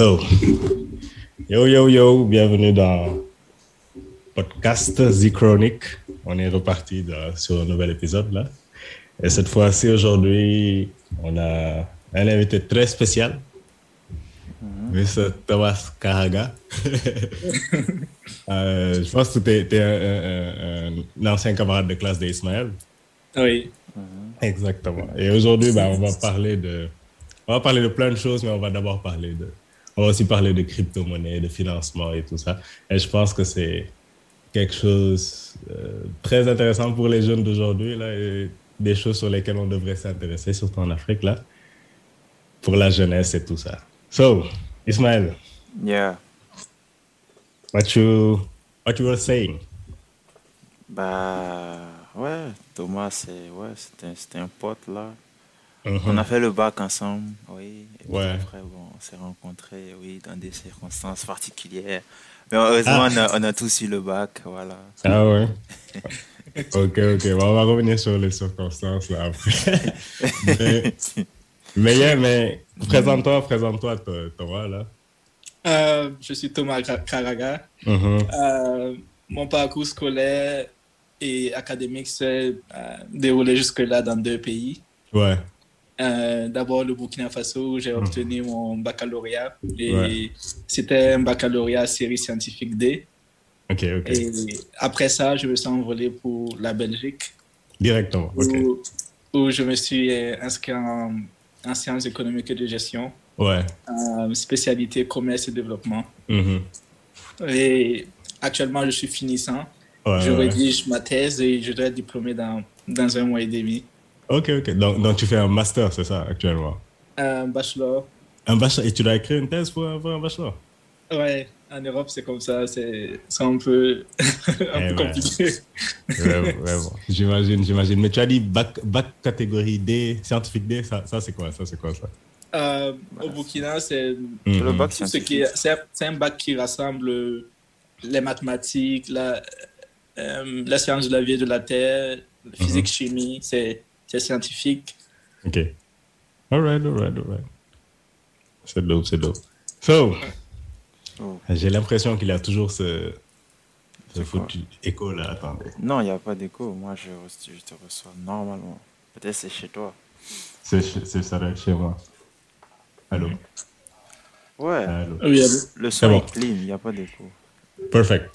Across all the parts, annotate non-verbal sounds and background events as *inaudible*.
So, yo, yo, yo, bienvenue dans podcast The Chronic. On est reparti de- sur un nouvel épisode là. Et cette fois-ci, aujourd'hui, on a un invité très spécial, Mr. Thomas Karaga. *laughs* Euh, je pense que tu es, un, un- un ancien camarade de classe d'Ismaël. Oui. Exactement. Et aujourd'hui, ben, on va parler de, on va parler de plein de choses, mais on va d'abord parler de, on va aussi parler de crypto-monnaie, de financement et tout ça. Et je pense que c'est quelque chose euh, très intéressant pour les jeunes d'aujourd'hui là, et des choses sur lesquelles on devrait s'intéresser, surtout en Afrique là, pour la jeunesse et tout ça. So, Ismaël, Yeah. what you, what you were saying? Bah, ouais, Thomas, c'est ouais, c'était un pote là. Mhm. On a fait le bac ensemble, oui. Et puis Ouais. après, bon, on s'est rencontrés, oui, dans des circonstances particulières. Mais heureusement, on, a, on a tous eu le bac, voilà. Ah ouais. *laughs* ok, ok. Bon, on va revenir sur les circonstances là après. *laughs* mais, mais, yeah, mais présente-toi, présente-toi, Tho- Thomas là. Euh, je suis Thomas Karaga. Mhm. Euh, mon parcours scolaire et académique s'est euh, déroulé jusque-là dans deux pays. Ouais. Euh, D'abord le Burkina Faso, où j'ai obtenu mon baccalauréat. Et Ouais. c'était un baccalauréat série scientifique D. Ok, ok. Et après ça, je me suis envolé pour la Belgique, Directement. Ok. où, où je me suis inscrit en, en sciences économiques et de gestion, Ouais. euh, spécialité commerce et développement. Mhm. Et actuellement, je suis finissant. Ouais, je ouais. rédige ma thèse et je dois être diplômé dans, dans un mois et demi. Ok, ok. Donc, donc tu fais un master, c'est ça, actuellement? Un bachelor. Un bachelor. Et tu dois écrire une thèse pour, un- pour un bachelor? Ouais, en Europe, c'est comme ça. C'est c'est un peu, *laughs* un Eh peu ben. compliqué. Ouais, bon. J'imagine, j'imagine. Mais tu as dit bac, bac catégorie D, scientifique D, ça, ça c'est quoi Ça, c'est quoi ça? Euh, au Burkina, c'est Le Mhm. bac tout ce un bac qui rassemble les mathématiques, la, euh, la science de la vie et de la terre, la physique, chimie. C'est c'est scientifique. Ok. Alright, alright, alright. C'est dope, c'est dope. So, Oh. j'ai l'impression qu'il y a toujours ce, ce foutu écho là. Attendez. Non, il n'y a pas d'écho. Moi, je, je te reçois normalement. Peut-être c'est chez toi. C'est c'est ça là, chez moi. Allô? Ouais, Allô? Oui, allô? le son bon. est clean, il n'y a pas d'écho. Perfect.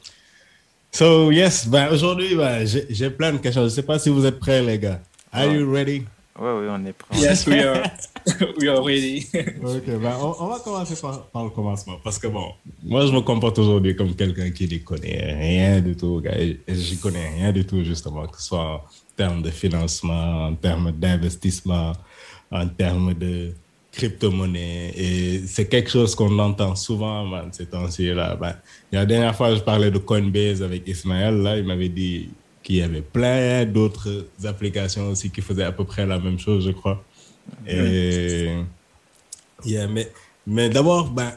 So, yes, ben, aujourd'hui, ben, j'ai j'ai plein de questions. Je ne sais pas si vous êtes prêts, les gars. Are you ready? Oui, on est prêt. Yes, we are, *laughs* we are ready. Ok, ben, on, on va commencer par, par le commencement. Parce que bon, moi, je me comporte aujourd'hui comme quelqu'un qui ne connaît rien du tout, je connais rien du tout, justement, que ce soit en termes de financement, en termes d'investissement, en termes de crypto-monnaie. Et c'est quelque chose qu'on entend souvent, man, ces temps-ci. Là. Ben, la dernière fois, je parlais de Coinbase avec Ismaël. Là, il m'avait dit qu'il y avait plein d'autres applications aussi qui faisaient à peu près la même chose, je crois. Et, yeah, mais, mais d'abord, ben,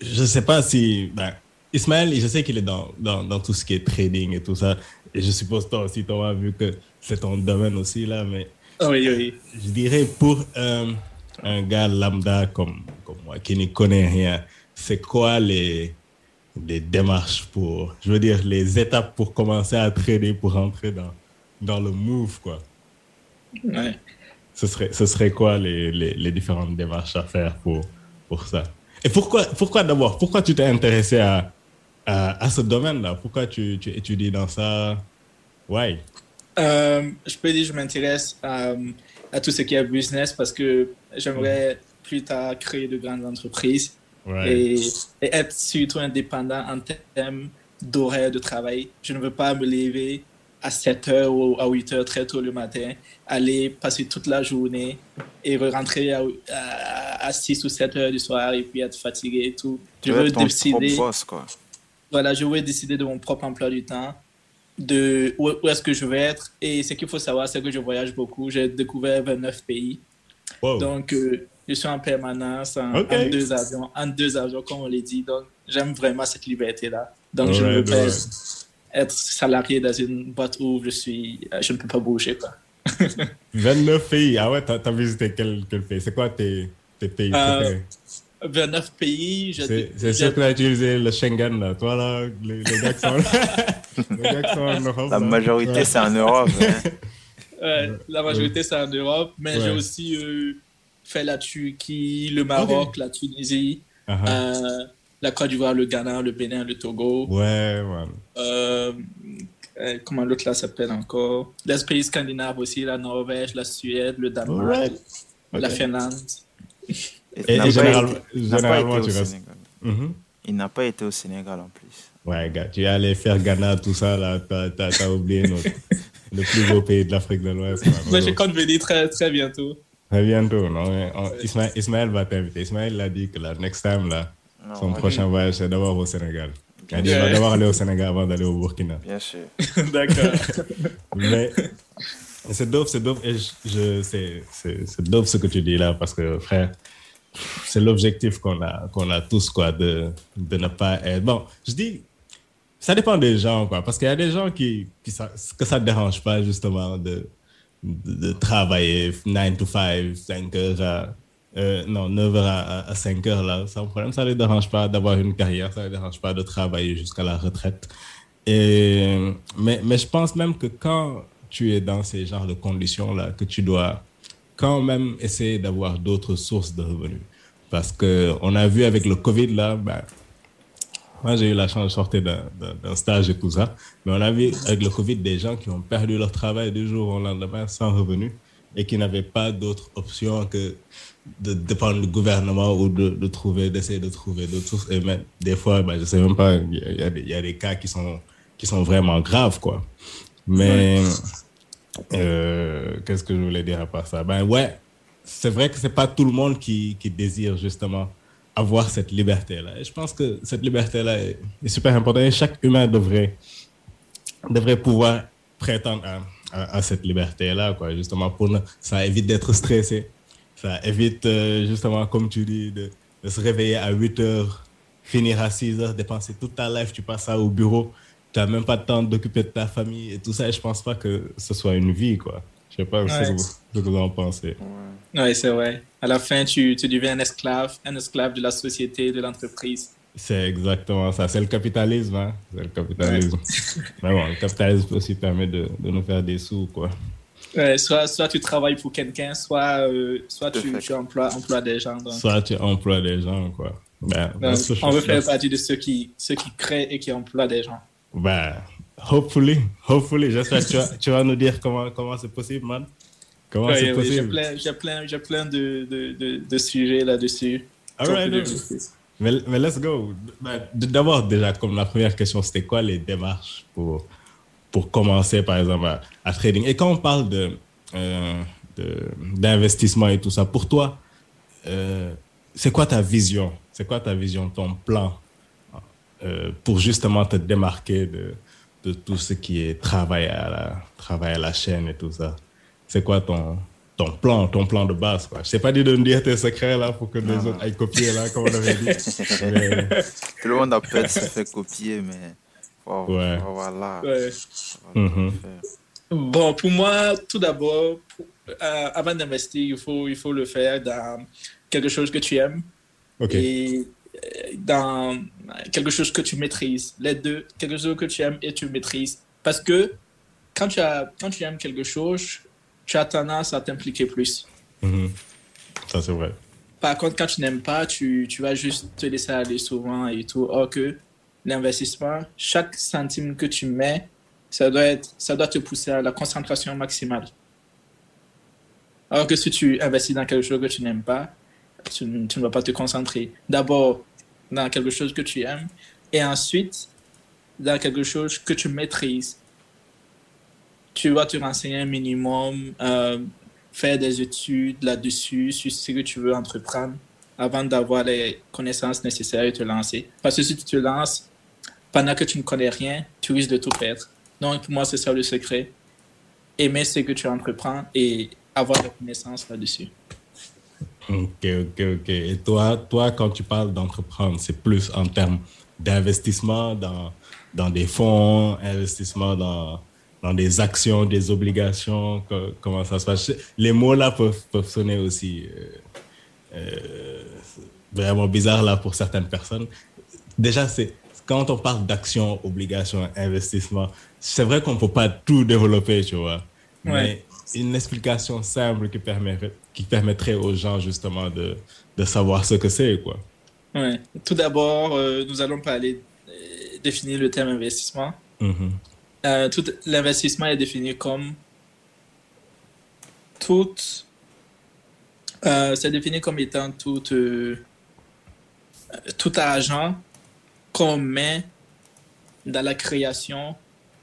je ne sais pas si. Ben, Ismaël, je sais qu'il est dans, dans, dans tout ce qui est trading et tout ça. Et je suppose toi aussi, Thomas, vu que c'est ton domaine aussi, là. Mais Ah Oui, oui. je dirais pour euh, un gars lambda comme, comme moi qui ne connaît rien, c'est quoi les, les démarches pour, je veux dire, les étapes pour commencer à trader, pour rentrer dans, dans le move, quoi. Ouais. ce serait, ce serait quoi les, les, les différentes démarches à faire pour, pour ça? Et pourquoi, pourquoi d'abord, pourquoi tu t'es intéressé à, à, à ce domaine-là? Pourquoi tu, tu étudies dans ça? Ouais. Euh, je peux dire que je m'intéresse à, à tout ce qui est business parce que j'aimerais plus tard créer de grandes entreprises Ouais. et, et être surtout indépendant en termes d'horaire de travail. Je ne veux pas me lever à 7 heures ou à 8 heures très tôt le matin, aller passer toute la journée et rentrer à, à, à 6 ou 7 heures du soir et puis être fatigué et tout. Tu Je veux décider propre boss, quoi. voilà, je veux décider de mon propre emploi du temps, de où, où est-ce que je vais être. Et ce qu'il faut savoir, c'est que je voyage beaucoup. J'ai découvert 29 pays. Wow. Donc, euh, je suis en permanence en, deux avions, en deux avions, comme on l'a dit. Donc, j'aime vraiment cette liberté-là. Donc, je ne veux pas être salarié dans une boîte où je suis, euh, je ne peux pas bouger, quoi. *laughs* 29 pays. Ah ouais, t'as as visité quel, quel pays? C'est quoi tes, tes pays Euh, préférés? 29 pays. C'est sûr que tu as utilisé le Schengen, là. Toi, là, les, gars, qui sont, *laughs* les gars qui sont en Europe. La majorité, c'est en Europe. Hein. *laughs* Ouais, la majorité, c'est en Europe. Mais j'ai aussi euh, fait la Turquie, le Maroc, la Tunisie, uh-huh. euh, la Côte d'Ivoire, le Ghana, le Bénin, le Togo. Ouais, ouais. Euh, comment l'autre là s'appelle encore? Les pays scandinaves aussi, la Norvège, la Suède, le Danemark, la Finlande. Et, généralement, tu restes. Mhm. Il n'a pas été au Sénégal en plus. Ouais, gars, tu es allé faire Ghana, tout ça, là, t'as as, oublié notre, *laughs* le plus beau pays de l'Afrique de l'Ouest. Moi, je compte venir très, très bientôt. Très bientôt, non Ismaël, va t'inviter. Ismaël l'a dit que la next time, là, son prochain voyage, c'est d'abord au Sénégal. Il dit, va d'abord aller au Sénégal avant d'aller au Burkina. Bien sûr. *laughs* D'accord. Mais c'est dope, c'est dope. Et je, c'est dope ce que tu dis là, parce que, frère, c'est l'objectif qu'on a, qu'on a tous, quoi, de, de ne pas être. Bon, je dis, ça dépend des gens, quoi, parce qu'il y a des gens qui, qui ça, que ça ne dérange pas, justement, de, de, travailler 9 to 5, 5 heures à, euh, non, 9 heures à, 5 heures, là, sans problème. Ça ne les dérange pas d'avoir une carrière, ça ne les dérange pas de travailler jusqu'à la retraite. Et, mais, mais je pense même que quand tu es dans ces genres de conditions-là, que tu dois quand même essayer d'avoir d'autres sources de revenus. Parce qu'on a vu avec le Covid, là, ben, moi j'ai eu la chance de sortir d'un stage et tout ça, mais on a vu avec le Covid des gens qui ont perdu leur travail du jour au lendemain sans revenus et qui n'avaient pas d'autre option que de dépendre du gouvernement ou de, de trouver, d'essayer de trouver d'autres sources. Et même, des fois, ben, je sais même pas, il y, y, a des cas qui sont, qui sont vraiment graves, quoi. Mais euh, qu'est-ce que je voulais dire à part ça? Ben ouais, c'est vrai que c'est pas tout le monde qui, qui, désire justement avoir cette liberté-là. Et je pense que cette liberté-là est, super importante et chaque humain devrait, devrait pouvoir prétendre à, cette liberté-là, quoi, justement pour ça évite d'être stressé, ça évite euh, justement, comme tu dis, de, de, se réveiller à 8 heures, finir à 6 heures, dépenser toute ta life, tu passes ça au bureau tu n'as même pas le temps d'occuper de ta famille et tout ça. Et je pense pas que ce soit une vie, quoi. Je sais pas ce, que vous, en pensez. Oui, c'est vrai. À la fin, tu, tu, deviens un esclave, un esclave de la société, de l'entreprise. C'est exactement ça. C'est le capitalisme, hein. C'est le capitalisme. *laughs* Mais bon, le capitalisme aussi permet de, de nous faire des sous, quoi. Ouais, soit, soit tu travailles pour quelqu'un, soit, euh, soit tu, tu emploies, emploies, des gens. Donc. Soit tu emploies des gens, quoi. Ben, on veut faire partie de ceux qui, ceux qui créent et qui emploient des gens. Ben, hopefully, hopefully. J'espère que tu vas, tu vas, nous dire comment comment c'est possible, man. Comment c'est possible. J'ai plein, plein, plein de, de, de, sujets là-dessus. Alright, mais, mais let's go. Ben, d'abord, déjà, comme la première question, c'était quoi les démarches pour, pour commencer, par exemple, à, trading? Et quand on parle de, euh, d'investissement et tout ça, pour toi, euh, c'est quoi ta vision? C'est quoi ta vision, ton plan euh, pour justement te démarquer de, de, tout ce qui est travail à, la, travail à la chaîne et tout ça C'est quoi ton, ton plan, ton plan de base quoi? Je sais pas dit de me dire tes secrets là pour que les autres aillent copier là, comme on avait dit. *laughs* Tout le monde a peur de se faire copier, mais ouais. voilà. Mhm. Bon, pour moi, tout d'abord, euh, avant d'investir, il faut, il faut le faire dans quelque chose que tu aimes. Et dans quelque chose que tu maîtrises. Les deux, quelque chose que tu aimes et tu maîtrises. Parce que quand tu, as, quand tu aimes quelque chose, tu as tendance à t'impliquer plus. Mm-hmm. Ça, c'est vrai. Par contre, quand tu n'aimes pas, tu, tu, vas juste te laisser aller souvent et tout. Or que l'investissement, chaque centime que tu mets, ça doit, être, ça doit te pousser à la concentration maximale. Alors que si tu investis dans quelque chose que tu n'aimes pas, tu, tu, ne vas pas te concentrer. D'abord, dans quelque chose que tu aimes et ensuite dans quelque chose que tu maîtrises. Tu vas te renseigner un minimum, euh, faire des études là-dessus sur ce que tu veux entreprendre avant d'avoir les connaissances nécessaires et te lancer. Parce que si tu te lances pendant que tu ne connais rien, tu risques de tout perdre. Donc pour moi, c'est ça le secret. Aimer ce que tu entreprends et avoir des connaissances là-dessus. Ok, ok, ok. Et toi, toi quand tu parles d'entreprendre, c'est plus en termes d'investissement dans, dans des fonds, investissement dans, dans des actions, des obligations, comment ça se passe? Les mots là peuvent, peuvent sonner aussi. Euh, euh, vraiment bizarre là pour certaines personnes. Déjà, c'est quand on parle d'action, obligation, investissement, c'est vrai qu'on ne peut pas tout développer, tu vois. Mais une explication simple qui, permettrait, qui permettrait aux gens justement de, de savoir ce que c'est, quoi. Ouais. Tout d'abord, euh, nous allons parler, euh, définir le terme investissement. Euh, tout l'investissement est défini comme tout. c'est défini comme étant tout, tout argent qu'on met dans la création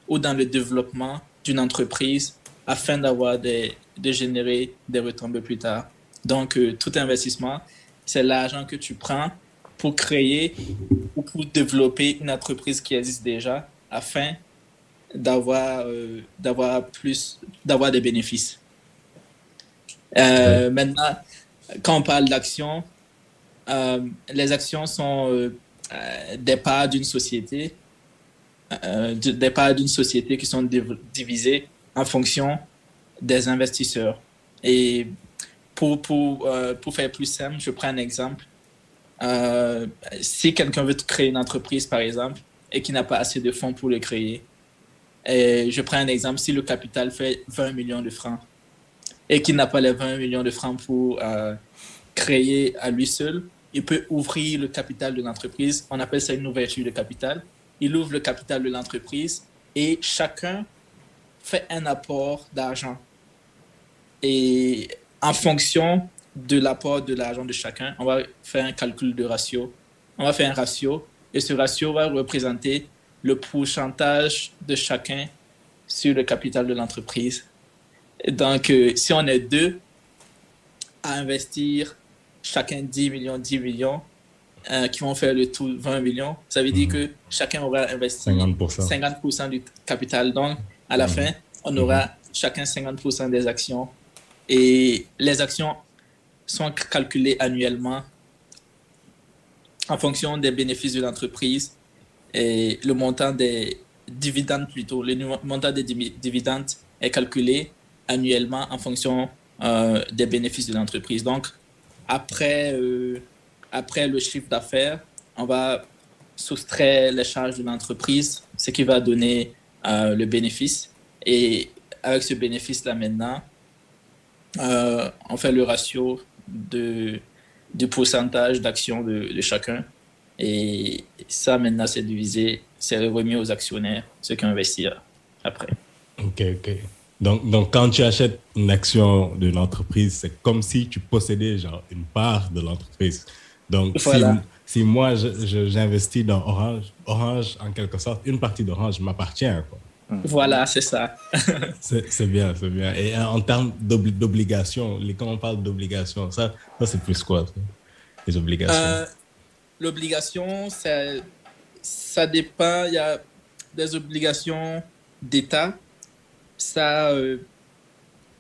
ou dans le développement d'une entreprise afin d'avoir des, de générer des retombées plus tard. Donc, euh, tout investissement, c'est l'argent que tu prends pour créer ou pour développer une entreprise qui existe déjà afin d'avoir euh, d'avoir plus d'avoir des bénéfices. Euh, maintenant, quand on parle d'actions, les actions sont des parts d'une société, des parts d'une société qui sont divisées en fonction des investisseurs. Et pour, pour, euh, pour faire plus simple, je prends un exemple. Euh, si quelqu'un veut créer une entreprise, par exemple, et qui n'a pas assez de fonds pour le créer, et je prends un exemple, si le capital fait 20 millions de francs et qu'il n'a pas les 20 millions de francs pour euh, créer à lui seul, il peut ouvrir le capital de l'entreprise. On appelle ça une ouverture de capital. Il ouvre le capital de l'entreprise et chacun fait un apport d'argent. Et en fonction de l'apport de l'argent de chacun, on va faire un calcul de ratio. On va faire un ratio et ce ratio va représenter le pourcentage de chacun sur le capital de l'entreprise. Donc, euh, si on est deux à investir chacun 10 millions, 10 millions, euh, qui vont faire le tout 20 millions, ça veut dire mhm. que chacun aura investi 50%, 50 du capital. Donc, à la mhm. fin, on aura mhm. chacun 50% des actions. Et les actions sont calculées annuellement en fonction des bénéfices de l'entreprise et le montant des dividendes plutôt. Le montant des dividendes est calculé annuellement en fonction euh, des bénéfices de l'entreprise. Donc, après, euh, après le chiffre d'affaires, on va soustraire les charges de l'entreprise, ce qui va donner euh, le bénéfice. Et avec ce bénéfice-là maintenant, euh, on fait le ratio de, du pourcentage d'actions de, chacun. Et ça, maintenant, c'est divisé, c'est remis aux actionnaires, ceux qui investissent après. OK, OK. Donc, donc, quand tu achètes une action d'une entreprise, c'est comme si tu possédais genre, une part de l'entreprise. Donc, si, si, moi, j'investis dans Orange, Orange, en quelque sorte, une partie d'Orange m'appartient. Quoi. Voilà, c'est ça. *laughs* c'est bien, c'est bien. Et en termes d'obligations, quand on parle d'obligations, ça, ça c'est plus quoi, les obligations euh, L'obligation, ça, dépend. Il y a des obligations d'État. Ça, euh,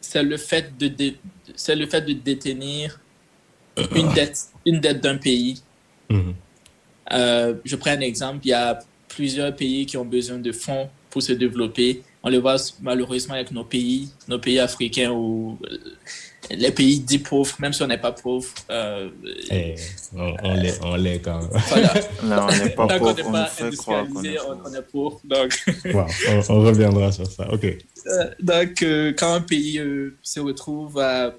c'est le fait de, c'est le fait de détenir une dette, une dette d'un pays. Euh, je prends un exemple. Il y a plusieurs pays qui ont besoin de fonds pour se développer. On le voit malheureusement avec nos pays, nos pays africains ou euh, les pays dits pauvres, même si on n'est pas pauvre. Euh, eh, on, l'est quand même. *laughs* on n'est pas pauvre, on, on, fait croire qu'on est, on, est pauvre. Donc, on, reviendra sur ça. OK. Euh, donc, quand un pays se retrouve à,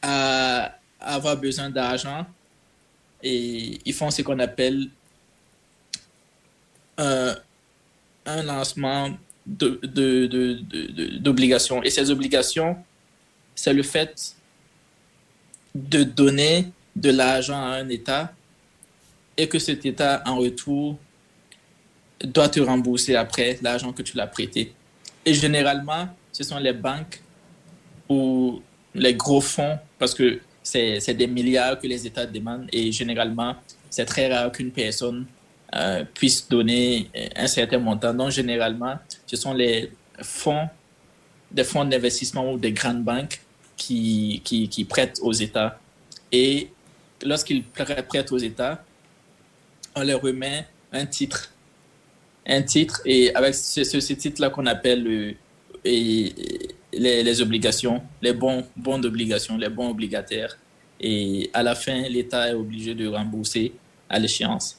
à, avoir besoin d'argent, et ils font ce qu'on appelle un, un lancement d'obligations. De, de, Et ces obligations, c'est le fait de donner de l'argent à un État et que cet État, en retour, doit te rembourser après l'argent que tu l'as prêté. Et généralement, ce sont les banques ou les gros fonds, parce que c'est des milliards que les États demandent et généralement, c'est très rare qu'une personne euh, puissent donner un certain montant. Donc, généralement, ce sont les fonds, des fonds d'investissement ou des grandes banques qui, qui, qui prêtent aux États. Et lorsqu'ils prêtent aux États, on leur remet un titre. Un titre, et avec ce, ce, titre-là qu'on appelle euh, et les, obligations, les bons, bons d'obligation, les bons obligataires. et à la fin, l'État est obligé de rembourser à l'échéance.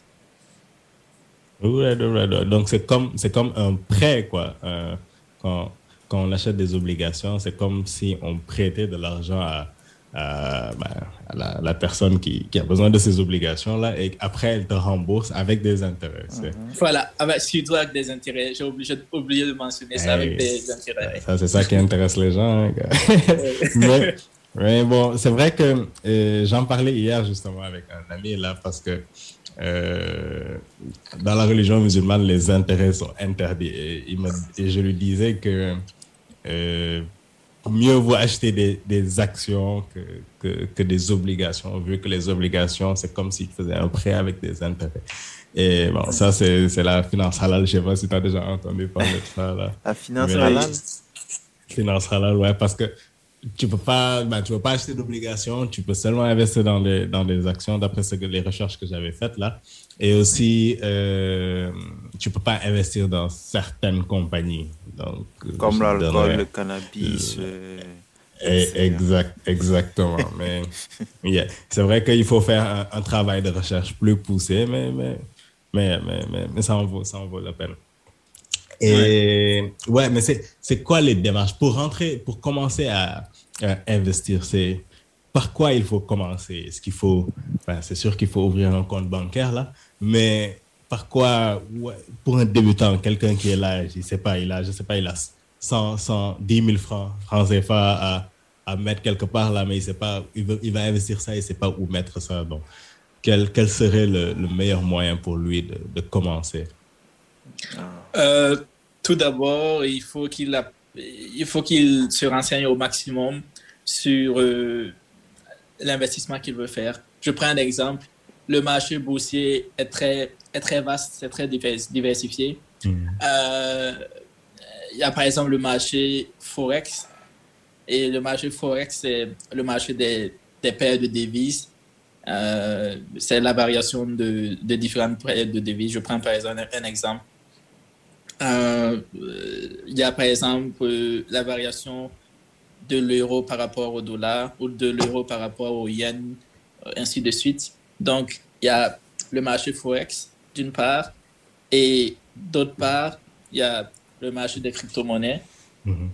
Donc c'est comme, c'est comme un prêt, quoi. Euh, quand, quand on achète des obligations, c'est comme si on prêtait de l'argent à, à, ben, la, personne qui, qui, a besoin de ces obligations-là et après, elle te rembourse avec des intérêts. Mhm. Voilà, avec, surtout avec des intérêts. J'ai oublié, oublié, de mentionner ça avec des intérêts. Ça, c'est ça qui intéresse les gens. Hein, *laughs* mais, bon, c'est vrai que euh, j'en parlais hier justement avec un ami là parce que euh, dans la religion musulmane, les intérêts sont interdits. Et, il et je lui disais que euh, mieux vaut acheter des, des actions que, que, que, des obligations, vu que les obligations, c'est comme s'il faisait un prêt avec des intérêts. Et bon, ça, c'est la finance halal. Je ne sais pas si tu as déjà entendu parler de ça. Là. La finance halal Finance halal, ouais, parce que tu peux pas, ben, tu peux pas acheter d'obligations, tu peux seulement investir dans des, dans des actions, d'après ce que les recherches que j'avais faites là. Et aussi, euh, tu peux pas investir dans certaines compagnies. Donc, Comme l'alcool, le cannabis. Euh, euh, exact, exactement. *laughs* mais c'est vrai qu'il faut faire un, travail de recherche plus poussé, mais, mais, mais, mais, mais, ça, en vaut, ça en vaut la peine. Et ouais, mais c'est quoi les démarches? Pour rentrer, pour commencer à, investir C'est par quoi il faut commencer? Est-ce qu'il faut, c'est sûr qu'il faut ouvrir un compte bancaire là, mais par quoi, pour un débutant, quelqu'un qui est là, je sais pas, il a, je sais pas, il a 100, 100 10 000 francs, francs CFA à, à mettre quelque part là, mais il sait pas, il, va investir ça, il sait pas où mettre ça. Donc, quel, quel serait le, le meilleur moyen pour lui de, de commencer? Euh, Tout d'abord, il faut qu'il il faut qu'il se renseigne au maximum sur euh, l'investissement qu'il veut faire. Je prends un exemple le marché boursier est très, est très vaste, c'est très diversifié. Hmm. Euh, il y a par exemple le marché Forex. Et le marché Forex, c'est le marché des, des paires de devises. Euh, c'est la variation de, de, différentes paires de devises. Je prends par exemple un, exemple. Euh, il y a par exemple la variation de l'euro par rapport au dollar ou de l'euro par rapport au yen, ainsi de suite. Donc, il y a le marché Forex, d'une part, et d'autre part, il y a le marché des crypto-monnaies. Mhm.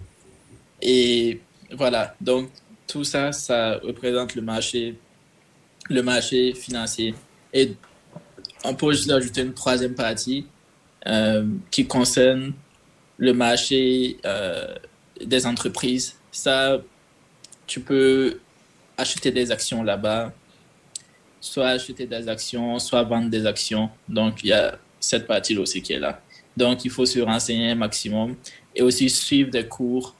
Et voilà, donc tout ça, ça représente le marché, le marché financier. Et on peut juste ajouter une troisième partie euh, qui concerne le marché euh, des entreprises. Ça, tu peux acheter des actions là-bas soit acheter des actions, soit vendre des actions. Donc, il y a cette partie-là aussi qui est là. Donc, il faut se renseigner un maximum et aussi suivre des cours.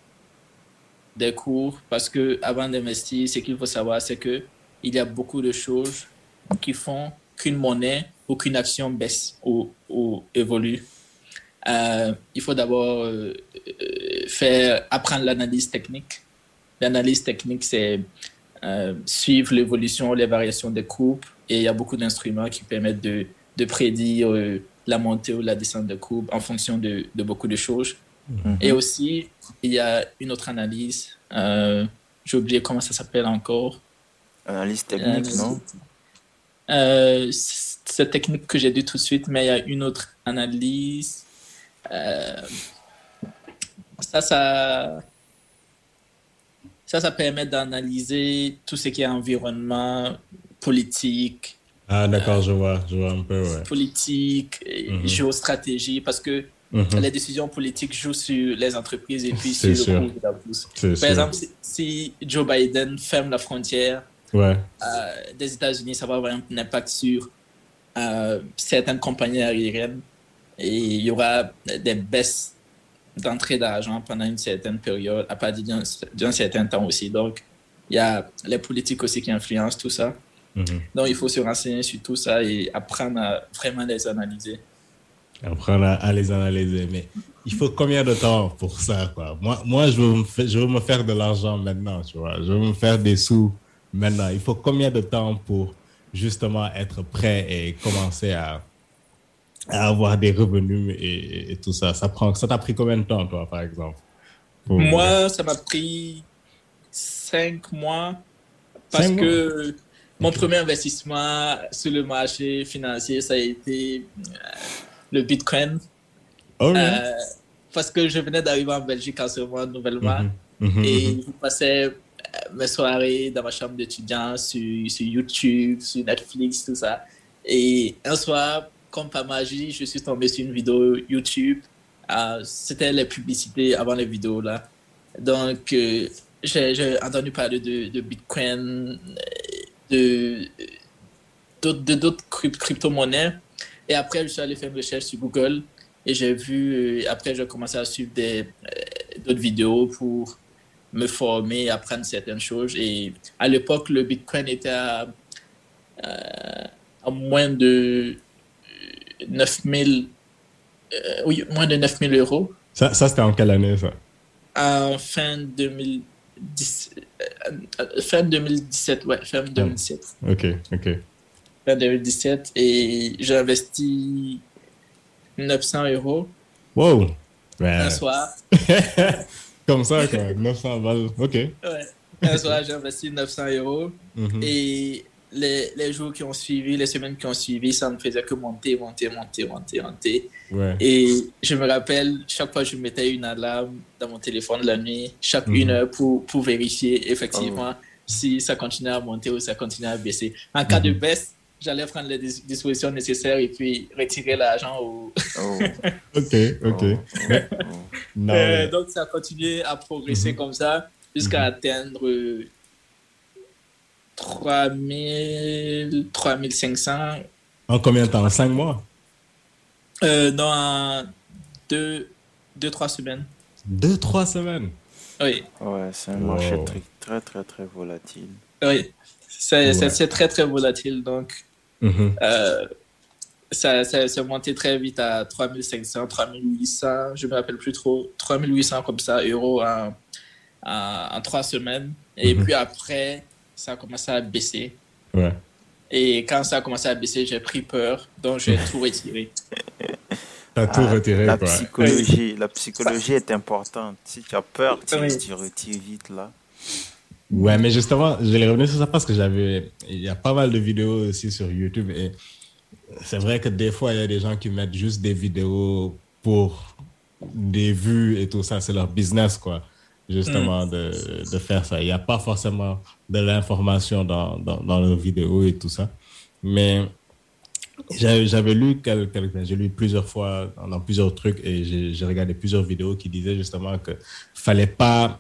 Des cours, parce que avant d'investir, ce qu'il faut savoir, c'est que il y a beaucoup de choses qui font qu'une monnaie ou qu'une action baisse ou, ou évolue. Euh, il faut d'abord euh, euh, faire apprendre l'analyse technique. L'analyse technique, c'est euh, suivre l'évolution, les variations des courbes. Et il y a beaucoup d'instruments qui permettent de, de prédire euh, la montée ou la descente de courbes en fonction de, de beaucoup de choses. Mhm. Et aussi, il y a une autre analyse. Euh, j'ai oublié comment ça s'appelle encore. Analyse technique, non? C'est technique que j'ai dit tout de suite, mais il y a une autre analyse. ça, ça ça, ça permet d'analyser tout ce qui est environnement, politique. Ah, d'accord, je vois, je vois un peu, ouais. Politique, mhm. géostratégie, parce que mhm. les décisions politiques jouent sur les entreprises et puis sur le cours de la bourse. Par exemple, si, Joe Biden ferme la frontière ouais. euh, des États-Unis, ça va avoir un impact sur euh, certaines compagnies aériennes et il y aura des baisses d'entrée d'argent pendant une certaine période, à partir d'un certain temps aussi. Donc, il y a les politiques aussi qui influencent tout ça. Mhm. Donc, il faut se renseigner sur tout ça et apprendre à vraiment les analyser. Apprendre à, les analyser. Mais il faut combien de temps pour ça, quoi? Moi, moi je, veux me, je veux me faire de l'argent maintenant, tu vois. Je veux me faire des sous maintenant. Il faut combien de temps pour justement être prêt et commencer à à avoir des revenus et, tout ça. Ça prend, ça t'a pris combien de temps, toi, par exemple Moi, ça m'a pris cinq mois Parce que mon premier investissement sur le marché financier, ça a été euh, le Bitcoin. Oh, Euh, parce que je venais d'arriver en Belgique en ce moment nouvellement. Mhm, Et mhm. je passais euh, mes soirées dans ma chambre d'étudiant sur, sur YouTube, sur Netflix, tout ça. Et un soir, comme par magie, je suis tombé sur une vidéo YouTube. Euh, C'était les publicités avant les vidéos là. Donc, euh, j'ai entendu parler de, Bitcoin, de d'autres crypto-monnaies. Et après, je suis allé faire une recherche sur Google et j'ai vu, euh, après, j'ai commencé à suivre d'autres vidéos pour me former, apprendre certaines choses. Et à l'époque, le Bitcoin était à moins de 9000, euh, oui, moins de 9000 euros Ça, ça c'était en quelle année, ça? en fin 2010, euh, fin 2017, ouais, fin 2017. Ok, ok. Fin 2017 et j'ai investi 900 euros Wow! Ben, un soir. *laughs* Comme ça, quoi. 900 balles. Ok. Ouais. Un soir, j'ai investi 900 euros Mhm. et les, les jours qui ont suivi, les semaines qui ont suivi, ça ne faisait que monter, monter, monter, monter, monter. Ouais. Et je me rappelle, chaque fois, je mettais une alarme dans mon téléphone la nuit, chaque Mhm. une heure pour, pour vérifier effectivement si ça continuait à monter ou ça continuait à baisser. En cas de Mhm. baisse, j'allais prendre les dis- dispositions nécessaires et puis retirer l'argent. Ou... Oh, *laughs* Ok, ok. oh, oh, oh. Non, Euh, donc, ça a continué à progresser Mhm. comme ça jusqu'à atteindre euh, 3000, 3500 En combien de temps? En 5 mois? euh, dans deux, deux, trois semaines. 2-3 semaines? Oui. Ouais, c'est un Wow. marché très, très, très, très volatile. Oui, c'est Ouais. très très volatile. Donc, Mhm. euh, ça, ça s'est monté très vite à 3500, 3800, je me rappelle plus trop, 3800 comme ça, euros en, en, en trois semaines. Et Mhm. puis après, ça a commencé à baisser. Ouais. Et quand ça a commencé à baisser, j'ai pris peur, donc j'ai *laughs* tout retiré. T'as tout Ah, retiré, la quoi. psychologie, la psychologie est importante. Si tu as peur, tu, Oui. tu retires vite là. Ouais, mais justement, je vais revenir sur ça parce que j'avais. Il y a pas mal de vidéos aussi sur YouTube et c'est vrai que des fois, il y a des gens qui mettent juste des vidéos pour des vues et tout ça. C'est leur business, quoi, justement, de, de faire ça. Il n'y a pas forcément de l'information dans, dans, dans leurs vidéos et tout ça. Mais j'avais lu j'ai lu plusieurs fois dans plusieurs trucs et j'ai regardé plusieurs vidéos qui disaient justement que fallait pas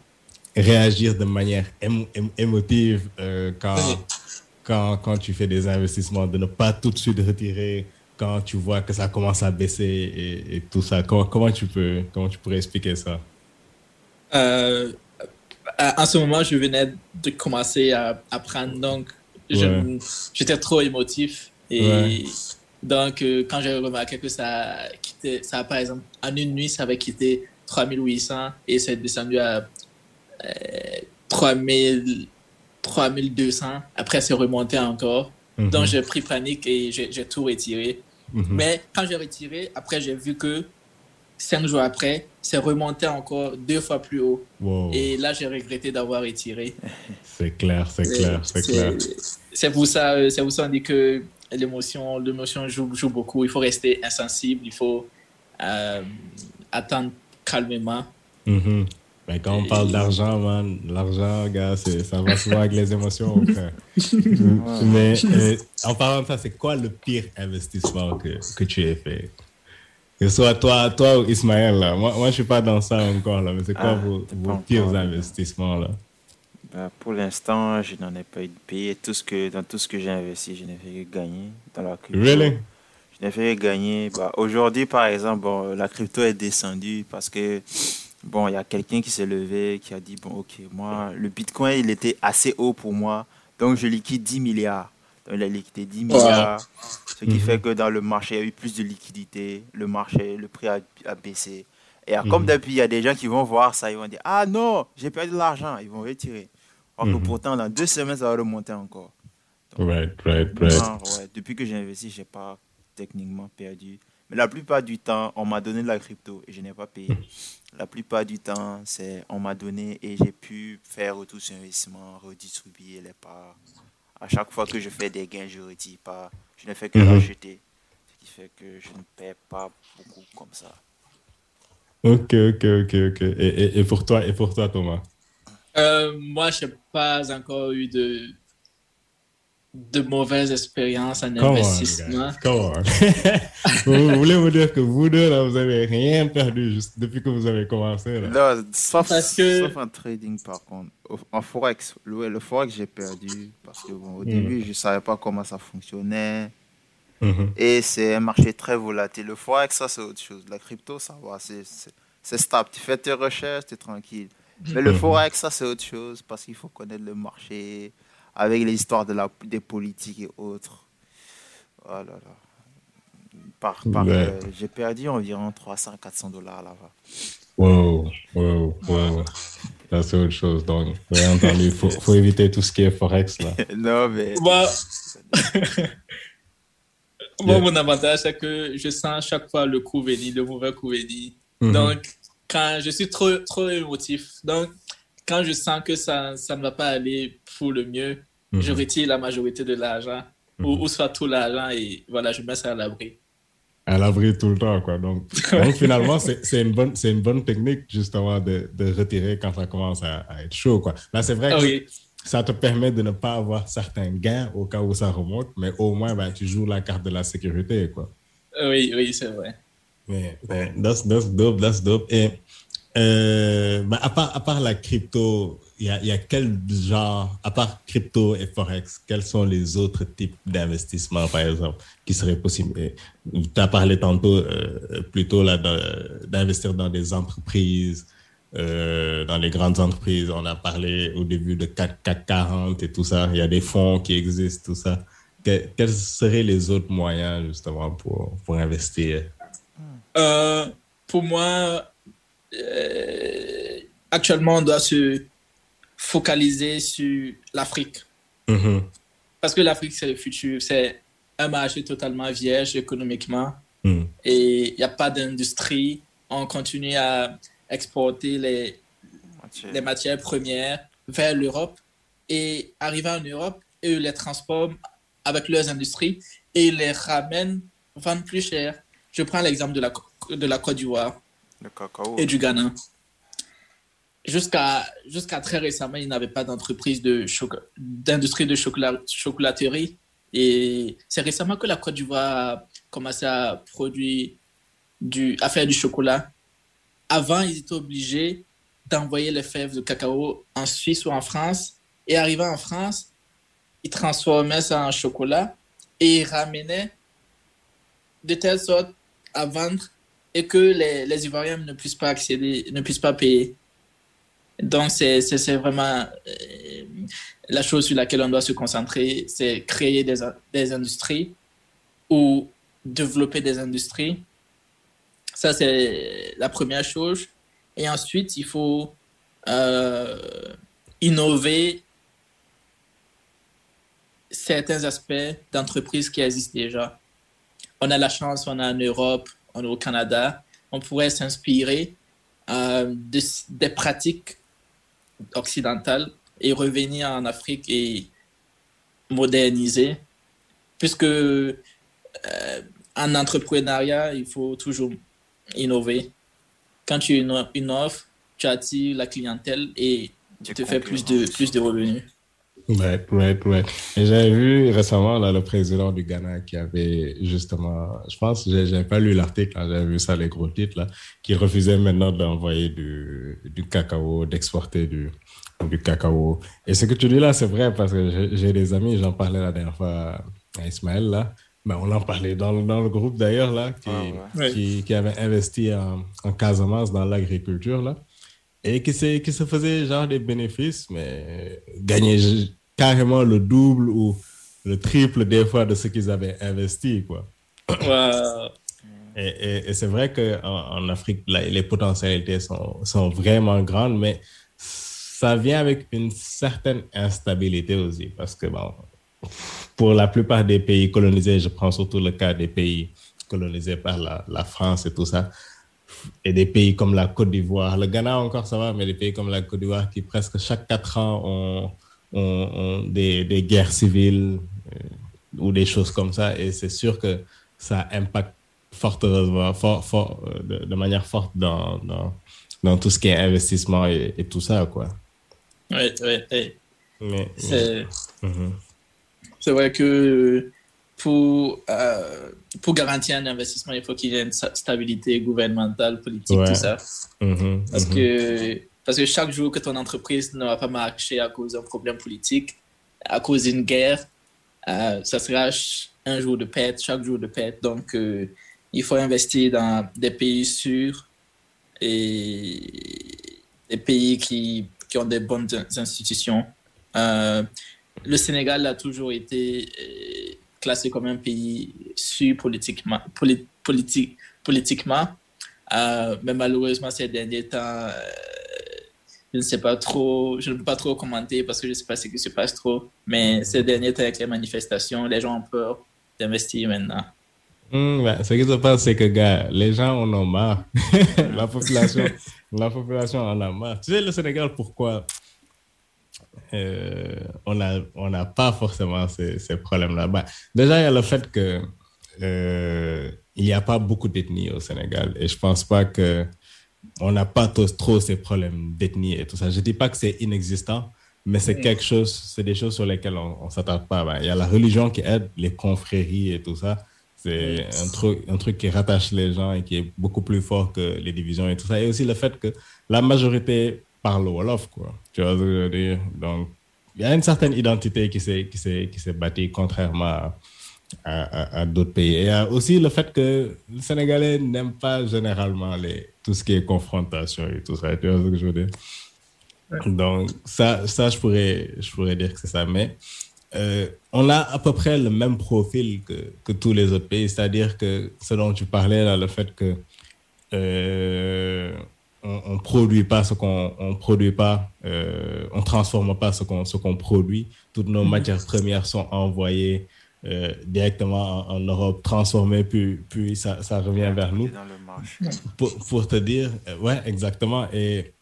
réagir de manière émo- émo- émotive euh, quand, quand, quand tu fais des investissements, de ne pas tout de suite retirer quand tu vois que ça commence à baisser et, et tout ça. Comment, comment, tu peux, comment tu pourrais expliquer ça? Euh, à- en ce moment, je venais de commencer à apprendre, donc Ouais. j'étais trop émotif. Et Ouais. donc, euh, quand j'ai remarqué que ça a quitté, ça par exemple, en une nuit, ça avait quitté 3800 et c'est descendu à euh, 3000, 3200. Après, c'est remonté encore. Mhm. Donc, j'ai pris panique et j'ai j'ai tout retiré. Mhm. Mais quand j'ai retiré, après, j'ai vu que cinq jours après, c'est remonté encore deux fois plus haut. Wow. Et là, j'ai regretté d'avoir retiré. *laughs* C'est clair, c'est clair, c'est clair. C'est pour ça, euh, c'est pour ça on dit que l'émotion, l'émotion joue, joue beaucoup. Il faut rester insensible, il faut euh, attendre calmement. Ben, quand on parle d'argent, man, l'argent, gars, c'est- ça va souvent avec les émotions. *laughs* Mais euh, en parlant de ça, c'est quoi le pire investissement que, que tu aies fait? Que soit toi, toi ou Ismaël, là. Moi, moi je suis pas dans ça encore, là, mais c'est quoi Ah, vos, pires encore, investissements, là? Bah, pour l'instant, je n'en ai pas eu de payer. Tout ce que, dans tout ce que j'ai investi, je n'ai fait que gagner dans la crypto. Really? Je n'ai fait que gagner. Bah, Aujourd'hui, par exemple, bon, la crypto est descendue parce que bon, il y a quelqu'un qui s'est levé, qui a dit bon, ok, moi, le Bitcoin, il était assez haut pour moi, donc je liquide 10 milliards. Donc, il a liquidé 10 milliards, ce qui Mhm. fait que dans le marché, il y a eu plus de liquidité. Le marché, le prix a, a baissé. Et euh, Mhm. comme depuis, il y a des gens qui vont voir ça, ils vont dire Ah non, j'ai perdu de l'argent, ils vont retirer. Alors Mhm. que pourtant, dans deux semaines, ça va remonter encore. Right, right, right. Non, ouais, depuis que j'ai investi, j'ai pas techniquement perdu. Mais la plupart du temps, on m'a donné de la crypto et je n'ai pas payé. La plupart du temps, c'est on m'a donné et j'ai pu faire retour sur investissement, redistribuer les parts. À chaque fois que je fais des gains, je ne retire pas. Je ne fais que Mhm. racheter. Ce qui fait que je ne paie pas beaucoup comme ça. Ok, ok, ok, ok. Et, et, et pour toi, et pour toi, Thomas? Euh, moi, je n'ai pas encore eu de, de mauvaises expériences en Come investissement. Come on. *laughs* vous, vous voulez vous dire que vous deux, là, vous avez rien perdu juste depuis que vous avez commencé, là? Là, sauf, Parce que- sauf en trading, par contre. En Forex, le, le Forex, j'ai perdu parce que bon, au Mm. début, je ne savais pas comment ça fonctionnait. Mhm. Et c'est un marché très volatile. Le Forex, ça, c'est autre chose. La crypto, ça va, c'est- stable. Tu fais tes recherches, tu es tranquille. Mais le Mhm. Forex, ça, c'est autre chose parce qu'il faut connaître le marché avec les histoires de la, des politiques et autres. Oh là là. Par, par, Ouais. euh, j'ai perdu environ 300-400 dollars là-bas. Wow, wow, wow. Là, c'est autre chose. Donc, il faut, faut éviter tout ce qui est Forex, là. *laughs* non, mais. Moi, *laughs* moi, Yeah. mon avantage, c'est que je sens chaque fois le coup venir, le mauvais coup venir. Mhm. Donc, quand je suis trop, trop émotif, donc, quand je sens que ça, ça ne va pas aller le mieux, Mhm. je retire la majorité de l'argent, ou, ou soit tout l'argent, et voilà, je mets ça à l'abri. à l'abri tout le temps, quoi. Donc, *laughs* donc finalement, c'est une, bonne, c'est une bonne technique, justement, de, de retirer quand ça commence à, à être chaud, quoi. Là, c'est vrai que ça te permet de ne pas avoir certains gains au cas où ça remonte, mais au moins, ben, tu joues la carte de la sécurité, quoi. oui, oui, c'est vrai. Mais, mais that's, that's dope, that's dope. Et euh, ben, à, part, à part la crypto, il y a, quel genre, à part crypto et Forex, quels sont les autres types d'investissements, par exemple, qui seraient possibles? Tu as parlé tantôt, euh, plutôt d'investir dans des entreprises, euh, dans les grandes entreprises. On a parlé au début de 4, 40 et tout ça. Il y a des fonds qui existent, tout ça. Que- quels seraient les autres moyens, justement, pour, pour investir? Euh, pour moi, actuellement, on doit se focaliser sur l'Afrique. Mhm. Parce que l'Afrique, c'est le futur. C'est un marché totalement vierge économiquement. Mhm. Et il n'y a pas d'industrie. On continue à exporter les, les matières premières vers l'Europe. Et arriver en Europe, eux les transforment avec leurs industries et les ramènent, vendent plus cher. Je prends l'exemple de la, de la Côte d'Ivoire Le cacao. et du Ghana. Jusqu'à jusqu'à très récemment, il n'avait pas d'entreprise d'industrie de chocolat, chocolaterie. Et c'est récemment que la Côte d'Ivoire a commencé à produire du, à faire du chocolat. Avant, ils étaient obligés d'envoyer les fèves de cacao en Suisse ou en France. Et arrivant en France, ils transformaient ça en chocolat et ils ramenaient de telle sorte à vendre et que les, les Ivoiriens ne puissent pas accéder, ne puissent pas payer. Donc, c'est vraiment euh, la chose sur laquelle on doit se concentrer, c'est créer des, des industries ou développer des industries. Ça, c'est la première chose. Et ensuite, il faut euh, innover certains aspects d'entreprises qui existent déjà. On a la chance, on est en Europe, on est au Canada, on pourrait s'inspirer euh, de- des pratiques occidentales et revenir en Afrique et moderniser, puisque euh, en entrepreneuriat, il faut toujours innover. Quand tu inno- innoves, tu attires la clientèle et tu te fais plus de, plus de revenus. Right, right, right. Et j'avais vu récemment là, le président du Ghana qui avait justement, je pense, j'ai j'ai pas lu l'article, hein, j'avais vu ça, les gros titres, là, qui refusait maintenant d'envoyer du, du cacao, d'exporter du, du cacao. Et ce que tu dis là, c'est vrai parce que j'ai- j'ai des amis, j'en parlais la dernière fois à Ismaël, là. Ben, on en parlait dans, le- dans le groupe d'ailleurs, là, qui, Ah ouais. qui, qui avait investi en, en Casamance dans l'agriculture, là et qui se, qui se faisait genre des bénéfices, mais gagner j- carrément le double ou le triple des fois de ce qu'ils avaient investi, quoi. *coughs* Wow. Et, et- et c'est vrai qu'en en Afrique, là, les potentialités sont, sont vraiment grandes, mais ça vient avec une certaine instabilité aussi, parce que bon, pour la plupart des pays colonisés, je prends surtout le cas des pays colonisés par la, la, France et tout ça. Et des pays comme la Côte d'Ivoire, le Ghana encore ça va, mais des pays comme la Côte d'Ivoire qui presque chaque quatre ans ont, ont, des, des, guerres civiles euh, ou des choses comme ça. Et c'est sûr que ça impacte fortement, fort, fort, euh, de, de, manière forte dans, dans, dans, tout ce qui est investissement et, et tout ça, quoi. Oui, oui, oui. C'est mm -hmm. vrai que pour, euh, pour garantir un investissement, il faut qu'il y ait une stabilité gouvernementale, politique, ouais. tout ça. Mm -hmm. Parce, que, parce que chaque jour que ton entreprise ne va pas marcher à cause d'un problème politique, à cause d'une guerre, euh, ça sera un jour de perte, chaque jour de perte. Donc, euh, il faut investir dans des pays sûrs et des pays qui, qui ont des bonnes institutions. Euh, le Sénégal a toujours été classé comme un pays sûr politiquement, politique, politiquement euh, mais malheureusement ces derniers temps, euh, je ne sais pas trop, je ne peux pas trop commenter parce que je ne sais pas ce qui se passe trop, mais ces derniers temps avec les manifestations, les gens ont peur d'investir maintenant. Mmh, ben, ce qui se passe, c'est que, les gens en ont marre. *laughs* la, population, la population en a marre. Tu sais, le Sénégal, pourquoi? Euh, on n'a on a pas forcément ces, ces problèmes-là. Bah, déjà, il y a le fait que euh, il n'y a pas beaucoup d'ethnie au Sénégal et je pense pas que on n'a pas trop, trop, ces problèmes d'ethnie et tout ça. Je dis pas que c'est inexistant, mais c'est quelque chose, c'est des choses sur lesquelles on, on s'attarde pas. Bah, il y a la religion qui aide, les confréries et tout ça. C'est un truc, un truc qui rattache les gens et qui est beaucoup plus fort que les divisions et tout ça. Et aussi le fait que la majorité parle Wolof, quoi. Tu vois ce que je veux dire? Donc, il y a une certaine identité qui s'est, qui s'est, qui s'est bâtie contrairement à, à, à d'autres pays. Et il y a aussi le fait que le Sénégalais n'aime pas généralement les, tout ce qui est confrontation et tout ça. Tu vois ce que je veux dire? Donc, ça, ça je, pourrais, je pourrais dire que c'est ça. Mais euh, on a à peu près le même profil que, que tous les autres pays. C'est-à-dire que ce dont tu parlais, là, le fait que euh, on, ne produit pas ce qu'on on produit pas, euh, on transforme pas ce qu'on ce qu'on produit. Toutes nos -hmm. matières premières sont envoyées euh, directement en, en, Europe, transformées, puis puis ça, ça revient vers nous. Pour, pour, te dire, euh, ouais, exactement. Et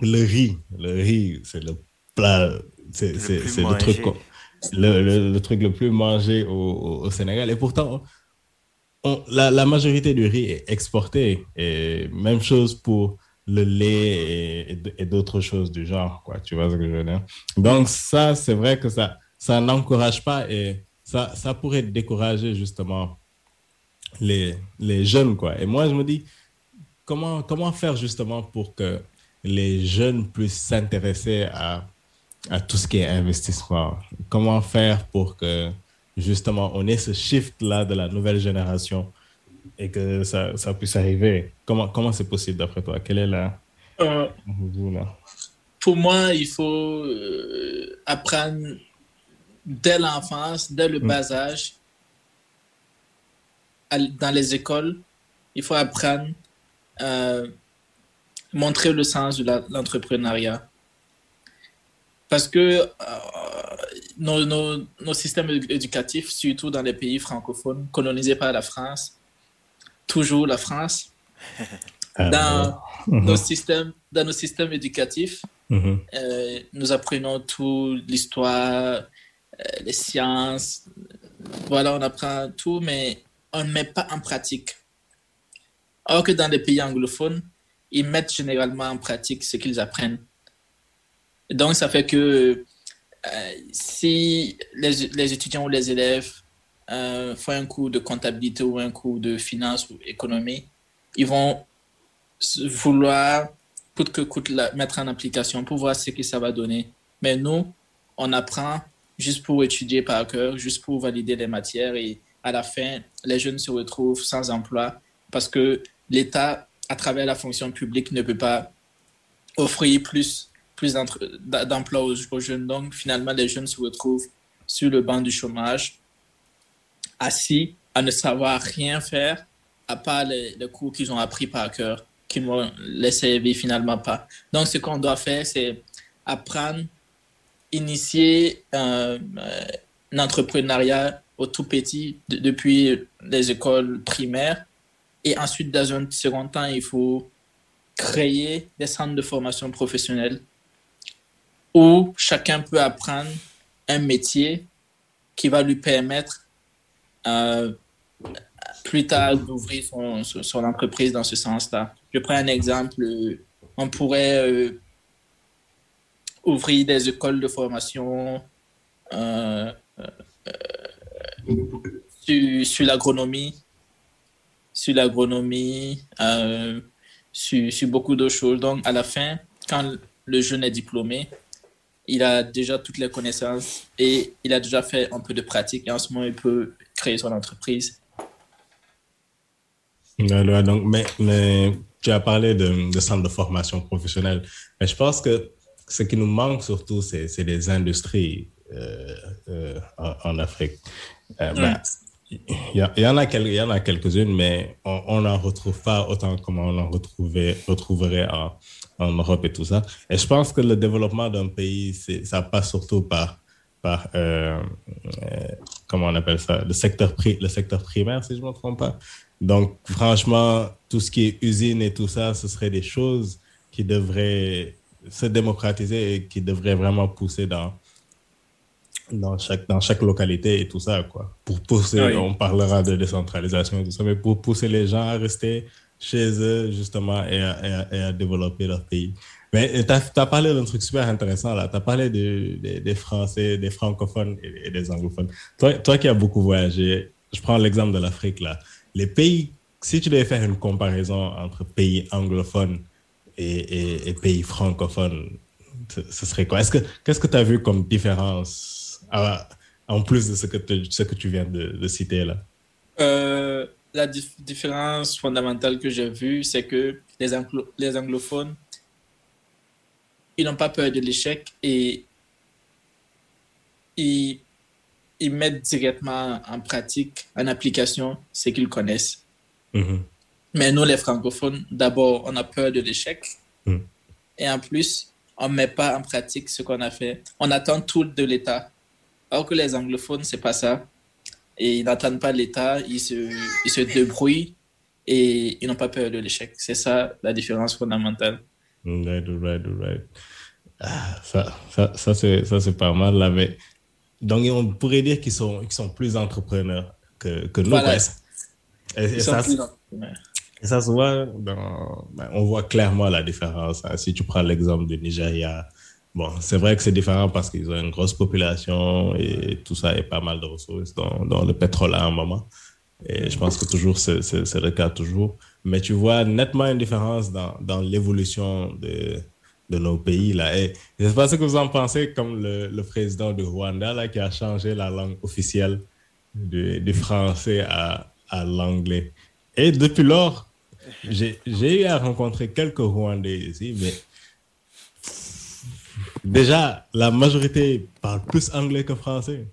le riz, le riz, c'est le plat, c'est le, le truc le, le, le, truc le plus mangé au, au, au Sénégal. Et pourtant, la, majorité du riz est exporté. Et même chose pour le lait et, d'autres choses du genre. Tu vois ce que je veux dire? Donc, ça, c'est vrai que ça, ça n'encourage pas et ça, ça pourrait décourager justement les, jeunes, quoi. Et moi, je me dis, comment, faire justement pour que les jeunes puissent s'intéresser à tout ce qui est investissement? Comment faire pour que justement, on ait ce shift-là de la nouvelle génération et que ça, ça puisse arriver. Comment comment c'est possible d'après toi? Quelle est la... Euh, là? Pour moi, il faut euh, apprendre dès l'enfance, dès le mmh. bas âge, dans les écoles, il faut apprendre euh, montrer le sens de l'entrepreneuriat. Parce que euh, nos, nos, nos, systèmes éducatifs, surtout dans les pays francophones, colonisés par la France, toujours la France, *laughs* ah, dans, nos, systèmes, dans nos systèmes éducatifs, mmh. euh, nous apprenons tout, l'histoire, euh, les sciences, voilà, on apprend tout, mais on ne met pas en pratique. Or que dans les pays anglophones, ils mettent généralement en pratique ce qu'ils apprennent. Donc, ça fait que euh, si les, les, étudiants ou les élèves euh, font un cours de comptabilité ou un cours de finance ou économie, ils vont vouloir coûte que coûte mettre en application pour voir ce que ça va donner. Mais nous, on apprend juste pour étudier par cœur, juste pour valider les matières et à la fin, les jeunes se retrouvent sans emploi parce que l'État, à travers la fonction publique, ne peut pas offrir plus plus d'emplois aux, jeunes. Donc, finalement, les jeunes se retrouvent sur le banc du chômage, assis, à ne savoir rien faire, à part les, cours qu'ils ont appris par cœur, qui ne vont les servir finalement pas. Donc, ce qu'on doit faire, c'est apprendre, initier euh, un entrepreneuriat au tout petit, depuis les écoles primaires. Et ensuite, dans un second temps, il faut créer des centres de formation professionnelle où chacun peut apprendre un métier qui va lui permettre euh, plus tard d'ouvrir son, son, entreprise dans ce sens-là. Je prends un exemple. On pourrait euh, ouvrir des écoles de formation euh, sur, sur l'agronomie, sur l'agronomie, sur, sur, beaucoup d'autres choses. Donc, à la fin, quand le jeune est diplômé, il a déjà toutes les connaissances et il a déjà fait un peu de pratique. Et en ce moment, il peut créer son entreprise. Donc, mais, mais tu as parlé de, de centres de formation professionnelle. Mais je pense que ce qui nous manque surtout, c'est des industries euh, euh, en, Afrique. Euh, ben, il y, en a quelques, y en a quelques-unes, mais on n'en retrouve pas autant comme on en retrouverait en, en Europe et tout ça. Et je pense que le développement d'un pays, ça passe surtout par, par euh, euh, comment on appelle ça, le secteur, pri le secteur primaire, si je ne me trompe pas. Donc, franchement, tout ce qui est usine et tout ça, ce serait des choses qui devraient se démocratiser et qui devraient vraiment pousser dans, dans, chaque, dans chaque localité et tout ça, quoi. Pour pousser, on parlera de décentralisation et tout ça, mais pour pousser les gens à rester chez eux, justement, et à, développer leur pays. Mais tu as, parlé d'un truc super intéressant, là. Tu as parlé de, des Français, des francophones et, des anglophones. Toi, toi qui as beaucoup voyagé, je prends l'exemple de l'Afrique, là. Les pays, si tu devais faire une comparaison entre pays anglophones et, et, pays francophones, ce serait quoi? Est-ce que, qu'est-ce que tu as vu comme différence en plus de ce que, ce que tu viens de, de citer, là? Euh la différence fondamentale que j'ai vue, c'est que les, les anglophones, ils n'ont pas peur de l'échec et ils, ils, mettent directement en pratique, en application, ce qu'ils connaissent. Mm-hmm. Mais nous, les francophones, d'abord, on a peur de l'échec. Mm. Et en plus, on ne met pas en pratique ce qu'on a fait. On attend tout de l'État. Alors que les anglophones, c'est pas ça et ils n'attendent pas l'État, ils se, ils se débrouillent et ils n'ont pas peur de l'échec. C'est ça la différence fondamentale. Right, right, right. Ah, ça, ça, ça c'est pas mal. Là, mais... Donc, on pourrait dire qu'ils sont, qu'ils sont plus entrepreneurs que, que nous. Et, ça, et, ça, se voit, dans, ben, on voit clairement la différence. Hein. Si tu prends l'exemple du Nigeria, Bon, c'est vrai que c'est différent parce qu'ils ont une grosse population et tout ça et pas mal de ressources dans, le pétrole à un moment. Et je pense que toujours, c'est le cas toujours. Mais tu vois nettement une différence dans, l'évolution de, nos pays. Là. Et je ne sais pas ce que vous en pensez, comme le, président du Rwanda là, qui a changé la langue officielle du, du français à, à l'anglais. Et depuis lors, j'ai eu à rencontrer quelques Rwandais ici, mais déjà, la majorité parle plus anglais que français.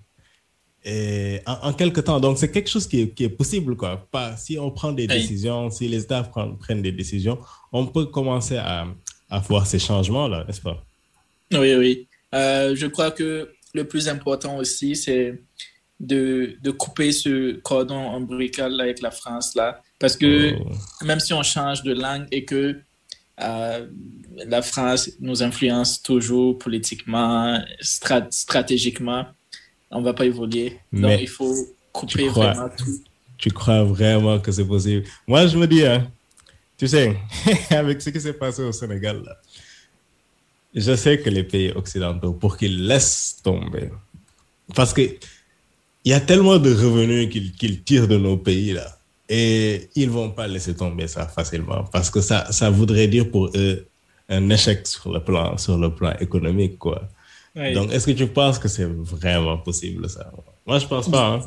Et en, en quelque temps, donc c'est quelque chose qui est, qui est, possible, quoi. Pas, si on prend des décisions, si les États prennent, prennent, des décisions, on peut commencer à, à voir ces changements-là, n'est-ce pas? Oui, oui. Euh, je crois que le plus important aussi, c'est de, de, couper ce cordon ombilical avec la France, là. Parce que oh. même si on change de langue et que euh, la France nous influence toujours politiquement, stratégiquement. On ne va pas évoluer. Donc, il faut couper vraiment tout. Tu crois vraiment que c'est possible? Moi, je me dis, hein, tu sais, *laughs* avec ce qui s'est passé au Sénégal, je sais que les pays occidentaux, pour qu'ils laissent tomber, parce qu'il y a tellement de revenus qu'ils tirent de nos pays, là et ils ne vont pas laisser tomber ça facilement parce que ça, ça voudrait dire pour eux un échec sur le plan, sur le plan économique. Quoi. Donc, est-ce que tu penses que c'est vraiment possible ça? Moi, je pense pas. Hein.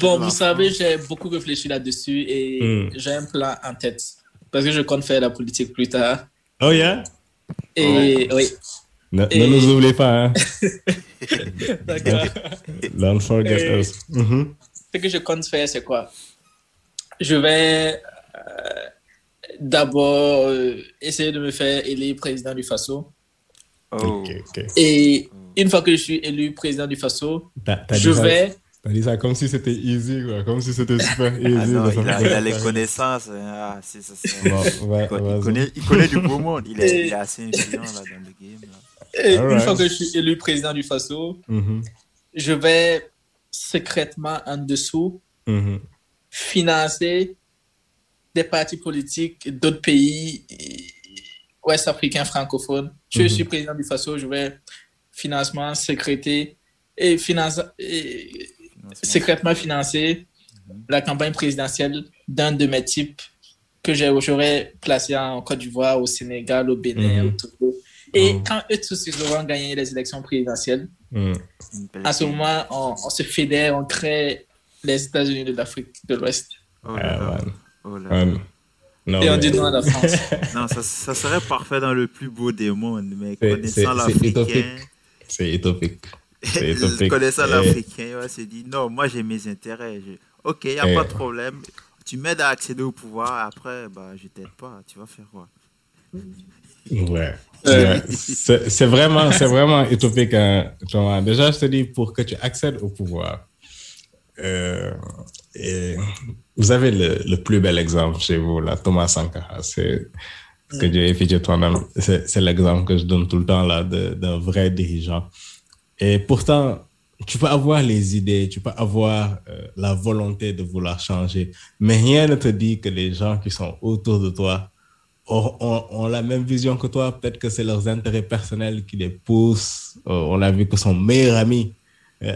Bon, vous savez, j'ai beaucoup réfléchi là-dessus et hmm. j'ai un plan en tête parce que je compte faire la politique plus tard. Oh, yeah? Et oui. Ne, nous oubliez pas. Hein? *laughs* D'accord. *laughs* Don't forget us. Mm-hmm. Ce que je compte faire, c'est quoi? Je vais d'abord euh, essayer de me faire élire président du FASO. Oh. Et une fois que je suis élu président du FASO, je vais... T'as dit ça comme si c'était easy, quoi. Comme si c'était super Ah easy. non, il, a, il les connaissances. hein. Ah, c'est ça. c'est- Bon, ouais, il, connaît, il connaît du beau monde. Il est, il est assez influent là, dans le game. Là. Et une fois que je suis élu président du Faso, Mhm, je vais secrètement en dessous mhm. financer des partis politiques d'autres pays ouest-africains francophones. Je Mhm. suis président du FASO, je vais financement, sécurité et, finance, et secrètement financer la campagne présidentielle d'un de mes types que j'aurais placé en Côte d'Ivoire, au Sénégal, au Bénin, Mhm. au Togo. Et Mhm. quand eux tous ils auront gagné les élections présidentielles, Mhm. À ce moment, on, on se fédère, on crée les États-Unis de l'Afrique de l'Ouest. Oh Ah. Oh là là. Non, Et on mais dit non à la *laughs* France. Non, ça, ça serait parfait dans le plus beau des mondes, mais connaissant l'Africain, utopique. c'est utopique. C'est *laughs* utopique. connaissant Et- l'Africain, il va se dire non, moi j'ai mes intérêts. Je- Ok, il n'y a Et- pas de problème. Tu m'aides à accéder au pouvoir, après, bah, je t'aide pas. Tu vas faire quoi? Ouais. Euh. C'est vraiment, c'est vraiment utopique. hein, Thomas. Déjà, je te dis, pour que tu accèdes au pouvoir, euh, et vous avez le, le plus bel exemple chez vous, là, Thomas Sankara. C'est que Dieu ait pitié de toi-même. C'est l'exemple que je donne tout le temps là d'un vrai dirigeant. Et pourtant, tu peux avoir les idées, tu peux avoir euh, la volonté de vouloir changer, mais rien ne te dit que les gens qui sont autour de toi ont, ont- ont la même vision que toi. Peut-être que c'est leurs intérêts personnels qui les poussent. Euh, on a vu que son meilleur ami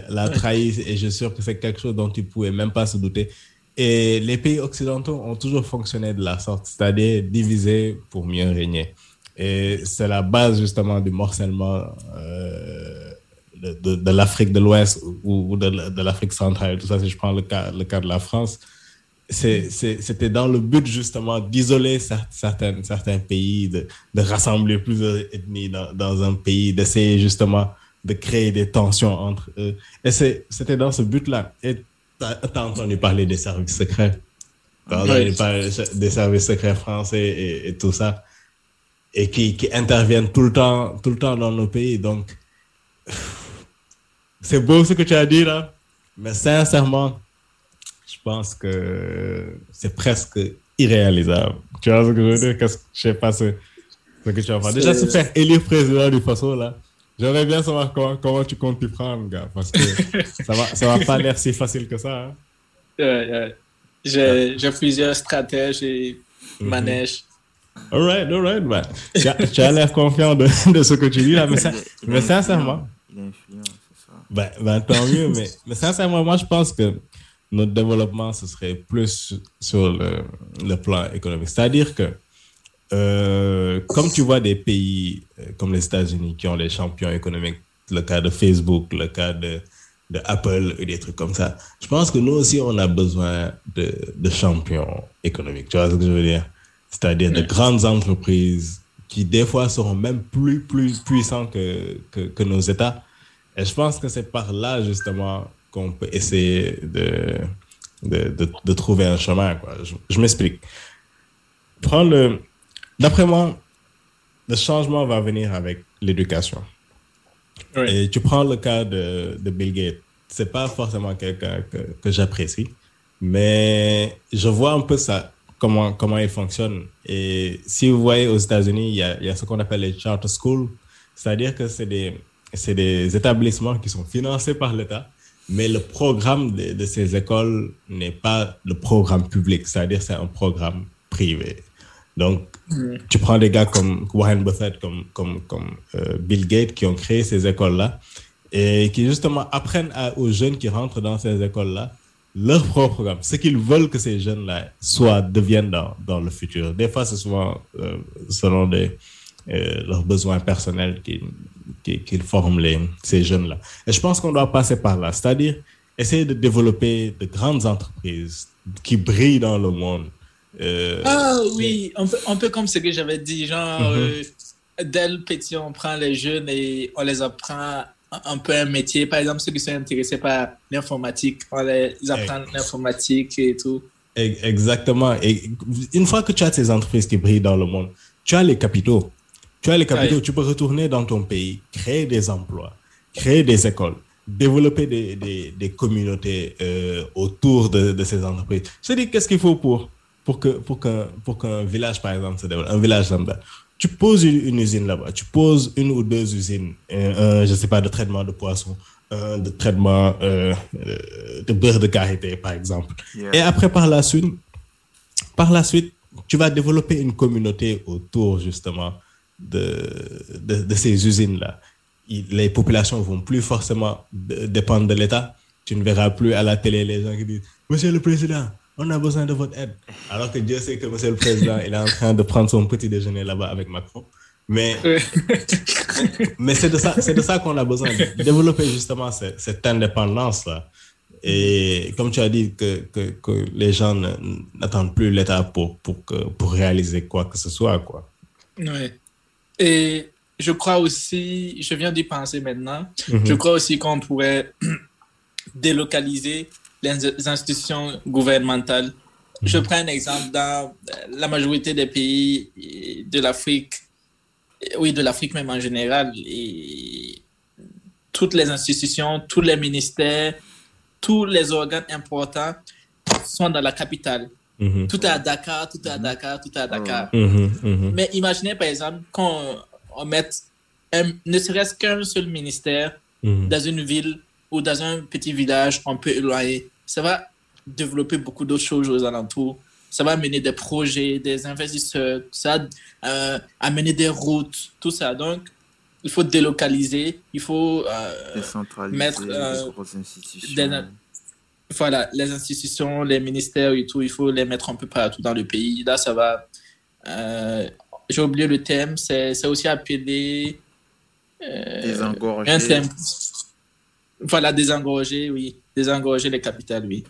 l'a trahi et je suis sûr que c'est quelque chose dont tu pouvais même pas se douter. Et les pays occidentaux ont toujours fonctionné de la sorte, c'est-à-dire diviser pour mieux régner. Et c'est la base justement du morcellement euh, de, l'Afrique de l'Ouest ou, de, l'Afrique centrale. Tout ça, si je prends le cas, le cas de la France, c'était dans le but justement d'isoler certains pays, de, rassembler plusieurs ethnies dans un pays, d'essayer justement de créer des tensions entre eux. Et c'était dans ce but-là. Et tu as entendu parler des services secrets. Tu as entendu parler des services secrets français et, et tout ça. Et qui, qui interviennent tout le temps, tout le temps dans nos pays. Donc, c'est beau ce que tu as dit là, mais sincèrement, je pense que c'est presque irréalisable. Tu vois ce que je veux dire? Je sais pas ce, ce que tu vas faire. Déjà, se faire élire président du façon là, j'aimerais bien savoir comment, comment tu comptes t'y prendre, gars, parce que *laughs* ça va, ça va pas l'air si facile que ça. hein. Ouais, ouais. J'ai plusieurs stratèges et manèges. All right, all right, man. Tu as, tu as l'air confiant de, *laughs* de ce que tu dis là, mais, ça- mais sincèrement, ça. Ben, ben, tant mieux, mais, mais sincèrement, moi, je pense que notre développement, ce serait plus sur le, le plan économique. C'est-à-dire que, euh, comme tu vois des pays euh, comme les États-Unis qui ont les champions économiques, le cas de Facebook, le cas de, de Apple et des trucs comme ça, je pense que nous aussi, on a besoin de, de champions économiques. Tu vois ce que je veux dire? C'est-à-dire de grandes entreprises qui, des fois, seront même plus, plus puissants que, que, que nos États. Et je pense que c'est par là, justement, qu'on peut essayer de, de, de, de trouver un chemin. Quoi. Je, je m'explique. Prends le... D'après moi, le changement va venir avec l'éducation. Et tu prends le cas de, de Bill Gates. C'est pas forcément quelqu'un que, que j'apprécie, mais je vois un peu ça, comment, comment il fonctionne. Et si vous voyez aux États-Unis, il y a, il y a ce qu'on appelle les charter schools, c'est-à-dire que c'est des, c'est des établissements qui sont financés par l'État, mais le programme de, de ces écoles n'est pas le programme public, c'est-à-dire c'est un programme privé. Donc, tu prends des gars comme Warren Buffett, comme, comme, comme euh, Bill Gates, qui ont créé ces écoles-là et qui justement apprennent aux jeunes qui rentrent dans ces écoles-là leur propre programme, ce qu'ils veulent que ces jeunes-là soient, deviennent dans, dans le futur. Des fois, c'est souvent euh, selon des, euh, leurs besoins personnels qu'ils qui, forment les, ces jeunes-là. Et je pense qu'on doit passer par là, c'est-à-dire essayer de développer de grandes entreprises qui brillent dans le monde. Euh, Ah oui, un peu, un peu comme ce que j'avais dit, genre, Mhm. euh, dès le petit, on prend les jeunes et on les apprend un- un peu un métier. Par exemple, ceux qui sont intéressés par l'informatique, on les apprend l'informatique et tout. Exactement. Et une fois que tu as ces entreprises qui brillent dans le monde, tu as les capitaux. Tu as les capitaux, tu peux retourner dans ton pays, créer des emplois, créer des écoles. développer des, des, des communautés euh, autour de, de, ces entreprises. Je te dis, qu'est-ce qu'il faut pour, pour qu'un pour qu'un pour qu'un village, par exemple, se développe, un village lambda Tu poses une, une usine là-bas, tu poses une ou deux usines, un, je ne sais pas, de traitement de poissons, un de traitement euh, de beurre de karité, par exemple. Yeah. Et après, par la suite, par la suite, tu vas développer une communauté autour, justement, de, de, de ces usines-là les populations vont plus forcément dépendre de l'État. Tu ne verras plus à la télé les gens qui disent Monsieur le Président, on a besoin de votre aide. Alors que Dieu sait que Monsieur le Président, il est en train de prendre son petit déjeuner là-bas avec Macron. Mais, *laughs* mais c'est de ça, ça qu'on a besoin, de développer justement cette, cette indépendance-là. Et comme tu as dit, que, que, que les gens n'attendent plus l'État pour, pour, que, pour réaliser quoi que ce soit. Quoi. Ouais. Et je crois aussi, je viens d'y penser maintenant, mm -hmm. je crois aussi qu'on pourrait *clears throat* délocaliser les institutions gouvernementales. Je prends un exemple dans la majorité des pays de l'Afrique, oui, de l'Afrique même en général, et toutes les institutions, tous les ministères, tous les organes importants sont dans la capitale. Mm -hmm. Tout est à Dakar, tout est à Dakar, tout est à Dakar. Mais imaginez par exemple qu'on on mette un, ne serait-ce qu'un seul ministère dans une ville ou dans un petit village un peu éloigné. Ça va développer beaucoup d'autres choses aux alentours. Ça va amener des projets, des investisseurs, ça va euh, amener des routes, tout ça. Donc, il faut délocaliser, il faut euh, mettre euh, des, voilà, les institutions, les ministères et tout, il faut les mettre un peu partout dans le pays. Là, ça va j'ai oublié le thème, c'est aussi appelé désengorger. Un thème. Voilà, désengorger, oui. Désengorger les capitales, oui.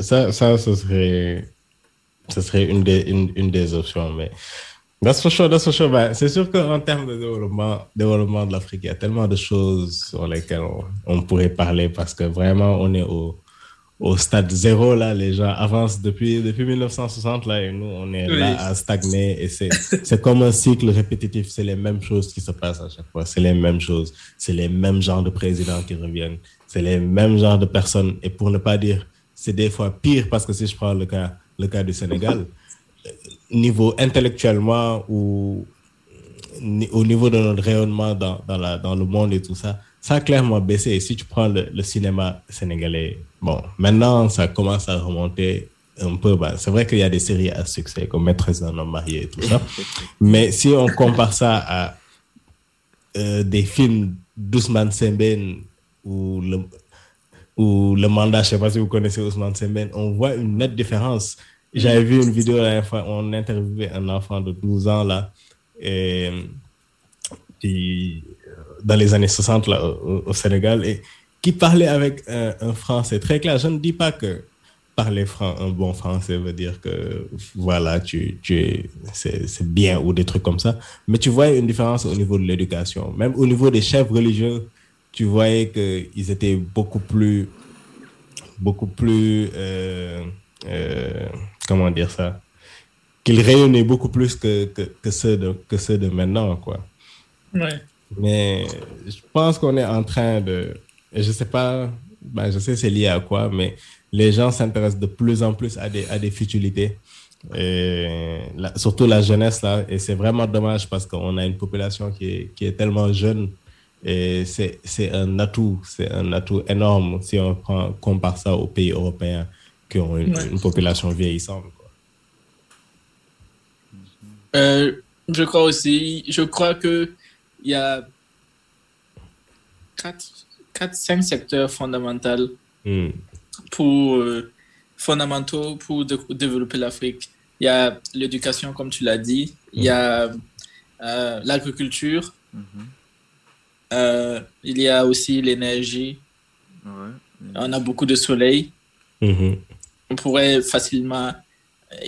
Ça, ça, ce serait, ce serait une, des, une, une des options, mais that's for sure, that's for sure. Ben, c'est sûr qu'en termes de développement, développement de l'Afrique, il y a tellement de choses sur lesquelles on, on pourrait parler parce que vraiment, on est au, au stade zéro, là, les gens avancent depuis, depuis 1960, là, et nous, on est oui. là à stagner, et c'est, c'est comme un cycle répétitif, c'est les mêmes choses qui se passent à chaque fois, c'est les mêmes choses, c'est les mêmes genres de présidents qui reviennent, c'est les mêmes genres de personnes, et pour ne pas dire, c'est des fois pire, parce que si je prends le cas, le cas du Sénégal, niveau intellectuellement ou au niveau de notre rayonnement dans, dans, la, dans le monde et tout ça, ça a clairement baissé. Et si tu prends le, cinéma sénégalais, bon, maintenant, ça commence à remonter un peu. Bah, c'est vrai qu'il y a des séries à succès, comme Maîtresse d'un homme marié et tout ça. Mais si on compare ça à euh, des films d'Ousmane Sembène ou le, ou le mandat, je ne sais pas si vous connaissez Ousmane Sembène, on voit une nette différence. J'avais vu une vidéo, là, on interviewait un enfant de 12 ans, là, et, et dans les années 60 là, au, Sénégal et qui parlait avec un, un, français très clair. Je ne dis pas que parler un bon français veut dire que voilà, tu, tu es, c'est bien ou des trucs comme ça. Mais tu voyais une différence au niveau de l'éducation. Même au niveau des chefs religieux, tu voyais qu'ils étaient beaucoup plus, beaucoup plus, euh, euh, comment dire ça, qu'ils rayonnaient beaucoup plus que, que, que, ceux de, que ceux de maintenant, quoi. Ouais. Mais je pense qu'on est en train de. Je sais pas, ben je sais c'est lié à quoi, mais les gens s'intéressent de plus en plus à des, à des futilités. Et la, surtout la jeunesse, là. Et c'est vraiment dommage parce qu'on a une population qui est, qui est tellement jeune. Et c'est un atout, c'est un atout énorme si on prend, compare ça aux pays européens qui ont une, ouais. une population vieillissante. Quoi. Euh, je crois aussi, je crois que il y a quatre, quatre cinq secteurs fondamentaux mm. pour, euh, fondamentaux pour de, développer l'Afrique. Il y a l'éducation, comme tu l'as dit. Il y a euh, l'agriculture. Mm -hmm. euh, il y a aussi l'énergie. Ouais. On a beaucoup de soleil. Mm -hmm. On pourrait facilement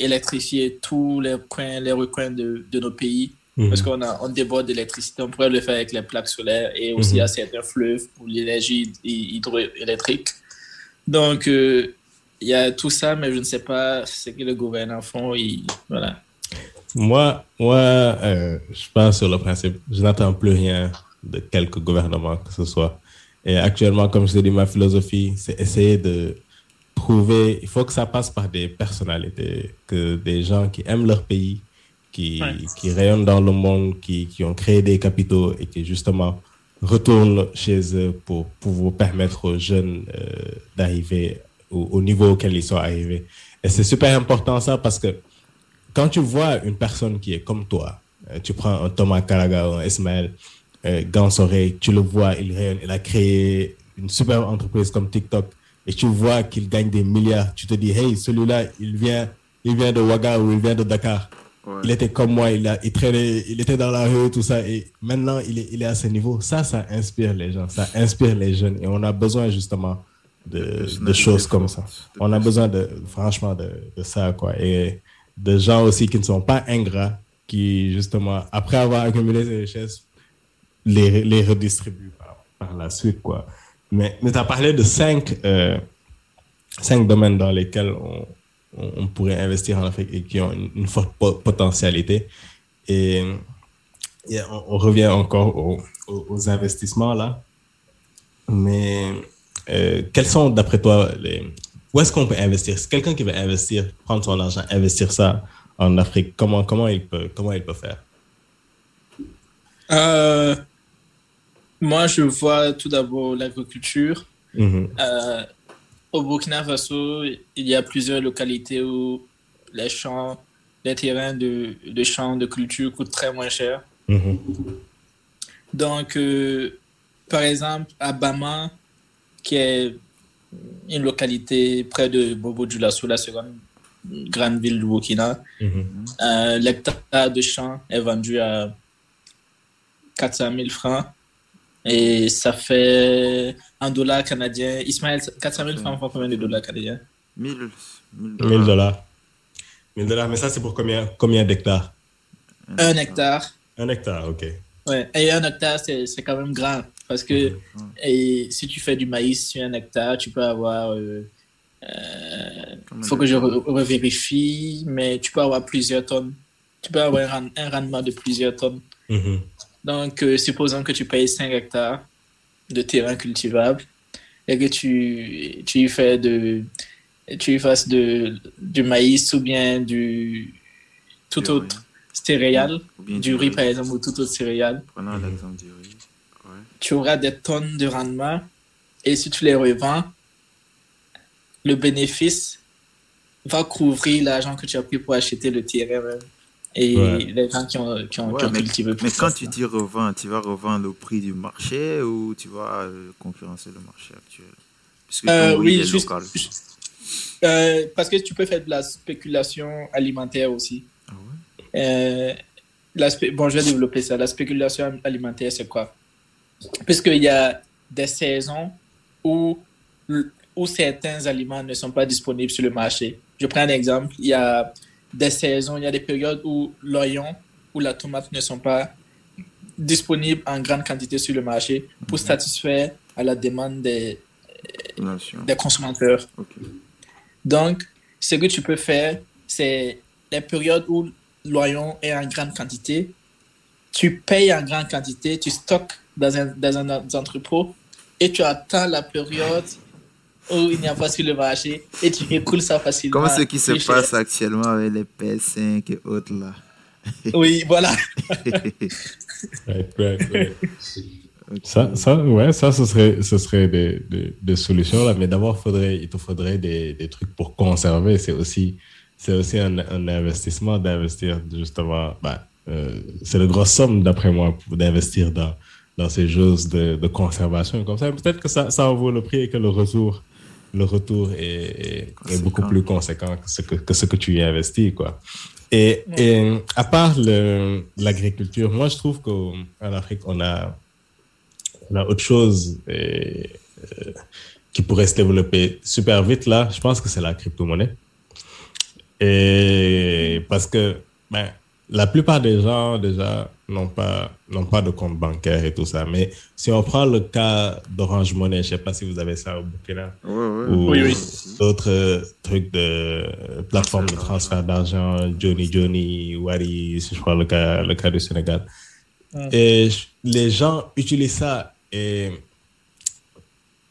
électrifier tous les coins, les recoins de, de nos pays parce qu'on on déborde d'électricité. On pourrait le faire avec les plaques solaires et aussi -hmm. à certains fleuves pour l'énergie hydroélectrique. Donc, euh, il y a tout ça, mais je ne sais pas ce que le gouvernement font. Il, voilà. Moi, moi euh, je pense sur le principe, je n'attends plus rien de quelque gouvernement que ce soit. Et actuellement, comme je l'ai dit, ma philosophie, c'est essayer de trouver, il faut que ça passe par des personnalités, que des gens qui aiment leur pays, qui, qui rayonnent dans le monde, qui, qui ont créé des capitaux et qui justement retournent chez eux pour, pour vous permettre aux jeunes euh, d'arriver au, au, niveau auquel ils sont arrivés. Et c'est super important ça parce que quand tu vois une personne qui est comme toi, euh, tu prends un Thomas Karaga ou un Ismaël euh, Gansoré, tu le vois, il rayonne, il a créé une super entreprise comme TikTok et tu vois qu'il gagne des milliards. Tu te dis, hey, celui-là, il vient, il vient de Ouaga ou il vient de Dakar. Ouais. Il était comme moi, il, a, il, traînait, il était dans la rue, tout ça. Et maintenant, il est, il est à ce niveau. Ça, ça inspire les gens, ça inspire les jeunes. Et on a besoin justement de, de choses comme ça. On a besoin de, franchement, de, de ça, quoi. Et de gens aussi qui ne sont pas ingrats, qui, justement, après avoir accumulé ces richesses, les, les redistribuent par, par la suite, quoi. Mais, mais tu as parlé de cinq, euh, cinq domaines dans lesquels on, on, on, pourrait investir en Afrique et qui ont une, une forte potentialité. Et, et on, on, revient encore aux, aux, investissements, là. Mais euh, quels sont, d'après toi, les, où est-ce qu'on peut investir? Si quelqu'un qui veut investir, prendre son argent, investir ça en Afrique, comment, comment, il, peut, comment il peut faire? Euh, moi, je vois tout d'abord l'agriculture. Mm -hmm. euh, au Burkina Faso, il y a plusieurs localités où les champs, les terrains de, de champs de culture coûtent très moins cher. -hmm. Donc, euh, par exemple, à Bama, qui est une localité près de Bobo Dioulasso, la seconde grande ville du Burkina, -hmm. euh, l'hectare de champ est vendu à 400 000 francs. Et ça fait un dollar canadien. Ismaël, 400 000 francs font combien de dollars canadiens? 1000 dollars. 1000 dollars. Mais ça, c'est pour combien, combien d'hectares? Un hectare. Un hectare, ok. Ouais, et un hectare, c'est quand même grand. Parce que et si tu fais du maïs sur un hectare, tu peux avoir. Il euh, euh, faut que je revérifie, mais tu peux avoir plusieurs tonnes. Tu peux avoir un, un rendement de plusieurs tonnes. Mm -hmm. Donc, euh, supposons que tu payes 5 hectares de terrain cultivable et que tu, tu y fais de, tu y fasses de, du maïs ou bien du tout du autre céréale, du, du riz, riz par exemple, ou tout autre céréale. Prenons mm -hmm. l'exemple du riz. Ouais. Tu auras des tonnes de rendement et si tu les revends, le bénéfice va couvrir l'argent que tu as pris pour acheter le terrain. Même et ouais. les gens qui ont, qui ont, ouais, qui ont mais, cultivé plus. Mais quand tu dis revends, tu vas revendre au prix du marché ou tu vas euh, concurrencer le marché actuel? Puisque euh, oui, juste, euh, parce que tu peux faire de la spéculation alimentaire aussi. Ah ouais? bon, je vais développer ça. La spéculation alimentaire, c'est quoi? Puisqu'il y a des saisons où, où certains aliments ne sont pas disponibles sur le marché. Je prends un exemple. Il y a des saisons, il y a des périodes où l'oignon ou la tomate ne sont pas disponibles en grande quantité sur le marché pour -hmm. satisfaire à la demande des, des consommateurs. Okay. Donc, ce que tu peux faire, c'est les périodes où l'oignon est en grande quantité, tu payes en grande quantité, tu stockes dans un, dans un entrepôt et tu attends la période où il n'y a pas sur le marché et tu écoules ça facilement. Comme ce qui se passe actuellement avec les PS5 et autres là. *laughs* Oui, voilà. right, right, right. Ça, ça, ouais, ça, ce serait, ce serait des, des, des solutions là, mais d'abord, faudrait, il te faudrait des, des trucs pour conserver. C'est aussi, c'est aussi un, un investissement d'investir justement. Bah, euh, c'est de grosse somme d'après moi d'investir dans dans ces choses de, de conservation comme ça. Peut-être que ça, ça en vaut le prix et que le retour le retour est, est, est, beaucoup plus conséquent que ce que, que, ce que tu y investis, quoi. Et, ouais. et à part l'agriculture, moi, je trouve qu'en Afrique, on a, on a autre chose et, euh, qui pourrait se développer super vite, là. Je pense que c'est la crypto-monnaie. Et parce que, ben, la plupart des gens, déjà, n'ont pas, n'ont pas de compte bancaire et tout ça. Mais si on prend le cas d'Orange Money, je ne sais pas si vous avez ça au Burkina, ouais, ouais. ou oui, oui. d'autres trucs de plateforme de transfert d'argent, Johnny Johnny, Wari, si je crois le cas, le cas du Sénégal. Ouais. Et les gens utilisent ça et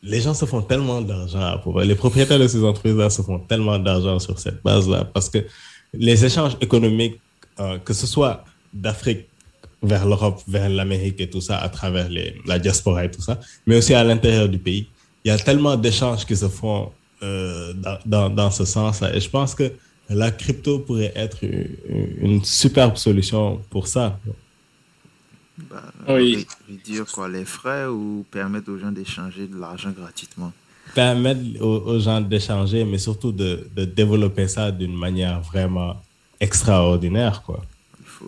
les gens se font tellement d'argent Les propriétaires de ces entreprises-là se font tellement d'argent sur cette base-là parce que les échanges économiques, euh, que ce soit d'Afrique vers l'Europe, vers l'Amérique et tout ça, à travers les, la diaspora et tout ça, mais aussi à l'intérieur du pays, il y a tellement d'échanges qui se font euh, dans, dans, ce sens-là. Et je pense que la crypto pourrait être une, superbe solution pour ça. Bah, oui. Dire quoi, les frais ou permettre aux gens d'échanger de l'argent gratuitement? Permettre aux, gens d'échanger, mais surtout de, de développer ça d'une manière vraiment extraordinaire, quoi.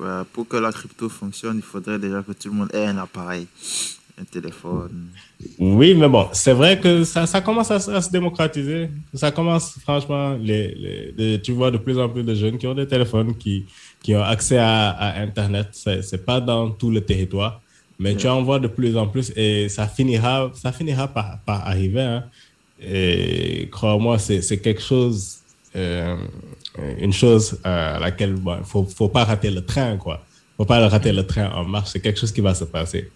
Euh, pour que la crypto fonctionne, il faudrait déjà que tout le monde ait un appareil un téléphone. Oui, mais bon, c'est vrai que ça, ça commence à, se démocratiser. Ça commence, franchement, les, les, tu vois de plus en plus de jeunes qui ont des téléphones, qui, qui ont accès à, à Internet. C'est pas dans tout le territoire, mais tu en vois de plus en plus et ça finira, ça finira par, par arriver. Hein. Et crois-moi, c'est quelque chose, euh, une chose à laquelle il ne faut, faut pas rater le train, quoi. faut pas rater le train en marche. C'est quelque chose qui va se passer.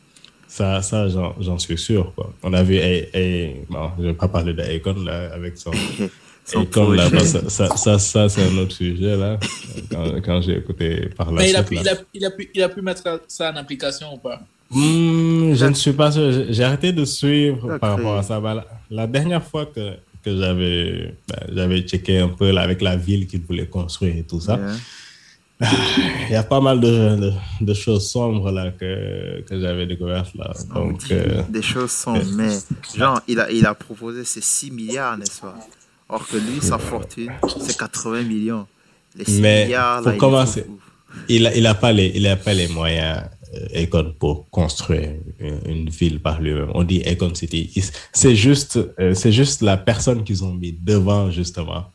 Ça, ça j'en suis sûr. Quoi. On a vu, et, bon, je ne vais pas parler d'Akon là, avec son. *laughs* Là, ça, ça, ça, ça c'est un autre sujet là, quand, quand j'ai écouté par la Mais suite, il, a, il, a, il, a pu, il a pu mettre ça en application ou pas? Hmm, Je ne suis pas sûr. J'ai arrêté de suivre par rapport à ça. Bah, la, la, dernière fois que, que j'avais ben, j'avais checké un peu avec la ville qu'il voulait construire et tout ça. Il y a pas mal de, de, choses sombres là que, que j'avais découvertes là. Donc, euh, des choses sombres, mais genre, il a, il a proposé ses 6 milliards, n'est-ce pas? Or que lui, sa fortune, c'est 80 millions. Les 6 mais milliards, là, commencer, il n'a il a pas, les, il a pas les moyens, euh, pour construire une, ville par lui-même. On dit Econ City. C'est juste, euh, c'est juste la personne qu'ils ont mis devant, justement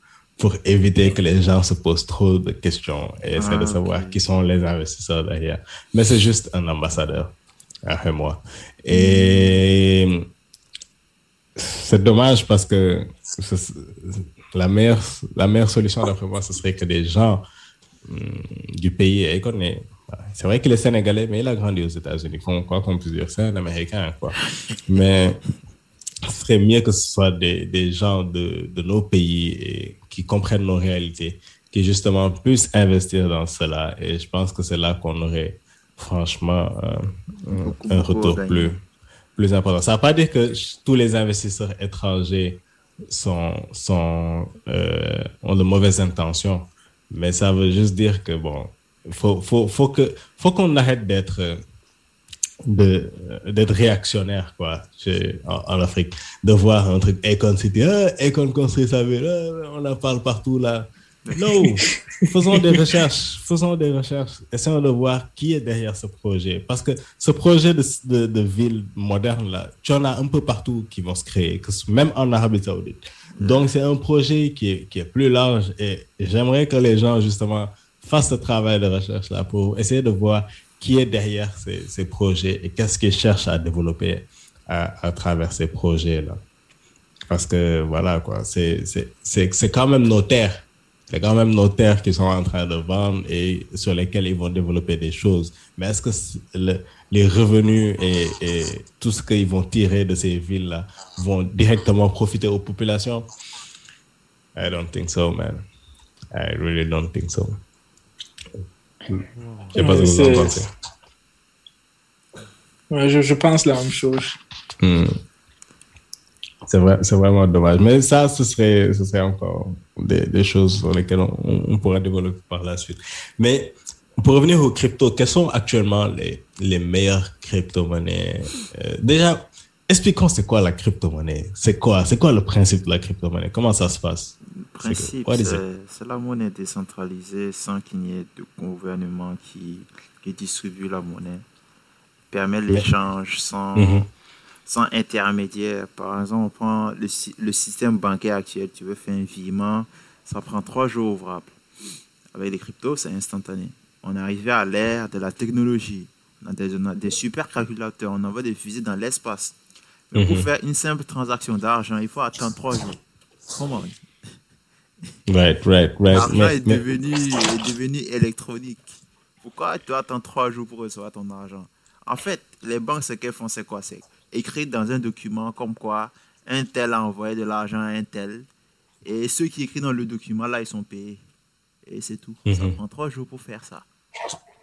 pour éviter que les gens se posent trop de questions et essaient de ah, savoir qui sont les investisseurs derrière. Mais c'est juste un ambassadeur, après moi. Et c'est dommage parce que la meilleure, la meilleure solution, d'après moi, ce serait que des gens hum, du pays connaissent. C'est vrai qu'il est sénégalais, mais il a grandi aux États-Unis. Quoi qu'on puisse dire, c'est un Américain, quoi. Mais ce serait mieux que ce soit des, des gens de, de, nos pays et qui comprennent nos réalités, qui justement puissent investir dans cela. Et je pense que c'est là qu'on aurait franchement euh, un retour plus, plus important. Ça ne veut pas dire que tous les investisseurs étrangers sont, sont, euh, ont de mauvaises intentions, mais ça veut juste dire que, bon, faut, faut, faut que, faut qu'on arrête d'être de d'être réactionnaire quoi en, Afrique. De voir un truc Econ City ah, Econ construit sa ville ah, on en parle partout là. Non *laughs* faisons des recherches faisons des recherches. Essayons de voir qui est derrière ce projet. Parce que ce projet de, de, de ville moderne là tu en as un peu partout qui vont se créer même en Arabie Saoudite. Donc c'est un projet qui est, qui est plus large et j'aimerais que les gens justement fassent ce travail de recherche là pour essayer de voir qui est derrière ces, ces projets et qu'est-ce qu'ils cherchent à développer à, à, travers ces projets-là. Parce que voilà, quoi, c'est quand même nos terres. C'est quand même nos terres qui sont en train de vendre et sur lesquelles ils vont développer des choses. Mais est-ce que les revenus et, et, tout ce qu'ils vont tirer de ces villes-là vont directement profiter aux populations? I don't think so, man. I really don't think so. Je pas je, je, pense la même chose. Hmm. C'est vrai, vraiment dommage. Mais ça, ce serait, ce serait encore des, des choses sur lesquelles on, on, pourrait développer par la suite. Mais pour revenir aux cryptos, quelles sont actuellement les, les meilleures crypto-monnaies? Euh, Déjà, expliquons c'est quoi la crypto-monnaie. C'est quoi, c'est quoi le principe de la crypto-monnaie? Comment ça se passe? Le principe, c'est la monnaie décentralisée sans qu'il n'y ait de gouvernement qui, qui distribue la monnaie. Permet l'échange sans, mhm. sans intermédiaire. Par exemple, on prend le, le, système bancaire actuel. Tu veux faire un virement, ça prend trois jours ouvrables. Avec les cryptos, c'est instantané. On est arrivé à l'ère de la technologie. On a des, on a des supercalculateurs, on envoie des fusées dans l'espace pour mhm. faire une simple transaction d'argent, il faut attendre trois jours. Comment? Right, right, right. L'argent est, devenu, est devenu électronique. Pourquoi tu attends trois jours pour recevoir ton argent? En fait, les banques, ce qu'elles font, c'est quoi? C'est écrire dans un document comme quoi un tel a envoyé de l'argent à un tel. Et ceux qui écrivent dans le document, là, ils sont payés. Et c'est tout. Ça Mhm. prend trois jours pour faire ça.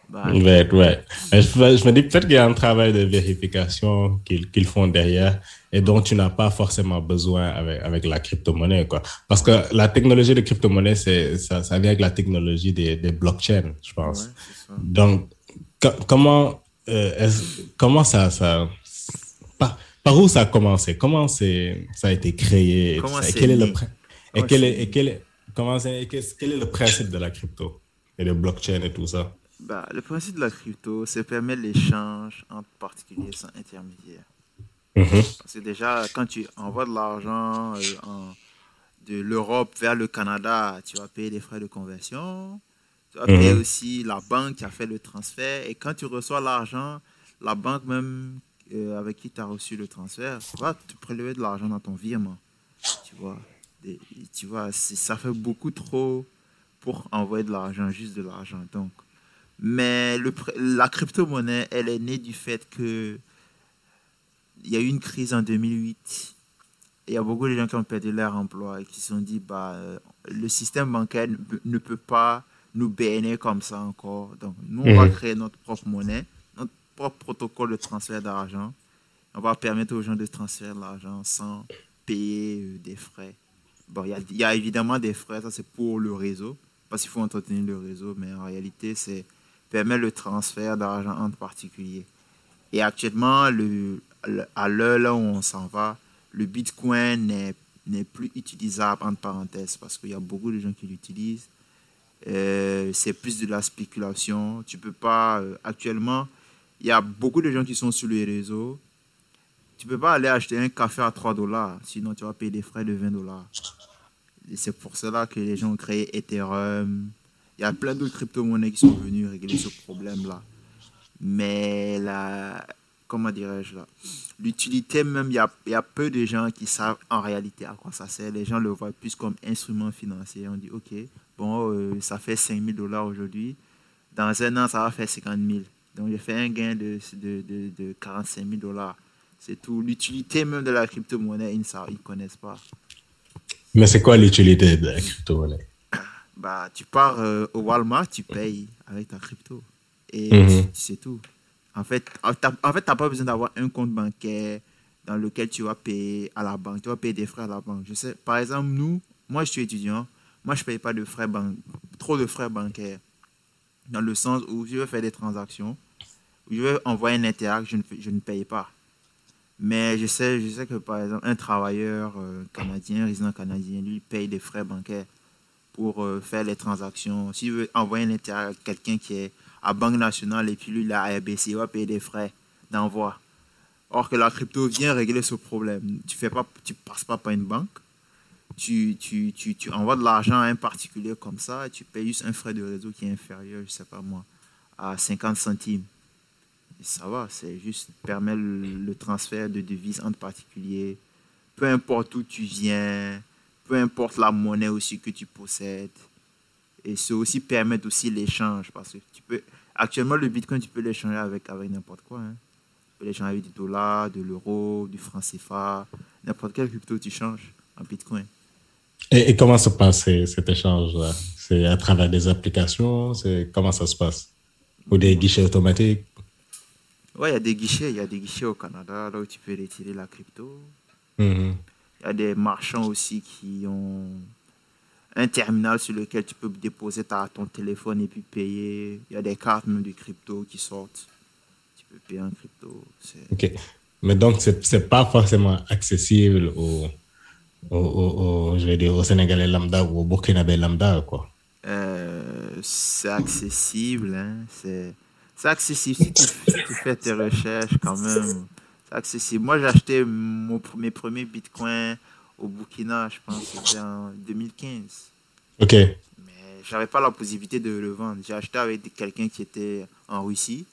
Bah, Ouais, ouais. Mais Je, me- je me dis peut-être qu'il y a un travail de vérification qu'ils qu'ils font derrière et dont tu n'as pas forcément besoin avec, avec la crypto-monnaie, quoi. Parce que la technologie de crypto-monnaie, c'est, ça, ça vient avec la technologie des, des blockchains, je pense. ouais. Donc, co- comment, euh, comment ça, ça, par, par où ça a commencé? Comment c'est, ça a été créé? et Comment quel est le, et Comment quel c'est est, et quel est, comment c'est, et qu'est-ce- quel est le principe de la crypto et de blockchain et tout ça? Bah, le principe de la crypto, c'est permettre l'échange entre particuliers sans intermédiaire. Mhm. Parce que déjà, quand tu envoies de l'argent euh, en- de l'Europe vers le Canada, tu vas payer des frais de conversion. Tu vas Mhm. payer aussi la banque qui a fait le transfert. Et quand tu reçois l'argent, la banque même euh, avec qui tu as reçu le transfert va te prélever de l'argent dans ton virement. Tu vois, Et- tu vois ça fait beaucoup trop pour envoyer de l'argent, juste de l'argent. Donc, mais le, la crypto-monnaie, elle est née du fait que il y a eu une crise en 2008. Et il y a beaucoup de gens qui ont perdu leur emploi et qui se sont dit bah, euh, le système bancaire ne peut- pas nous bénir comme ça encore. Donc, nous, on va Mhm. créer notre propre monnaie, notre propre protocole de transfert d'argent. On va permettre aux gens de transférer de l'argent sans payer euh, des frais. Bon, il y a, il y a évidemment des frais, ça c'est pour le réseau, parce qu'il faut entretenir le réseau, mais en réalité, c'est permettre le transfert d'argent entre particuliers. Et actuellement, le, le- à l'heure où on s'en va, le Bitcoin n'est plus utilisable entre parenthèses parce qu'il y a beaucoup de gens qui l'utilisent. Euh, c'est plus de la spéculation. Tu peux pas. euh, actuellement, il y a beaucoup de gens qui sont sur les réseaux. Tu peux pas aller acheter un café à 3 dollars, sinon tu vas payer des frais de 20 dollars. C'est pour cela que les gens ont créé Ethereum. Il y a plein d'autres crypto-monnaies qui sont venues régler ce problème-là. Mais la, comment dirais-je là, l'utilité même, il y a, y a peu de gens qui savent en réalité à quoi ça sert. Les gens le voient plus comme instrument financier. On dit, OK, bon, euh, ça fait 5 000 dollars aujourd'hui. Dans un an, ça va faire 50 000. Donc, j'ai fait un gain de, de, de, de 45 000 dollars. C'est tout. L'utilité même de la crypto-monnaie, ils ne ils connaissent pas. Mais c'est quoi l'utilité de la crypto-monnaie? Bah, tu pars euh, au Walmart, tu payes avec ta crypto. Et Mhm. c'est tout. En fait, tu en fait, pas besoin d'avoir un compte bancaire dans lequel tu vas payer à la banque. Tu vas payer des frais à la banque. Je sais, par exemple, nous, moi, je suis étudiant. Moi, je paye pas de frais ban- trop de frais bancaires. Dans le sens où je veux faire des transactions, où je veux envoyer un interact, je ne, je ne paye pas. Mais je sais, je sais que, par exemple, un travailleur euh, canadien, résident canadien, lui, paye des frais bancaires pour euh, faire les transactions. S'il veut envoyer un intérêt à quelqu'un qui est à Banque Nationale et puis lui, là, à RBC, il va payer des frais d'envoi. Or que la crypto vient régler ce problème. Tu tu passes pas par une banque. Tu, tu, tu, tu envoies de l'argent à un particulier comme ça tu payes juste un frais de réseau qui est inférieur, je sais pas moi, à 50 centimes. Ça va, c'est juste permet le transfert de devises entre particuliers. Peu importe où tu viens, peu importe la monnaie aussi que tu possèdes. Et c'est aussi permettre aussi l'échange parce que tu peux actuellement le bitcoin tu peux l'échanger avec avec n'importe quoi hein. Tu peux l'échanger avec du dollar, de l'euro, du franc CFA, n'importe quelle crypto tu changes en bitcoin. Et, et comment se passe cet échange-là? C'est à travers des applications? C'est, comment ça se passe? Ou des guichets automatiques? Ouais, il y a des guichets, il y a des guichets au Canada là où tu peux retirer la crypto. Mhm. Il y a des marchands aussi qui ont un terminal sur lequel tu peux déposer ta, ton téléphone et puis payer. Il y a des cartes même de crypto qui sortent. Tu peux payer en crypto. OK. Mais donc, c'est, c'est pas forcément accessible aux, aux, aux- je vais dire, aux Sénégalais lambda ou aux Burkinabés lambda, quoi. Euh, c'est accessible, hein. C'est, c'est accessible si tu, si tu fais tes recherches quand même. C'est accessible. Moi, j'ai acheté mon, mes premiers bitcoins au Burkina, je pense, c'était en 2015. OK. Mais j'avais pas la possibilité de le vendre. J'ai acheté avec quelqu'un qui était en Russie.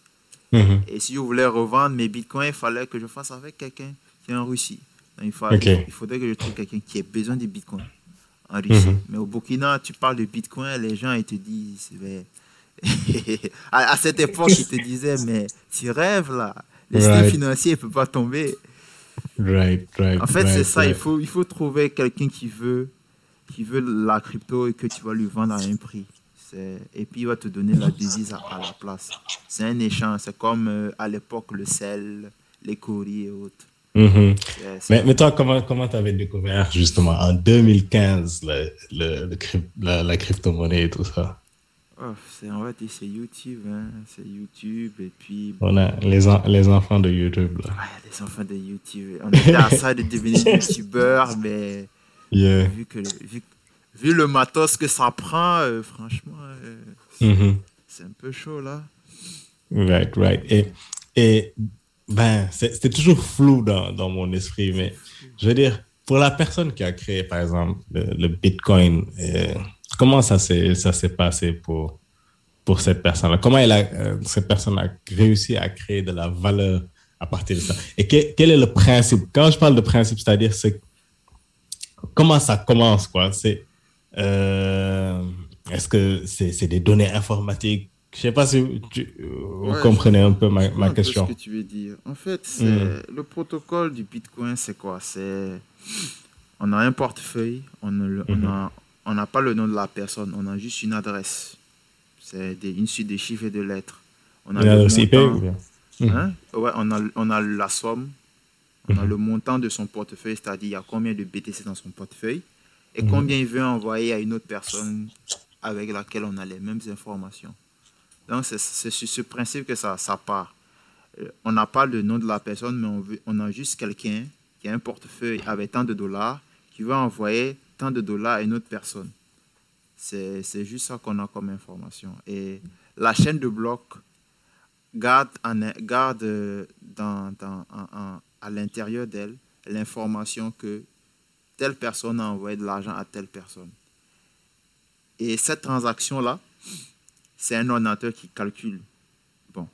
Mhm. Et si je voulais revendre mes bitcoins, il fallait que je fasse avec quelqu'un qui est en Russie. Donc, il, il faudrait que je trouve quelqu'un qui ait besoin de bitcoins en Russie. Mhm. Mais au Burkina, tu parles de bitcoin, les gens ils te disent. mais- *laughs* à, à cette époque, ils te disaient, mais tu rêves là. Le système Right. financier ne peut pas tomber. Right, right. En fait, c'est ça. Il faut, il faut trouver quelqu'un qui veut, qui veut la crypto et que tu vas lui vendre à un prix. Et puis, il va te donner la devise à, à la place. C'est un échange. C'est comme euh, à l'époque le sel, les courriers et autres. Mhm. C'est- Mais, mais toi, comment comment tu avais découvert justement en 2015 le, le, la, la crypto-monnaie et tout ça? Oh, c'est- on va dire c'est YouTube. Hein. C'est YouTube. Et puis, On a les, en- les enfants de YouTube là. ouais, les enfants de YouTube. On était à ça de devenir *laughs* youtubeur, mais Yeah. vu, que, vu, vu le matos que ça prend, euh, franchement, euh, Mhm. c'est un peu chaud là. Right, right. Et, et ben, c'était toujours flou dans, dans mon esprit, mais je veux dire, pour la personne qui a créé, par exemple, le, le Bitcoin, euh, comment ça s'est ça s'est passé pour, pour cette personne-là? Comment elle a, euh, cette personne a réussi à créer de la valeur à partir de ça? Et que- quel est le principe? Quand je parle de principe, c'est-à-dire, c'est comment ça commence, quoi? C'est, euh, est-ce que c'est c'est des données informatiques? Je sais pas si tu, vous Ouais, comprenez un peu ma, ma question. ce que tu veux dire. En fait, c'est Mm. le protocole du Bitcoin, c'est quoi? C'est on a un portefeuille, on ne le- on Mhm. a- on n'a pas le nom de la personne, on a juste une adresse. C'est une suite de chiffres et de lettres. On a Une le adresse IP montant, ou bien? Hein? Ouais, on a, on a la somme, on a le montant de son portefeuille, c'est-à-dire il y a combien de BTC dans son portefeuille et Mhm. combien il veut envoyer à une autre personne avec laquelle on a les mêmes informations. Donc, c'est c'est sur ce principe que ça, ça part. Euh, On n'a pas le nom de la personne, mais on, veut, on a juste quelqu'un qui a un portefeuille avec tant de dollars, qui veut envoyer tant de dollars à une autre personne. C'est juste ça qu'on a comme information. Et la chaîne de blocs garde, en- garde dans, à l'intérieur d'elle l'information que telle personne a envoyé de l'argent à telle personne. Et cette transaction-là, c'est un ordinateur qui calcule. Bon,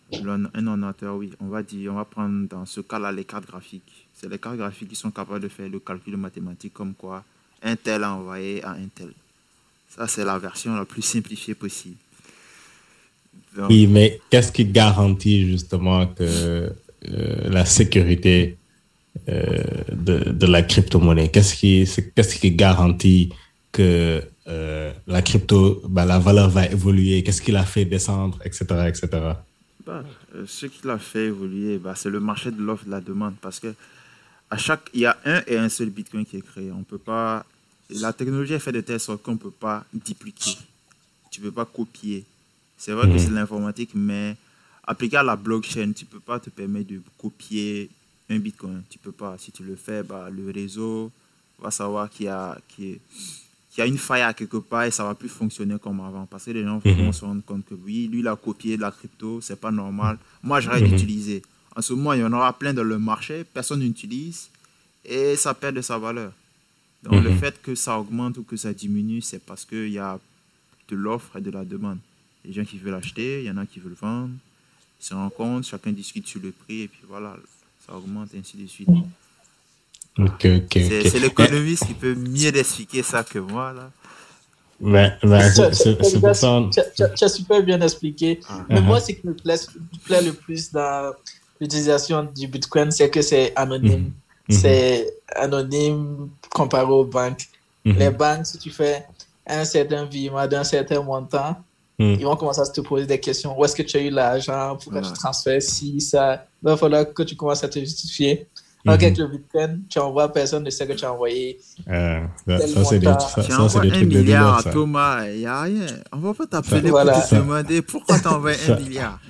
un ordinateur, oui, on va dire, on va prendre dans ce cas-là les cartes graphiques. C'est les cartes graphiques qui sont capables de faire le calcul mathématique comme quoi un tel a envoyé à un tel. Ça, c'est la version la plus simplifiée possible. Donc, Oui, mais qu'est-ce qui garantit justement que euh, la sécurité euh, de, de la crypto-monnaie? Qu'est-ce qui, c'est- qu'est-ce qui garantit que euh, la crypto, ben, la valeur va évoluer? Qu'est-ce qui la fait descendre, etc., etc.? Bah, ce qui l'a fait évoluer, bah, c'est le marché de l'offre et de la demande. Parce que à chaque, il y a un et un seul Bitcoin qui est créé. On peut pas, la technologie est faite de telle sorte qu'on ne peut pas dupliquer. Tu ne peux pas copier. C'est vrai que Mhm. c'est l'informatique, mais appliqué à la blockchain, tu ne peux pas te permettre de copier un Bitcoin. Tu peux pas. Si tu le fais, bah, le réseau va savoir qu'il y a, qu'il y une faille à quelque part et ça va plus fonctionner comme avant. Parce que les gens Mhm. vont se rendre compte que oui, lui, il a copié de la crypto, c'est pas normal. Moi, j'arrête d'utiliser. En ce moment, il y en aura plein dans le marché, personne n'utilise et ça perd de sa valeur. Donc, le Mhm. fait que ça augmente ou que ça diminue, c'est parce qu'il y a de l'offre et de la demande. Les gens qui veulent acheter, il y en a qui veulent vendre. Ils se rencontrent, chacun discute sur le prix et puis voilà, ça augmente ainsi de suite. Ok, ok, C'est ok. c'est l'économiste qui peut mieux expliquer ça que moi. Là. Ben, ben, c'est pour ça. tu as- super bien expliqué. Ah. Mais Uh-huh. moi, ce qui me plaît, me plaît le plus dans l'utilisation du Bitcoin, c'est que c'est anonyme. Mhm. C'est anonyme comparé aux banques. Mhm. Les banques, si tu fais un certain virement d'un certain montant, Mhm. ils vont commencer à te poser des questions. Où est-ce que tu as eu l'argent? Pourquoi tu transfères ci, ça? Il va falloir que tu commences à te justifier. Alors qu'avec le Bitcoin, tu envoies, personne ne sait que tu as envoyé. Euh, ça, c'est des, ça, ça, c'est des un trucs de milliard dealer, à ça. Thomas, il n'y a rien. On ne va pas t'appeler Voilà. pour te demander pourquoi tu envoies un milliard.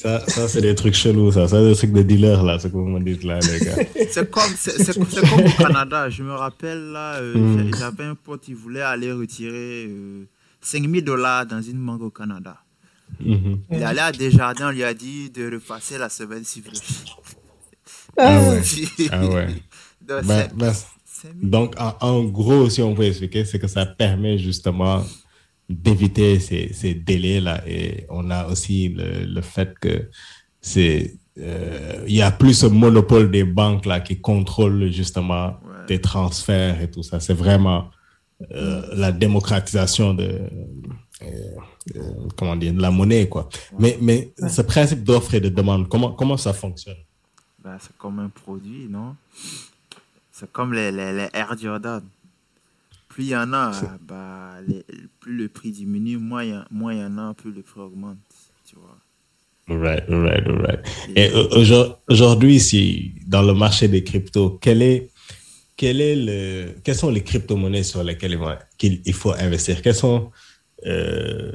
Ça, ça c'est des trucs chelous, ça. Ça, c'est des trucs de dealer, là, ce que vous me dites, là, les gars. *laughs* C'est comme, c'est, c'est- c'est comme au Canada. Je me rappelle, là, euh, Mm. j'ai- j'avais un pote, il voulait aller retirer euh, 5000 dollars dans une banque au Canada. Mhm. Il est allé à Desjardins, on lui a dit de repasser la semaine suivante. Ah ouais. Ah ouais. *laughs* Donc, ben, c'est mieux. donc, en, en gros, si on peut expliquer, c'est que ça permet justement d'éviter ces, ces délais-là. Et on a aussi le, le fait que c'est, euh, il y a plus ce monopole des banques là qui contrôlent justement Ouais. des transferts et tout ça. C'est vraiment euh, la démocratisation de, euh, comment dire, de la monnaie, quoi. Mais, mais ce principe d'offre et de demande, comment, comment ça fonctionne? Ben, c'est comme un produit, non? C'est comme les, les, les Air Jordan. Plus il y en a, bah, les- plus le prix diminue, moins il y, en a, plus le prix augmente. Tu vois. Right, right, right. Et au- aujourd- aujourd'hui, si dans le marché des cryptos, quel est, quel est le, quelles sont les crypto-monnaies sur lesquelles il, faut investir? Quelles sont, euh,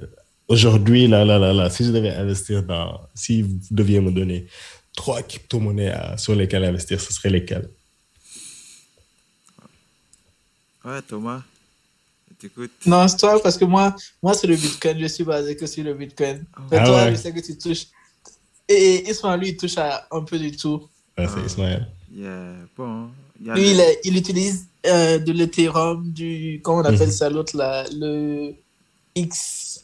aujourd'hui, là, là, là, là, si je devais investir dans, si vous deviez me donner trois crypto-monnaies sur lesquelles investir, ce serait lesquelles? Ouais, Thomas, t'écoute. Non, c'est toi, parce que moi, moi c'est le Bitcoin. Je suis basé que sur le Bitcoin. Mais Ah toi, ouais. je sais que tu touches. Et Ismaël, lui, il touche à un peu du tout. Ah, c'est Ah. Ismaël. Yeah, bon. il y a Lui, le- il, est- il utilise euh, de l'Ethereum, du. Comment on appelle Mhm. ça l'autre là Le X.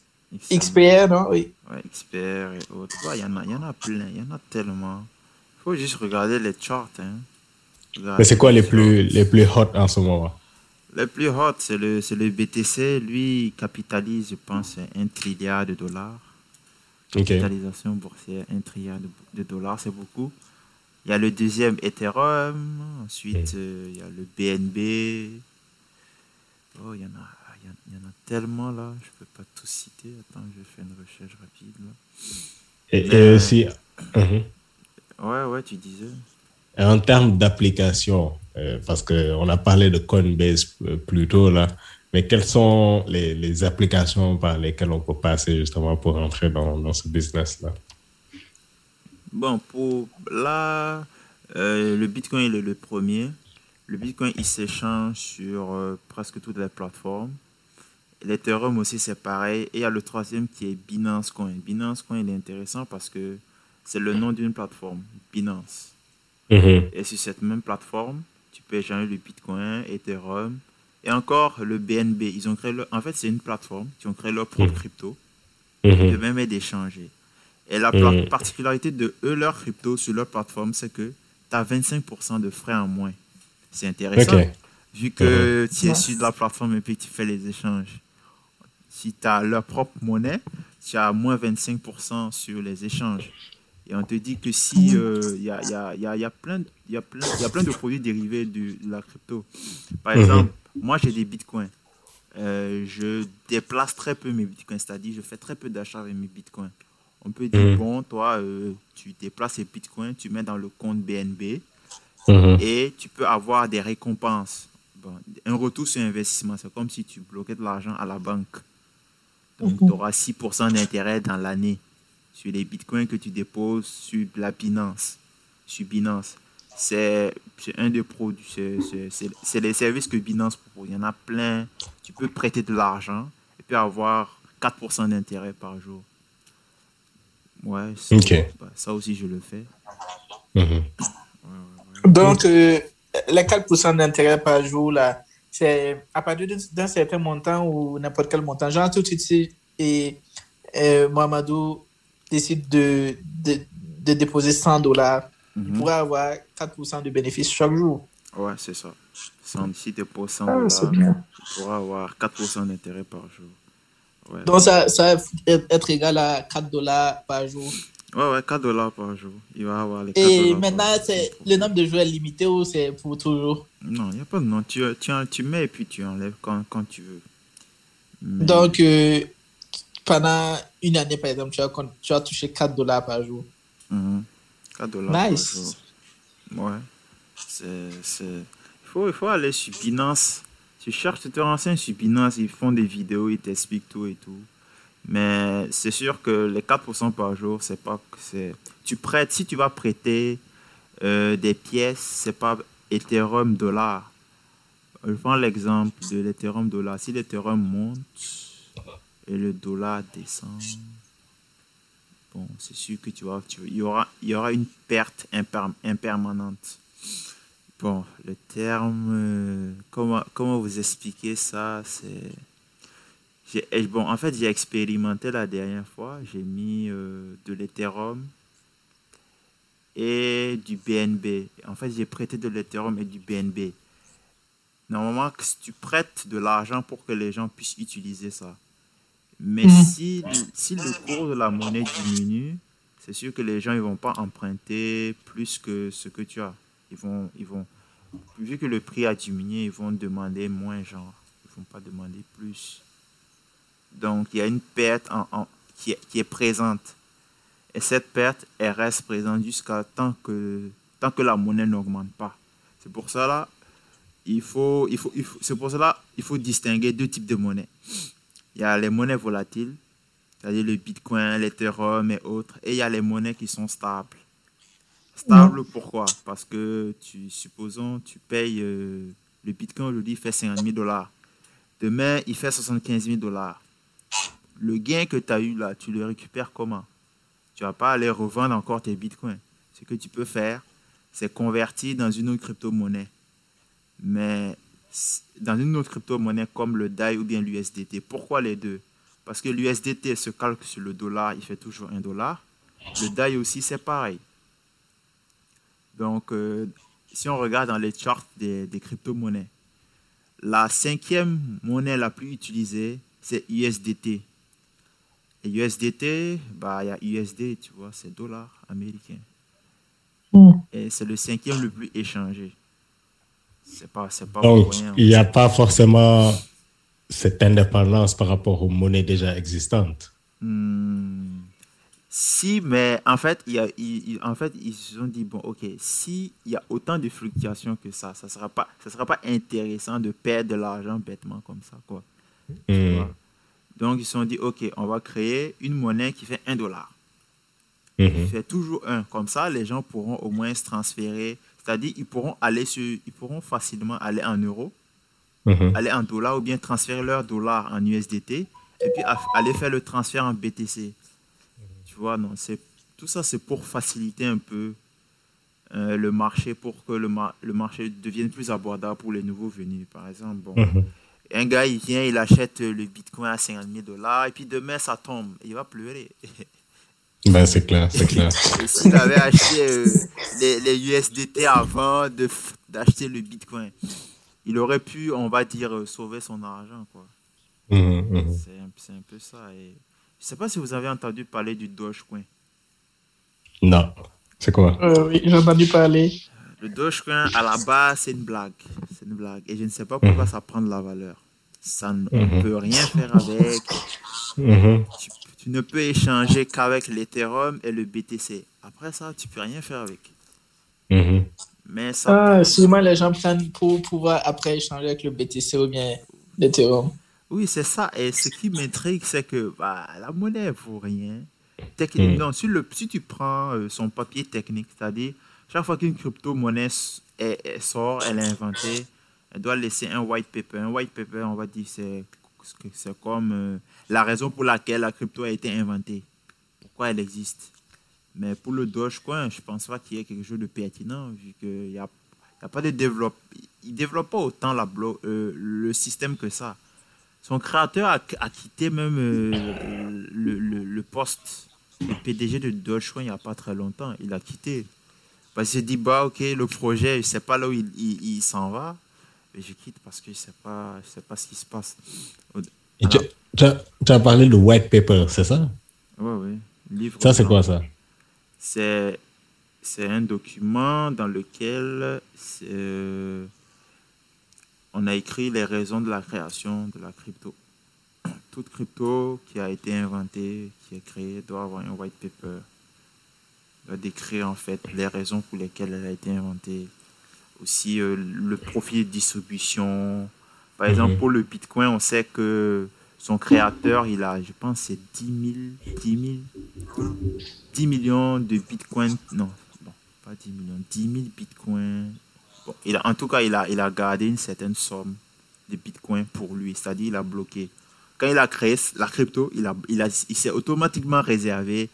XPR, non? Oui. Ouais, expert et autres. Ouais, Il y, en a- il y en a plein, il y en a tellement. Il faut juste regarder les charts. Hein. Regarder Mais c'est quoi les charts. plus, les plus hot en ce moment? Le plus hot, c'est le, c'est le BTC. Lui, il capitalise, je pense, un trilliard de dollars. Capitalisation boursière, un trilliard de, de dollars, c'est beaucoup. Il y a le deuxième Ethereum. Ensuite, euh, il y a le BNB. Oh, il y en a, il y en- il y en a tellement là. Je peux pas tout citer. Attends, je fais une recherche rapide. Là. Et, et Mais- aussi, Mhm. Ouais, ouais, tu disais. En termes d'application, euh, parce qu'on a parlé de Coinbase euh, plus tôt là, mais quelles sont les, les applications par lesquelles on peut passer justement pour entrer dans, dans ce business-là? Bon, pour là, euh, le Bitcoin est le premier. Le Bitcoin, il s'échange sur euh, presque toutes les plateformes. L'Ethereum aussi, c'est pareil. Et il y a le troisième qui est Binance Coin. Binance Coin, il est intéressant parce que c'est le nom d'une plateforme, Binance. Mhm. Et sur cette même plateforme, tu peux échanger le Bitcoin, Ethereum et encore le BNB. Ils ont créé leur... En fait, c'est une plateforme qui ont créé leur propre Mhm. crypto Mhm. de même et d'échanger. Et la Mhm. particularité de eux, leur crypto sur leur plateforme, c'est que tu as 25% de frais en moins. C'est intéressant. Vu que tu es sur la plateforme et puis tu fais les échanges. Si tu as leur propre monnaie, tu as moins 25% sur les échanges. Et on te dit que si euh, il y, a, il y, a, il y, a, il y, a plein, il y, a plein, il y a plein de produits dérivés de, de la crypto. Par Mhm. exemple, moi j'ai des bitcoins. Euh, je déplace très peu mes bitcoins, c'est-à-dire je fais très peu d'achats avec mes bitcoins. On peut dire, Mhm. bon, toi, euh, tu déplaces les bitcoins, tu mets dans le compte BNB Mhm. et tu peux avoir des récompenses. Bon, un retour sur investissement, c'est comme si tu bloquais de l'argent à la banque. Donc, tu auras 6% d'intérêt dans l'année sur les bitcoins que tu déposes sur la Binance. Sur Binance. C'est c'est un des produits, c'est- les services que Binance propose. Il y en a plein. Tu peux prêter de l'argent et puis avoir 4% d'intérêt par jour. Ouais, ça, Ok. bah, ça aussi je le fais. Mhm. Donc, euh, les 4% d'intérêt par jour, là, c'est à partir de- d'un certain montant ou n'importe quel montant. Genre, tout de suite, et euh, Mohamedou décide de, de, de déposer 100 dollars, il Mhm. pourrait avoir 4% de bénéfices chaque jour. Ouais, c'est ça. 100, si tu poses 100 Ah, c'est dollars, tu pourras avoir 4% d'intérêt par jour. Ouais. Donc, ça, ça va être égal à 4 dollars par jour. ouais, ouais, 4 dollars par jour. Il va avoir les 4 Et maintenant, c'est le nombre de joueurs limité ou c'est pour toujours? Non, il n'y a pas de nom. Tu, tu, tu mets et puis tu enlèves quand, quand tu veux. Mais- Donc, euh, pendant une année, par exemple, tu vas, tu vas toucher 4 dollars par jour. Mhm. 4 dollars Nice. par jour. Ouais. C'est... Il, faut, il faut aller sur Binance. Tu cherches, tu te renseignes sur Binance, ils font des vidéos, ils t'expliquent tout et tout. Mais c'est sûr que les 4% par jour, c'est pas... C'est... Tu prêtes, si tu vas prêter euh, des pièces, c'est pas Ethereum dollar. Je prends l'exemple de l'Ethereum dollar. Si l'Ethereum monte et le dollar descend, bon, c'est sûr que tu tu, il, y aura, une perte imper- impermanente. Bon, le terme, euh, comment, vous expliquer ça c'est, Bon, en fait, j'ai expérimenté la dernière fois. J'ai mis euh, de l'Ethereum et du BNB. En fait, j'ai prêté de l'Ethereum et du BNB. Normalement, tu prêtes de l'argent pour que les gens puissent utiliser ça. Mais Mhm. si, si le cours de la monnaie diminue, c'est sûr que les gens ils vont pas emprunter plus que ce que tu as. Ils vont, ils vont, vu que le prix a diminué, ils vont demander moins, genre. Ils vont pas demander plus. Donc, il y a une perte en, qui, est, qui, est, présente. Et cette perte, elle reste présente jusqu'à tant que, tant que la monnaie n'augmente pas. C'est pour ça là, il faut, il faut, il faut c'est pour cela il faut distinguer deux types de monnaies. Il y a les monnaies volatiles, c'est-à-dire le Bitcoin, l'Ethereum et autres, et il y a les monnaies qui sont stables. Stable, pourquoi? Parce que, tu, supposons, tu payes euh, le Bitcoin aujourd'hui, il fait 50 000 dollars. Demain, il fait 75 000 dollars. Le gain que tu as eu là, tu le récupères comment? Tu vas pas aller revendre encore tes Bitcoins. Ce que tu peux faire, c'est convertir dans une autre crypto-monnaie. Mais dans une autre crypto-monnaie comme le DAI ou bien l'USDT. Pourquoi les deux? Parce que l'USDT se calque sur le dollar, il fait toujours un dollar. Le DAI aussi, c'est pareil. Donc, euh, si on regarde dans les charts des, crypto-monnaies, la cinquième monnaie la plus utilisée, c'est USDT. Et USDT, bah, il y a USD, tu vois, c'est dollar américain. Hmm. Et c'est le cinquième le plus échangé. C'est pas, pas Donc, il n'y a pas forcément cette indépendance par rapport aux monnaies déjà existantes. Hmm. Si, mais en fait, il y a, en fait, ils se sont dit, bon, ok, s'il y a autant de fluctuations que ça, ça ne sera, pas, ça sera pas intéressant de perdre de l'argent bêtement comme ça, quoi. Hmm. Donc, ils se sont dit, ok, on va créer une monnaie qui fait un dollar. Qui hmm. fait toujours un. Comme ça, les gens pourront au moins se transférer. C'est-à-dire, ils pourront aller sur, ils pourront facilement aller en euros, hmm. aller en dollars ou bien transférer leur dollar en USDT et puis aller faire le transfert en BTC non, c'est tout ça, c'est pour faciliter un peu euh, le marché, pour que le, le marché devienne plus abordable pour les nouveaux venus. Par exemple, bon, mhm. un gars, il vient, il achète le Bitcoin à 50 000 dollars, et puis demain, ça tombe. Il va pleurer. *laughs* Ben, c'est clair, c'est clair. S'il avait acheté euh, les, les, USDT avant d'acheter le Bitcoin, il aurait pu, on va dire, euh, sauver son argent. quoi. Mhm, mhm. C'est un, peu ça. Et je ne sais pas si vous avez entendu parler du Dogecoin. Non. C'est quoi? Euh, Oui, j'ai entendu parler. Le Dogecoin, à la base, c'est une blague. C'est une blague. Et je ne sais pas pourquoi mhm. ça prend de la valeur. Ça, on ne mhm. peut rien faire avec. Mhm. Tu, ne peux échanger qu'avec l'Ethereum et le BTC. Après ça, tu ne peux rien faire avec. Mais ça. Ah, sûrement les gens prennent pour pouvoir après échanger avec le BTC ou bien l'Ethereum. Oui, c'est ça. Et ce qui m'intrigue, c'est que bah, la monnaie ne vaut rien. Technique, non, si, le, si tu prends euh, son papier technique, c'est-à-dire, chaque fois qu'une crypto-monnaie sort, elle est inventée, elle doit laisser un white paper. Un white paper, on va dire, c'est, c'est comme euh, la raison pour laquelle la crypto a été inventée, pourquoi elle existe? Mais pour le Dogecoin, je ne pense pas qu'il y ait quelque chose de pertinent, vu qu'il n'y a, a, pas de développement. Il ne développe pas autant la euh, le système que ça. Son créateur a, quitté même euh, le, poste de PDG de Dogecoin il n'y a pas très longtemps. Il a quitté. Parce qu'il s'est dit, bah, ok, le projet, je ne sais pas là où il, s'en va. Mais je quitte parce que je ne sais, pas, sais pas ce qui se passe. tu, as, parlé de white paper, c'est ça? Oui, oui. ça, c'est quoi ça? C'est un document dans lequel on a écrit les raisons de la création de la crypto. *coughs* Toute crypto qui a été inventée, qui est créée, doit avoir un white paper. Doit décrire en fait les raisons pour lesquelles elle a été inventée. Aussi euh, le profil de distribution. Par mhm. exemple, pour le Bitcoin, on sait que son créateur, il a, je pense, c'est 10 000, 10 millions de Bitcoin. Non, pas 10 millions, 10 000 Bitcoins il a, en tout cas, il a, il a gardé une certaine somme de bitcoin pour lui, c'est-à-dire il a bloqué. Quand il a créé la crypto, il, a, il, a, il s'est automatiquement réservé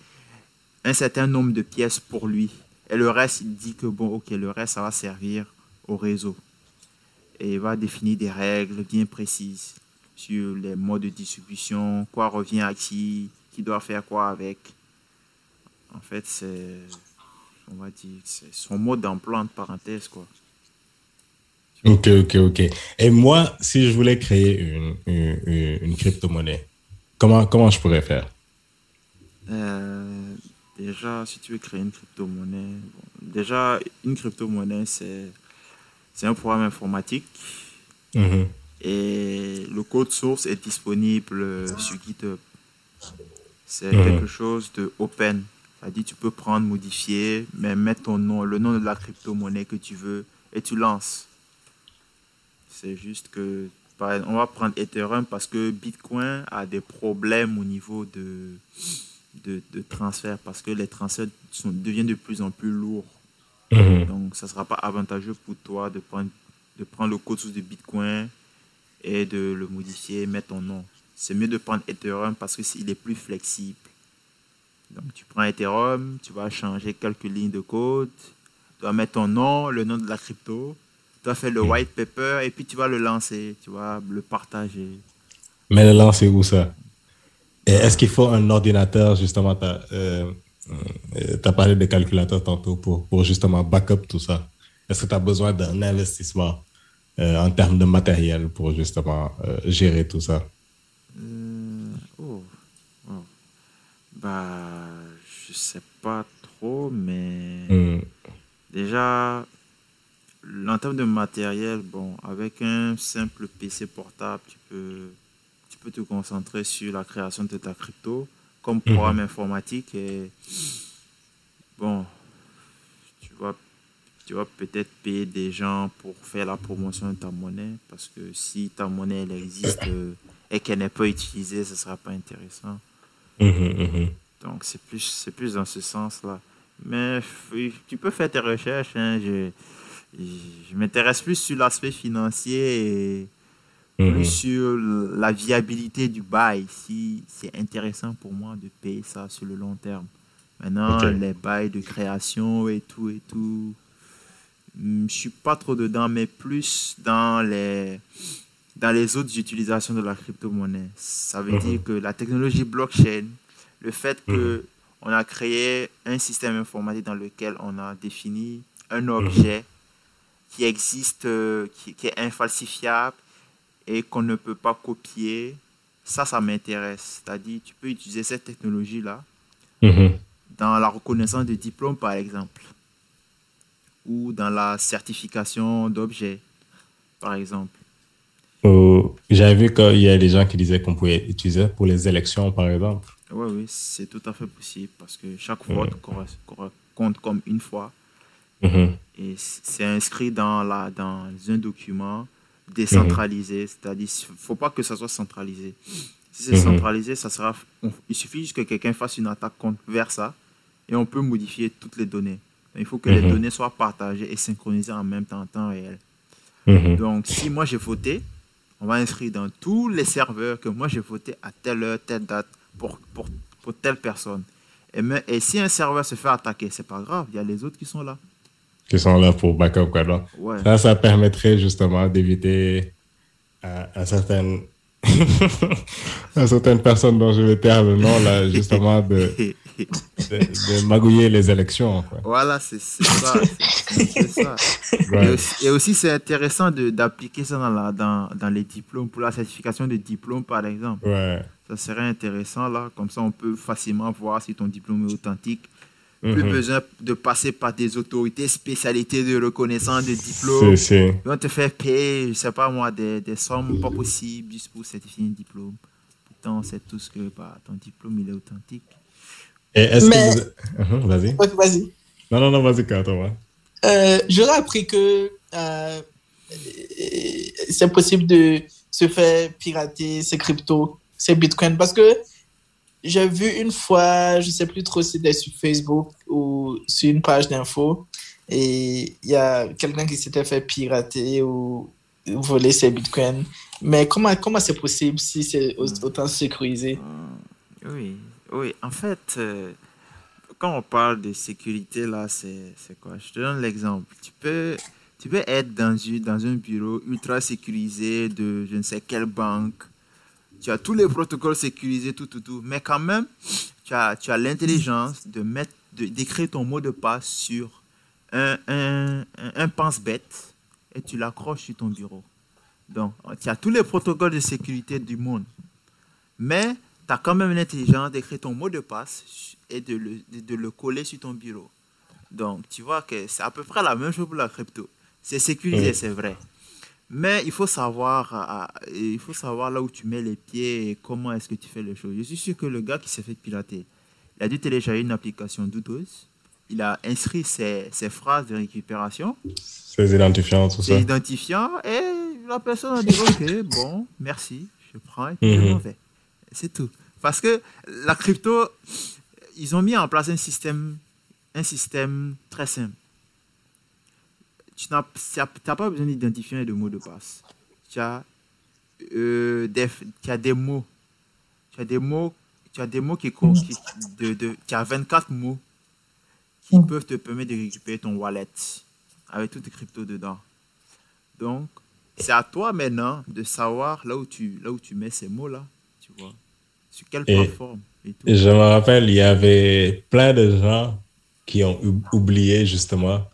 un certain nombre de pièces pour lui. Et le reste, il dit que bon, ok, le reste, ça va servir au réseau. Et va définir des règles bien précises sur les modes de distribution, quoi revient à qui, qui doit faire quoi avec. En fait, c'est, on va dire, c'est son mode d'emploi entre parenthèses, quoi. Ok, ok, ok. Et moi, si je voulais créer une, une, une crypto-monnaie, comment, comment je pourrais faire? Euh, Déjà, si tu veux créer une crypto-monnaie, déjà, une crypto-monnaie, c'est, C'est un programme informatique. Mhm. Et le code source est disponible sur GitHub. C'est Mhm. quelque chose de open. C'est-à-dire tu peux prendre, modifier, mais mettre ton nom, le nom de la crypto-monnaie que tu veux et tu lances. C'est juste que, on va prendre Ethereum parce que Bitcoin a des problèmes au niveau de, de, de transfert parce que les transferts sont, deviennent de plus en plus lourds. Mhm. Donc, ça ne sera pas avantageux pour toi de prendre, de prendre le code source de Bitcoin et de le modifier, mettre ton nom. C'est mieux de prendre Ethereum parce qu'il est plus flexible. Donc, tu prends Ethereum, tu vas changer quelques lignes de code, tu vas mettre ton nom, le nom de la crypto, tu vas faire le white paper et puis tu vas le lancer, tu vas le partager. Mais le lancer où ça? Et est-ce qu'il faut un ordinateur, justement, tu as, parlé de calculateur tantôt pour, pour justement backup tout ça. Est-ce que tu as besoin d'un investissement euh, en termes de matériel pour justement euh, gérer tout ça? Euh, oh, oh. Bah, je sais pas trop, mais Hmm. déjà, en termes de matériel, bon, avec un simple PC portable, tu peux, tu peux te concentrer sur la création de ta crypto comme programme informatique et bon, tu vas, tu vas peut-être payer des gens pour faire la promotion de ta monnaie parce que si ta monnaie elle existe euh, et qu'elle n'est pas utilisée, ce ne sera pas intéressant. Mhm, mhm. Donc, c'est plus, c'est plus dans ce sens-là. Mais tu peux faire tes recherches. hein. Je, je m'intéresse plus sur l'aspect financier et Mhm. plus sur la viabilité du bail. Si c'est intéressant pour moi de payer ça sur le long terme. Maintenant, les bails de création et tout et tout, hmm, je suis pas trop dedans, mais plus dans les dans les autres utilisations de la crypto-monnaie. Ça veut Mhm. dire que la technologie blockchain, le fait que on a créé un système informatique dans lequel on a défini un objet qui existe, euh, qui, qui est infalsifiable et qu'on ne peut pas copier, ça, ça m'intéresse. C'est-à-dire, tu peux utiliser cette technologie-là Mhm. dans la reconnaissance de diplômes, par exemple, ou dans la certification d'objets, par exemple. Ou- J'avais vu qu'il y a des gens qui disaient qu'on pouvait utiliser pour les élections, par exemple. Oui, oui, c'est tout à fait possible parce que chaque vote corre- corre- compte comme une fois Mhm. et c'est inscrit dans, la, dans un document décentralisé, c'est-à-dire il ne faut pas que ça soit centralisé. Si c'est Mhm. centralisé, ça sera, on- il suffit juste que quelqu'un fasse une attaque contre, vers ça et on peut modifier toutes les données. Il faut que les Mhm. données soient partagées et synchronisées en même temps en temps réel. Mhm. Donc, si moi j'ai voté, on va inscrire dans tous les serveurs que moi j'ai voté à telle heure, telle date pour, pour, pour telle personne. Et, et si un serveur se fait attaquer, c'est pas grave, il y a les autres qui sont là. Qui sont là pour backup, quoi. Ouais. Ça, ça permettrait justement d'éviter à, à certaines *laughs* à certaines personnes dont je vais taire le nom, là, justement, de, de, de magouiller les élections. Quoi. voilà, c'est ça. c'est- c'est ça. Et Ouais. aussi, et aussi, c'est intéressant de- d'appliquer ça dans, la, dans, dans les diplômes, pour la certification de diplôme, par exemple. Ouais. Ça serait intéressant, là. Comme ça, on peut facilement voir si ton diplôme est authentique. Plus Mhm. besoin de passer par des autorités spécialités de reconnaissance de diplôme. C'est, c'est... Ils vont te faire payer, je sais pas moi, des, des sommes pas possibles juste pour certifier un diplôme. Pourtant, on sait tous que bah, ton diplôme, il est authentique. Et est-ce Mais- que vous... Mhm, vas-y. Vas-y. Non, non, non, vas-y, Kato. hein. Euh, J'aurais appris que euh, c'est possible de se faire pirater ses cryptos, ses bitcoins, parce que j'ai vu une fois, je sais plus trop si c'était sur Facebook ou sur une page d'info, et il y a quelqu'un qui s'était fait pirater ou voler ses bitcoins. Mais comment comment c'est possible si c'est au- autant sécurisé? Oui, oui. En fait, euh, quand on parle de sécurité, là, c'est c'est quoi? Je te donne l'exemple. Tu peux, tu peux être dans, une, dans un bureau ultra sécurisé de je ne sais quelle banque. Tu as tous les protocoles sécurisés, tout, tout, tout. Mais quand même, tu as, tu as l'intelligence de mettre, de- d'écrire ton mot de passe sur un, un, un, pense-bête et tu l'accroches sur ton bureau. Donc, tu as tous les protocoles de sécurité du monde. Mais tu as quand même l'intelligence d'écrire ton mot de passe et de le, de, de le coller sur ton bureau. Donc, tu vois que c'est à peu près la même chose pour la crypto. C'est sécurisé, c'est vrai. Mais il faut savoir, euh, euh, il faut savoir là où tu mets les pieds et comment est-ce que tu fais les choses. Je suis sûr que le gars qui s'est fait pirater, il a dû télécharger une application douteuse. Il a inscrit ses, ses phrases de récupération, Ces identifiants, tout ça. ses identifiants, et la personne a dit Ok, bon, merci, je prends et puis je m'en vais. C'est tout. Parce que la crypto, ils ont mis en place un système, un système très simple. Tu n'as t'as pas besoin d'identifiant et de mot de passe. Tu as, euh, des, tu as des mots. Tu as des mots, tu as des mots qui, co- qui- de, de, tu as 24 mots qui Mhm. peuvent te permettre de récupérer ton wallet avec toutes tes cryptos dedans. Donc, c'est à toi maintenant de savoir là où tu, là où tu mets ces mots-là, tu vois. Sur quelle Et- plateforme et tout. Je me rappelle, il y avait plein de gens qui ont ou- oublié justement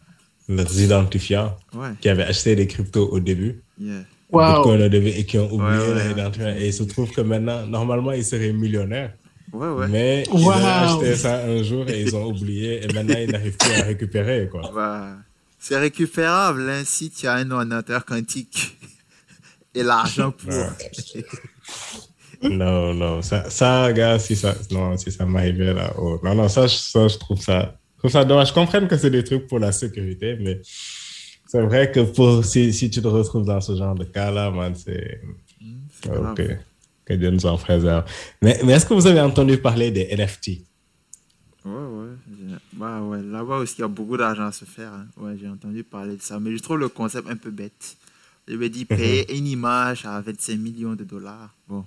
leurs identifiants, Ouais, qui avaient acheté des cryptos au début, yeah. Wow. Bitcoin au début, et qui ont oublié Ouais, ouais. Et il se trouve que maintenant, normalement, ils seraient millionnaires. Ouais, ouais. Mais ils Wow. ont acheté ça un jour et ils ont oublié. Et maintenant, ils n'arrivent plus à récupérer. Quoi. Bah, c'est récupérable hein, si tu as un ordinateur quantique *laughs* et l'argent pour. *laughs* Non, non. Ça, ça gars, si ça, non, si ça m'arrivait là. oh, Non, non, ça, je- ça, je trouve ça, trouve ça dommage. Je comprends que c'est des trucs pour la sécurité, mais c'est vrai que pour, si, si tu te retrouves dans ce genre de cas-là, man, c'est. Ok. Que Dieu nous en préserve. Mais, mais est-ce que vous avez entendu parler des NFT? Ouais, ouais. Bah, ouais. Là-bas aussi, il y a beaucoup d'argent à se faire. hein. Ouais, j'ai entendu parler de ça. Mais je trouve le concept un peu bête. Je me dis, payer une image à 25 millions de dollars. Bon,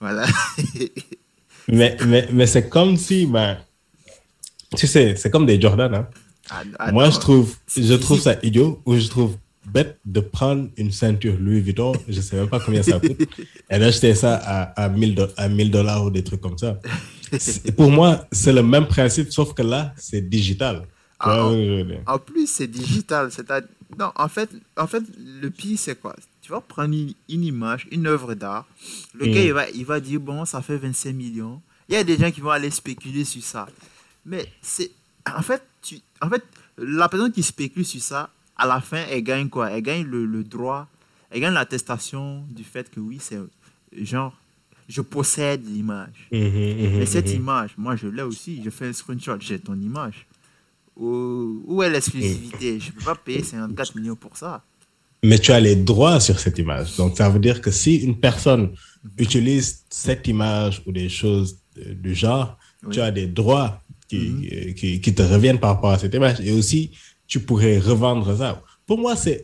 voilà. *laughs* Mais, mais, mais c'est comme si, ben, tu sais, c'est comme des Jordan, hein. Ah, Moi, je trouve, c'est je trouve ça idiot ou je trouve bête de prendre une ceinture Louis Vuitton, je sais même pas combien ça coûte, *laughs* et d'acheter ça à, à 1000 do- à 1000 dollars ou des trucs comme ça. Pour moi, c'est le même principe, sauf que là, c'est digital. Ah? En plus, c'est digital. à- Non, en fait, en fait, le pire, c'est quoi? Tu vas prendre une, une image, une œuvre d'art. Le Mm. gars, il va, il va dire, bon, ça fait 25 millions. Il y a des gens qui vont aller spéculer sur ça. Mais c'est... En fait, tu... en fait, la personne qui spécule sur ça, à la fin, elle gagne quoi? Elle gagne le, le droit, elle gagne l'attestation du fait que oui, c'est genre, je possède l'image. Mhm, mhm, Mais cette mhm. image, moi je l'ai aussi, je fais un screenshot, j'ai ton image. Où, où est l'exclusivité Je ne peux pas payer 54 millions pour ça. Mais tu as les droits sur cette image. Donc, ça veut dire que si une personne utilise cette image ou des choses du genre, Oui. tu as des droits qui, Mhm. qui, qui te reviennent par rapport à cette image. Et aussi, tu pourrais revendre ça. Pour moi, c'est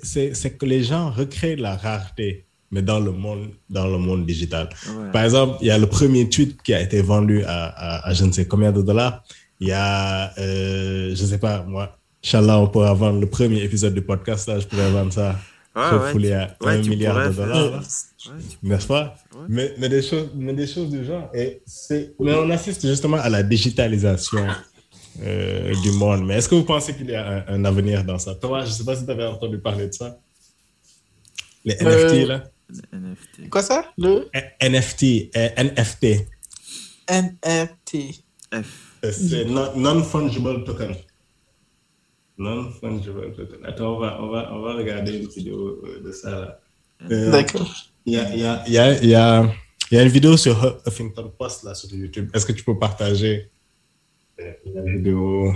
que les gens recréent la rareté, mais dans le monde, dans le monde digital. Ouais. Par exemple, il y a le premier tweet qui a été vendu à, à, à je ne sais combien de dollars. Il y a, euh, je ne sais pas, moi, Inch'Allah, on pourra vendre le premier épisode du podcast. Là, je pourrais vendre ça Ouais, refoulé ouais, à ouais, un tu milliard de dollars. tu- N'est-ce pas? Ouais. mais, mais, des choses, mais des choses du genre. Et c'est- mais on assiste justement à la digitalisation euh, du monde. Mais est-ce que vous pensez qu'il y a un, un avenir dans ça? Thomas, je ne sais pas si tu avais entendu parler de ça. Les Euh, NFT, là. NFT. Quoi ça? Le? Eh, NFT, eh, NFT. NFT. Euh, C'est non- non-fungible token. Non-fungible token. Attends, on va, on, va, on va regarder une vidéo euh, de ça. là. Euh, D'accord. Il y a, y, a, y, a, y, a, il y a une vidéo sur Huffington Post là, sur YouTube. Est-ce que tu peux partager euh, la vidéo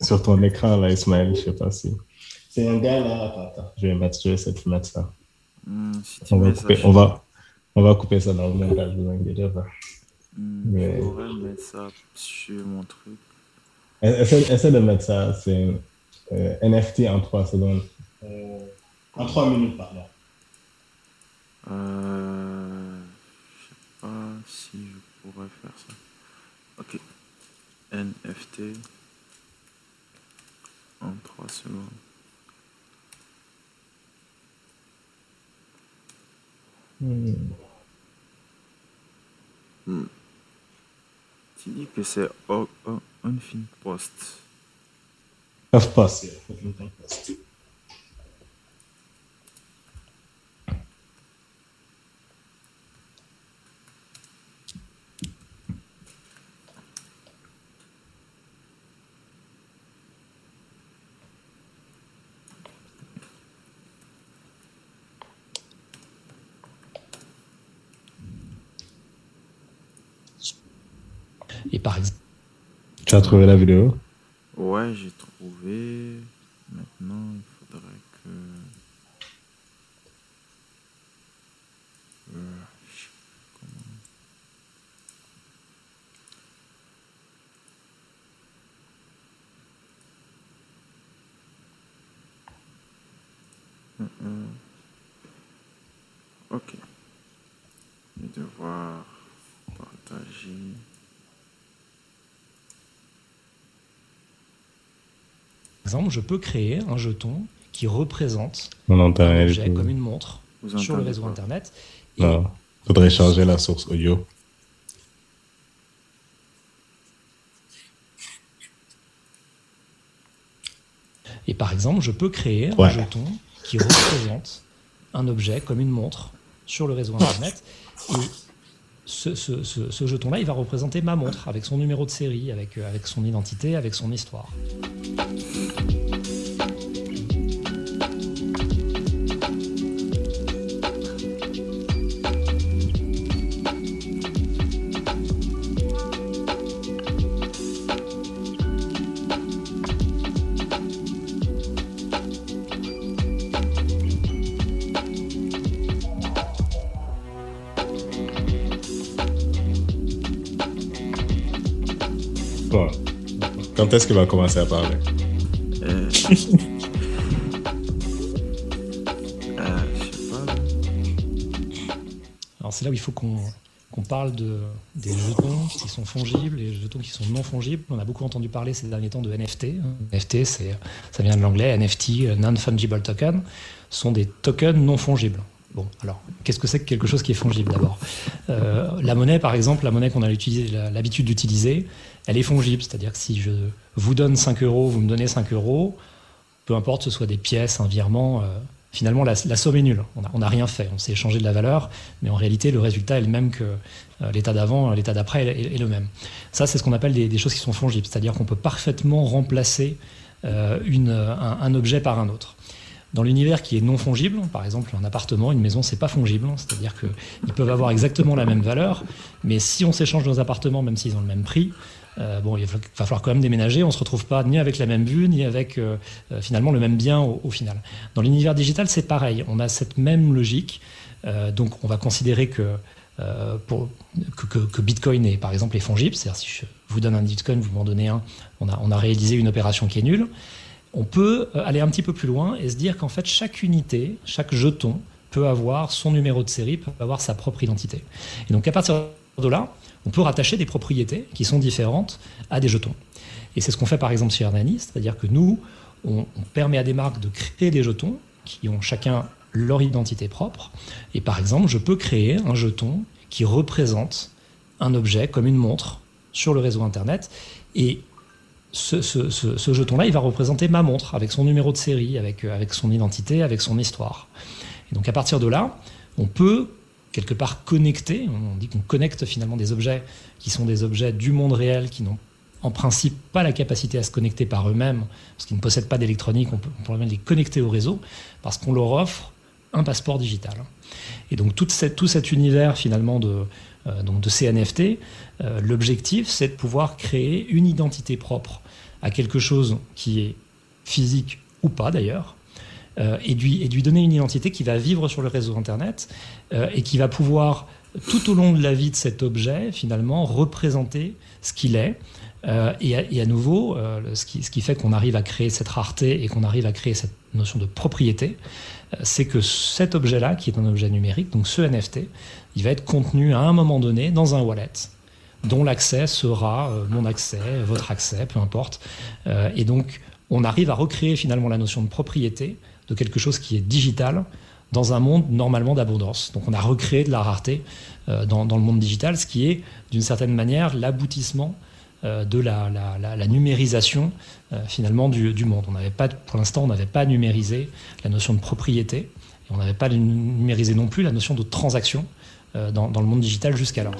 sur ton écran là, Ismaël? Je sais pas si. C'est un gars là. Attends, attends. Je vais, mettre, je vais essayer de mettre ça. Hmm, si On va, ça, couper, je- on, va, on va couper ça dans le montage, vous inquiétez pas. Hmm, Mais- Je pourrais mettre ça sur mon truc. Essaie, essaie de mettre ça. C'est euh, NFT en 3 secondes. Euh, en 3 minutes, pardon. Euh, je sais pas si je pourrais faire ça. Ok. NFT en 3 secondes. Tu dis que c'est Unfin Post have passed. Yeah, everything passed. Et par exemple. Tu as trouvé la vidéo? Ouais, j'ai trouvé. Maintenant, il faudrait que. Euh, Hum, hum. Ok. Devoir partager. Exemple, je peux créer un jeton qui représente un objet tout. comme une montre Vous sur le réseau pas Internet. Et Non. Faudrait changer la source audio. Et par exemple, je peux créer Ouais. un jeton qui représente un objet comme une montre sur le réseau Internet. Et ce, jeton-là, il va représenter ma montre avec son numéro de série, avec, euh, avec son identité, avec son histoire. Quand est-ce qu'il va commencer à parler? Euh, euh, je sais pas. Alors c'est là où il faut qu'on parle de, des jetons qui sont fongibles et des jetons qui sont non fongibles. On a beaucoup entendu parler ces derniers temps de NFT. NFT, c'est, ça vient de l'anglais, NFT, Non-Fungible Token, sont des tokens non fongibles. Bon, alors, qu'est-ce que c'est que quelque chose qui est fongible d'abord? Euh, La monnaie, par exemple, la monnaie qu'on a l'habitude d'utiliser, elle est fongible. C'est-à-dire que si je vous donne 5 euros, vous me donnez 5 euros, peu importe, ce soit des pièces, un virement, euh, finalement, la, somme est nulle. On n'a rien fait. On s'est échangé de la valeur, mais en réalité, le résultat est le même que euh, l'état d'avant, l'état d'après est, le même. Ça, c'est ce qu'on appelle des, choses qui sont fongibles. C'est-à-dire qu'on peut parfaitement remplacer euh, un objet par un autre. Dans l'univers qui est non fongible, par exemple un appartement, une maison, c'est pas fongible, c'est-à-dire qu'ils peuvent avoir exactement la même valeur, mais si on s'échange nos appartements, même s'ils ont le même prix, euh, bon, il va falloir quand même déménager. On se retrouve pas ni avec la même vue, ni avec euh, euh, finalement le même bien au, final. Dans l'univers digital, c'est pareil. On a cette même logique. Donc, on va considérer que, que, Bitcoin est par exemple fongible. C'est-à-dire si je vous donne un Bitcoin, vous m'en donnez un, on a, on a réalisé une opération qui est nulle. On peut aller un petit peu plus loin et se dire qu'en fait chaque unité, chaque jeton peut avoir son numéro de série, peut avoir sa propre identité. Et donc à partir de là, on peut rattacher des propriétés qui sont différentes à des jetons. Et c'est ce qu'on fait par exemple chez Hernani, c'est-à-dire que nous, on, permet à des marques de créer des jetons qui ont chacun leur identité propre. Et par exemple, je peux créer un jeton qui représente un objet comme une montre sur le réseau Internet. Et ce jeton-là, il va représenter ma montre avec son numéro de série, avec, euh, avec son identité, avec son histoire. Et donc à partir de là, on peut quelque part connecter, on dit qu'on connecte finalement des objets qui sont des objets du monde réel, qui n'ont en principe pas la capacité à se connecter par eux-mêmes, parce qu'ils ne possèdent pas d'électronique, on peut, on même les connecter au réseau, parce qu'on leur offre un passeport digital. Et donc tout cet univers finalement de, euh, donc de euh, l'objectif c'est de pouvoir créer une identité propre à quelque chose qui est physique ou pas d'ailleurs, euh, et, et lui donner une identité qui va vivre sur le réseau Internet euh, et qui va pouvoir, tout au long de la vie de cet objet, finalement, représenter ce qu'il est. Euh, et, à, nouveau, euh, ce, qui, fait qu'on arrive à créer cette rareté et qu'on arrive à créer cette notion de propriété, c'est que cet objet-là, qui est un objet numérique, donc ce NFT, il va être contenu à un moment donné dans un wallet dont l'accès sera mon accès, votre accès, peu importe. Et donc, on arrive à recréer finalement la notion de propriété de quelque chose qui est digital dans un monde normalement d'abondance. Donc, on a recréé de la rareté euh, dans, dans le monde digital, ce qui est d'une certaine manière l'aboutissement euh, de la, la- la- la numérisation euh, finalement du, du monde. On n'avait pas, pour l'instant, on n'avait pas numérisé la notion de propriété et on n'avait pas numérisé non plus la notion de transaction euh, dans, dans le monde digital jusqu'alors.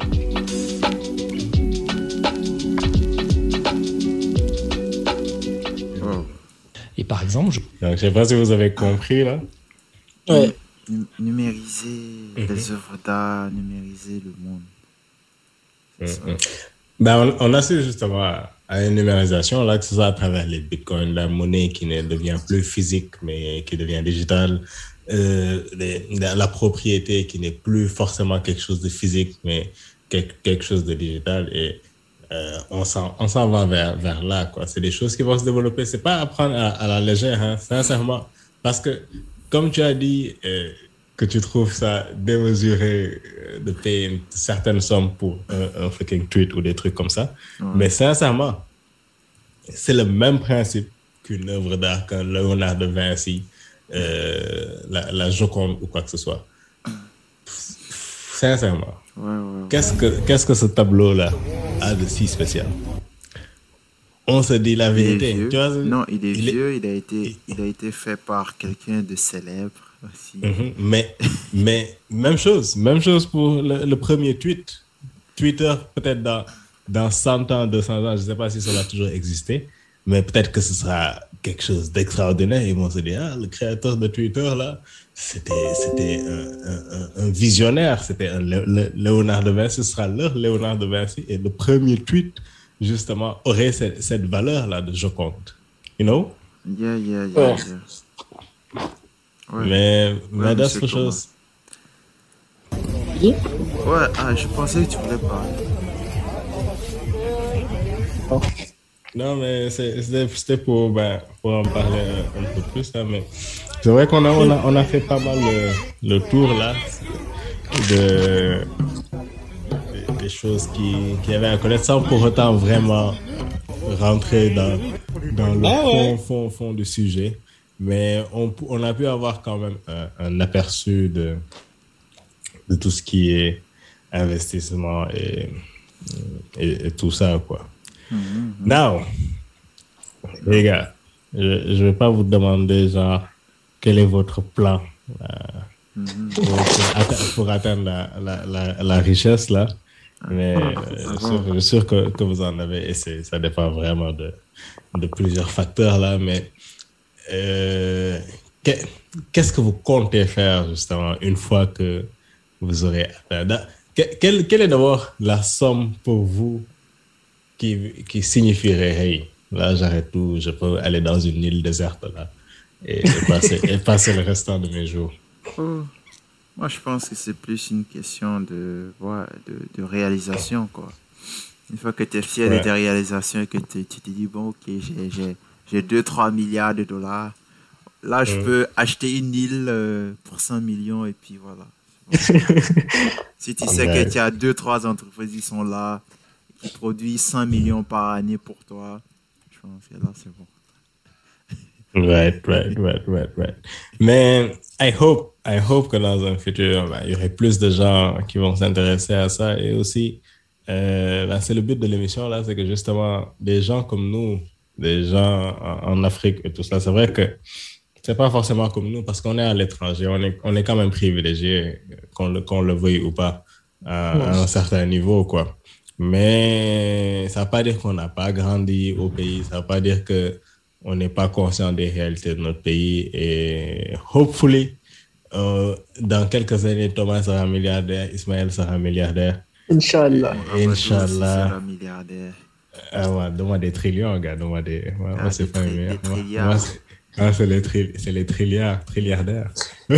Wow. Et par exemple, je Donc, je sais pas si vous avez compris là. Ouais. Nu- Numériser Mhm. les œuvres d'art, numériser le monde. Mhm. Ben, on, on assiste justement à, à une numérisation, là, que ce soit à travers les bitcoins, la monnaie qui ne devient plus physique, mais qui devient digitale, euh, les- la, propriété qui n'est plus forcément quelque chose de physique, mais quelque, quelque chose de digital. Et euh, on s'en on s'en va vers, vers là, quoi. C'est des choses qui vont se développer. C'est pas à prendre à, à la légère, hein, sincèrement. Parce que, comme tu as dit, euh, que tu trouves ça démesuré euh, de payer une certaine somme pour un, un fucking tweet ou des trucs comme ça. Mais sincèrement, c'est le même principe qu'une œuvre d'art, qu'un Léonard de Vinci, euh, la, la Joconde ou quoi que ce soit. Sincèrement, Ouais, ouais. qu'est-ce que, qu'est-ce que ce tableau-là a de si spécial? On se dit la vérité. Tu vois, non, il est il est- vieux. Il a été, il a été fait par quelqu'un de célèbre aussi. Mhm. Mais, mais même chose, même chose pour le, le premier tweet. Twitter, peut-être dans, dans 100 ans, 200 ans, je ne sais pas si ça va toujours exister, mais peut-être que ce sera quelque chose d'extraordinaire. Ils vont se dire, ah, le créateur de Twitter, là, c'était c'était un, un- un- un visionnaire, c'était un Léonard de Vinci, ce sera leur Léonard de Vinci, et le premier tweet, justement, aurait cette, cette valeur-là de Joconde. You know? Yeah, yeah, yeah. Ouais. yeah. Ouais. Mais, mais d'autres choses. Oui. Ouais, ah, je pensais que tu voulais parler. Non, mais c'est- c'était pour, ben, pour en parler un, un peu plus. Là, mais c'est vrai qu'on a, on a, on a fait pas mal le, le tour là de, des- choses qui, qui avaient à connaître sans pour autant vraiment rentrer dans, dans le Ah ouais. fond, fond, fond du sujet. Mais on, on a pu avoir quand même un, un aperçu de, de tout ce qui est investissement et, et, et tout ça, quoi. Now, les gars, je ne vais pas vous demander, genre, quel est votre plan euh, pour, pour pour atteindre la, la, la, la richesse, là. Mais euh, je suis sûr, sûr que, que vous en avez, et ça dépend vraiment de, de plusieurs facteurs, là. Mais euh, que- qu'est-ce que vous comptez faire, justement, une fois que vous aurez atteint? Quelle, quelle est d'abord la somme pour vous qui, qui signifierait, hey, là j'arrête tout, je peux aller dans une île déserte là et, et passer, et passer le restant de mes jours? Oh. Moi, je pense que c'est plus une question de, ouais, de, de réalisation, quoi. Une fois que tu es fier Ouais. de tes réalisations et que tu te dis, bon, ok, j'ai- j'ai- j'ai 2-3 milliards de dollars, là, je Ouais. peux acheter une île euh, pour 100 millions et puis voilà. *laughs* si tu sais que tu as 2-3 entreprises qui sont là, qui produisent 100 millions par année pour toi, je pense que là, c'est bon. Right, right, right, right, right. Mais I hope, I hope que dans un futur, ben, il y aurait plus de gens qui vont s'intéresser à ça. Et aussi, euh, ben, c'est le but de l'émission là, c'est que justement des gens comme nous, des gens en, en Afrique et tout ça, c'est vrai que c'est pas forcément comme nous parce qu'on est à l'étranger, on est, on est quand même privilégié, qu'on le, qu'on le veuille ou pas, à, à un certain niveau, quoi. Mais ça ne veut pas dire qu'on n'a pas grandi au pays, ça ne veut pas dire que on n'est pas conscient des réalités de notre pays. Et hopefully, euh, dans quelques années, Thomas sera milliardaire, Ismaël sera milliardaire. Inch'Allah. Inch'Allah. aussi sera milliardaire. Ah ouais, donne-moi des trillions, gars, donne-moi des... Moi, Ah, moi, c'est pas tri- des moi- trilliards. moi, c'est- moi, c'est les, tri- c'est les trilliards, trilliardaires. *laughs*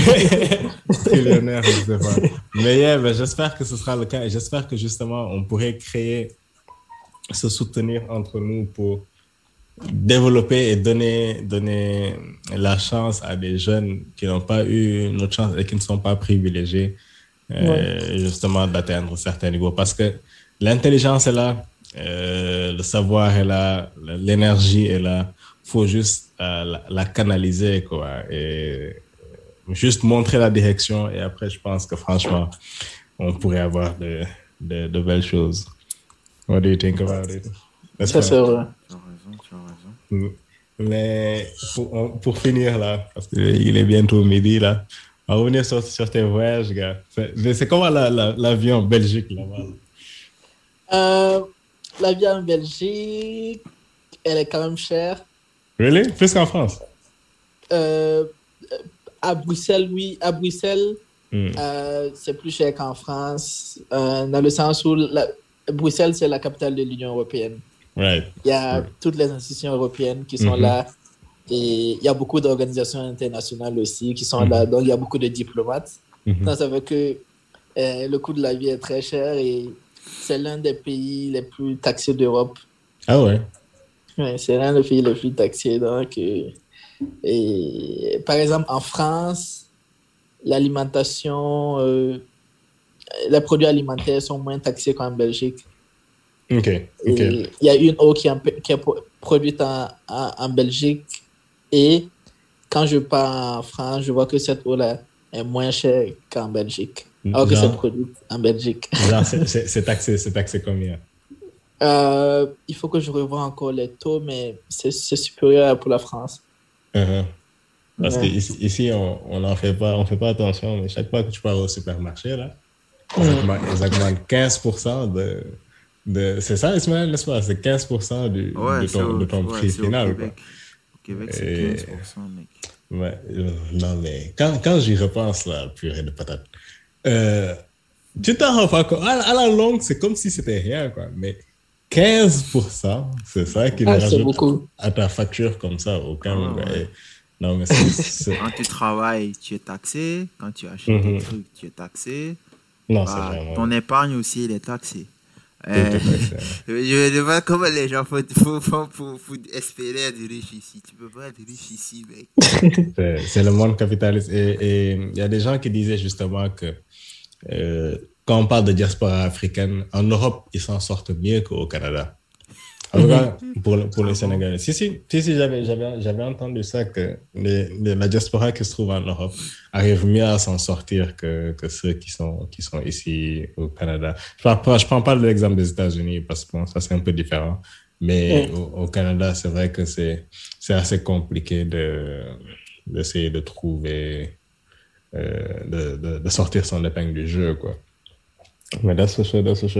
Trillionnaires, je sais pas. Mais yeah, ben, j'espère que ce sera le cas et j'espère que justement, on pourrait créer, se soutenir entre nous pour développer et donner, donner la chance à des jeunes qui n'ont pas eu notre chance et qui ne sont pas privilégiés, euh, justement, d'atteindre certains niveaux. Parce que l'intelligence est là, euh, le savoir est là, l'énergie est là. faut juste euh, la, la canaliser, quoi. Et juste montrer la direction. Et après, je pense que franchement, on pourrait avoir de, de, de belles choses. What do you think about it? Ça, c'est vrai. Tu as raison, tu as raison. Mais pour, finir là, parce qu'il est bientôt midi là, on va revenir sur, sur tes voyages, gars. C'est comment la- la- l'avion en Belgique là-bas? là? Euh, la vie en Belgique, elle est quand même chère. Really? Plus qu'en France? Euh, à Bruxelles, oui. À Bruxelles, Hmm. euh, c'est plus cher qu'en France, dans le sens où la- Bruxelles, c'est la capitale de l'Union européenne. Right. Il y a toutes les institutions européennes qui sont Mhm. là. Et il y a beaucoup d'organisations internationales aussi qui sont là. Donc, il y a beaucoup de diplomates. Mhm. Donc, ça veut que euh, le coût de la vie est très cher et c'est l'un des pays les plus taxés d'Europe. Ah ouais? Ouais, c'est l'un des pays les plus taxés. Donc, euh, et, par exemple, en France, l'alimentation, euh, les produits alimentaires sont moins taxés qu'en Belgique. Ok. Ok. Et Il y a une eau qui est, qui est produite en, Belgique et quand je pars en France, je vois que cette eau-là est moins chère qu'en Belgique. Alors que c'est produit en Belgique. *laughs* C'est- taxé, c'est taxé combien? Euh, il faut que je revoie encore les taux, mais c'est supérieur pour la France. Uh-huh. Parce Ouais. qu'ici, ici, on on n'en fait pas, on fait pas attention, mais chaque fois que tu pars au supermarché, là, augmentent, ils augmentent 15% de, de, c'est ça, Ismaël, n'est-ce pas? C'est 15% du, Ouais, de ton, au- de ton ouais, prix au final. Québec. Au Québec, c'est Et- 15%, mec. Ouais, euh, non, mais quand, quand j'y repense, là, purée de patate, euh, tu t'en rends pas compte. À, à la longue, c'est comme si c'était rien, quoi. Mais 15%, c'est ça qui Ah, rajoute beaucoup. à ta facture comme ça au Cameroun. Ah, ouais. Non, mais *laughs* c'est-. Quand tu travailles, tu es taxé. Quand tu achètes Mhm. des trucs, tu es taxé. Non, c'est Bah, vraiment. ton épargne aussi, elle est taxée. À fait. je me demande comment les gens font, font- espérer être riche ici. Tu peux pas être riche ici, mec. *laughs* C'est le monde capitaliste. Et et il y a des gens qui disaient justement que euh, quand on parle de diaspora africaine, en Europe, ils s'en sortent mieux qu'au Canada. En tout cas, pour, le- pour les Sénégalais. Si, si, si, si j'avais, j'avais, j'avais entendu ça, que les, les- la diaspora qui se trouve en Europe arrive mieux à s'en sortir que, que ceux qui sont, qui sont ici au Canada. Je pas, je prends pas l'exemple des États-Unis parce que bon, ça c'est un peu différent. Mais au, au Canada, c'est vrai que c'est, c'est assez compliqué de, d'essayer de trouver, euh, de, de, de sortir son épingle du jeu, quoi. Mais.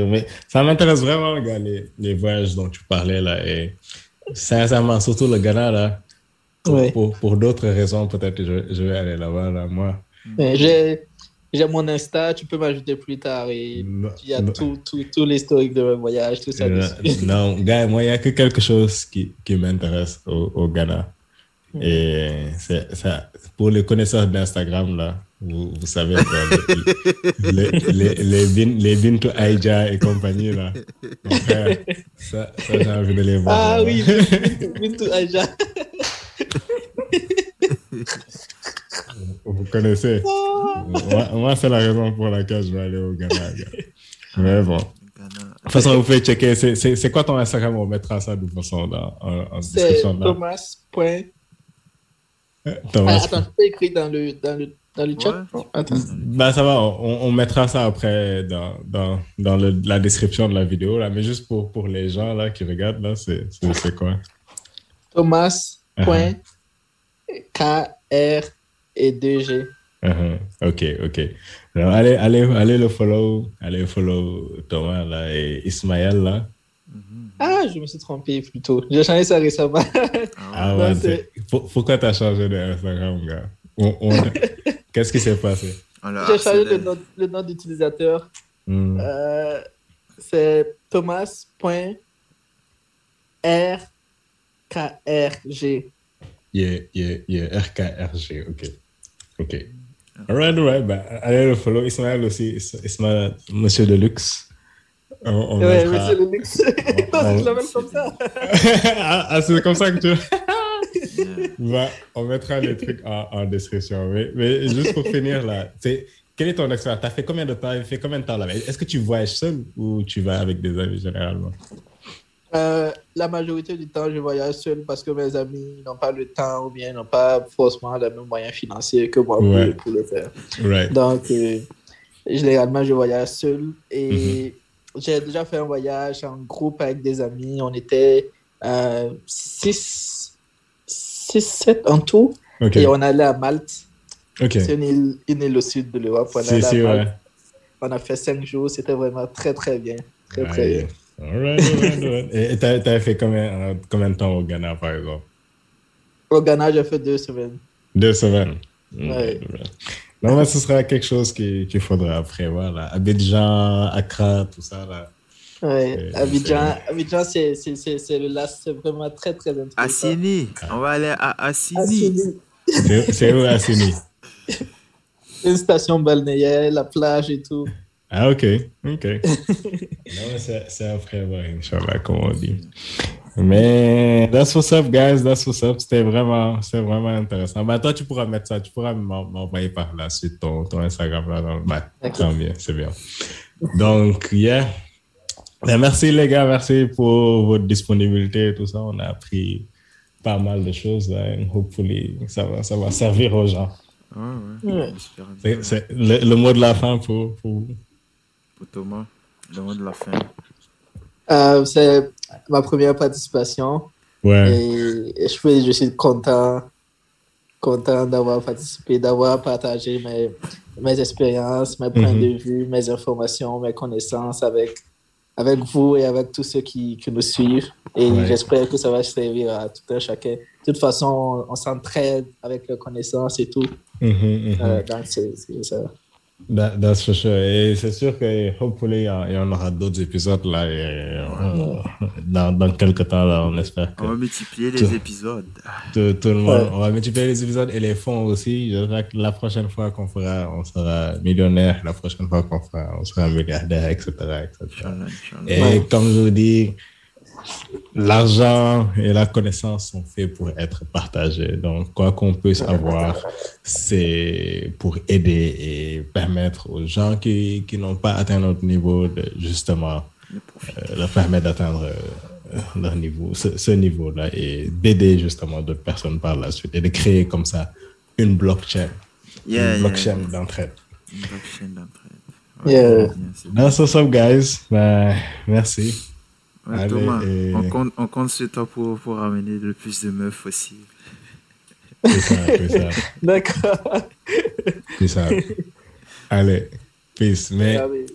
Mais ça m'intéresse vraiment, les, les voyages dont tu parlais, là. Et sincèrement, surtout le Ghana, là. Pour, Ouais. pour, pour d'autres raisons, peut-être que je, je vais aller là-bas, là, moi. J'ai mon Insta, tu peux m'ajouter plus tard et il y a tout, tout, tout l'historique de mon voyage, tout ça non, *laughs* gars, moi, il n'y a que quelque chose qui, qui m'intéresse au, au Ghana. Et c'est ça, pour les connaisseurs d'Instagram, là, vous, vous savez, quoi, les, les, les, les, bin, les Bintou Aïja et compagnie, là. Mon frère, ça, ça j'ai envie de les voir. Ah là. oui, Bintou Aja. Vous connaissez? Moi, moi, c'est la raison pour laquelle je vais aller au Ghana. Mais bon. De toute façon, vous pouvez checker. C'est- C'est c'est quoi ton Instagram? On mettra ça de toute façon dans, en, en C'est description. là. Thomas. Point... Thomas. Ah, attends, je peux écrire dans le, dans le, dans le chat? Ouais. Non, attends. Ben, ça va, on, on mettra ça après dans, dans, dans le, la description de la vidéo, là. Mais juste pour, pour les gens, là, qui regardent, là, c'est c'est- c'est quoi? Thomas. Uh-huh. Point... K, R et 2G. Uh-huh. Ok, ok. Alors, allez, allez, allez le follow, allez follow Thomas, là, et Ismaël, là. Ah, je me suis trompé plutôt. J'ai changé ça récemment. Ah Ouais, ouais, c'est- c'est- pour- pourquoi t'as changé d'Instagram, gars? On- on- *laughs* Qu'est-ce qui s'est passé? Leur J'ai changé le nom, le nom d'utilisateur. Hmm. Euh, c'est Thomas.rkrg. Yeah, yeah, yeah, RKRG, ok. Ok. Alright, alright, ben, allez le follow. Ismaël aussi, Is- Ismaël, monsieur de luxe. On, on Ouais, mettra- monsieur le luxe. non, *laughs* on- *laughs* je l'appelle comme ça. *laughs* ah, ah, c'est comme ça que tu... *laughs* Ben, on mettra les trucs en, en description. Mais, mais juste pour finir, là, c'est- quel est ton expérience? T'as fait combien de temps? fait combien de temps là-bas? Est-ce que tu voyages seul ou tu vas avec des amis généralement? Euh, la majorité du temps, je voyage seul parce que mes amis n'ont pas le temps ou bien n'ont pas forcément les mêmes moyens financiers que moi pour, Ouais. pour le faire. Right. Donc, euh, généralement, je voyage seul et Mhm. j'ai déjà fait un voyage en groupe avec des amis. On était 6, 7 en tout et on allait à Malte. C'est une île, une île au sud de l'Europe. On, Si, allait à si, Malte. ouais. on a fait 5 jours. C'était vraiment très, très bien. Très, très Aïe. bien. Et t'as t'as fait combien, euh, combien de temps au Ghana, par exemple? Au Ghana, j'ai fait deux semaines. Deux semaines. Ouais. Non, mais ce sera quelque chose qu'il qu'il faudra prévoir. Là. Abidjan, Accra, tout ça. Là. Ouais, Abidjan, Abidjan c'est c'est- c'est- c'est le last, c'est vraiment très très intéressant. Assini. On va aller à Assini. Assini. C'est où Assini? *laughs* Une station balnéaire, la plage et tout. Ah, ok. Ok. *laughs* non, mais c'est après, Inch'Allah, comme on dit. Mais that's what's up, guys. That's what's up. C'était vraiment, c'était vraiment intéressant. Bah, toi, tu pourras mettre ça. Tu pourras m'en- m'envoyer par la suite ton, ton Instagram là dans le bah, c'est bien. Donc, yeah. Ben, merci, les gars. Merci pour votre disponibilité et tout ça. On a appris pas mal de choses. Là, hopefully, ça va, ça va servir aux gens. Ouais, ouais. Ouais. J'espère C'est bien. c'est le, le mot de la fin pour, pour... Pour Thomas, le mot de la fin. Euh, c'est ma première participation Ouais. et, et je, suis- je suis content, content d'avoir participé, d'avoir partagé mes, mes expériences, mes points Mhm. de vue, mes informations, mes connaissances avec, avec vous et avec tous ceux qui, qui nous suivent. Et Ouais. j'espère que ça va servir à tout un chacun. De toute façon, on, s'entraide avec les connaissances et tout. Mhm, mhm. Euh, donc, c'est ça. That- that's for sure. Et c'est sûr que, hopefully, il y en- aura d'autres épisodes là. et, euh, dans, dans quelques temps, là, on espère que On va multiplier Tout- les épisodes. tout, tout le monde, Ouais. on va multiplier les épisodes et les fonds aussi. J'espère que la prochaine fois qu'on fera, on sera millionnaire. La prochaine fois qu'on fera, on sera milliardaire, etc. Et Ouais. comme je vous dis, l'argent et la connaissance sont faits pour être partagés. Donc, quoi qu'on puisse avoir, c'est pour aider et permettre aux gens qui, qui n'ont pas atteint notre niveau de justement euh, leur permettre d'atteindre euh, leur niveau, ce, ce niveau-là et d'aider justement d'autres personnes par la suite et de créer comme ça une blockchain, Yeah, une blockchain yeah. d'entraide. Une blockchain d'entraide. Yeah. That's what's up, guys. Ben, merci. Ouais, Allez, Thomas, et- on, compte, on compte sur toi pour, pour ramener le plus de meufs possible. C'est ça, c'est ça. *laughs* D'accord. C'est ça. Allez, peace. Mais Allez.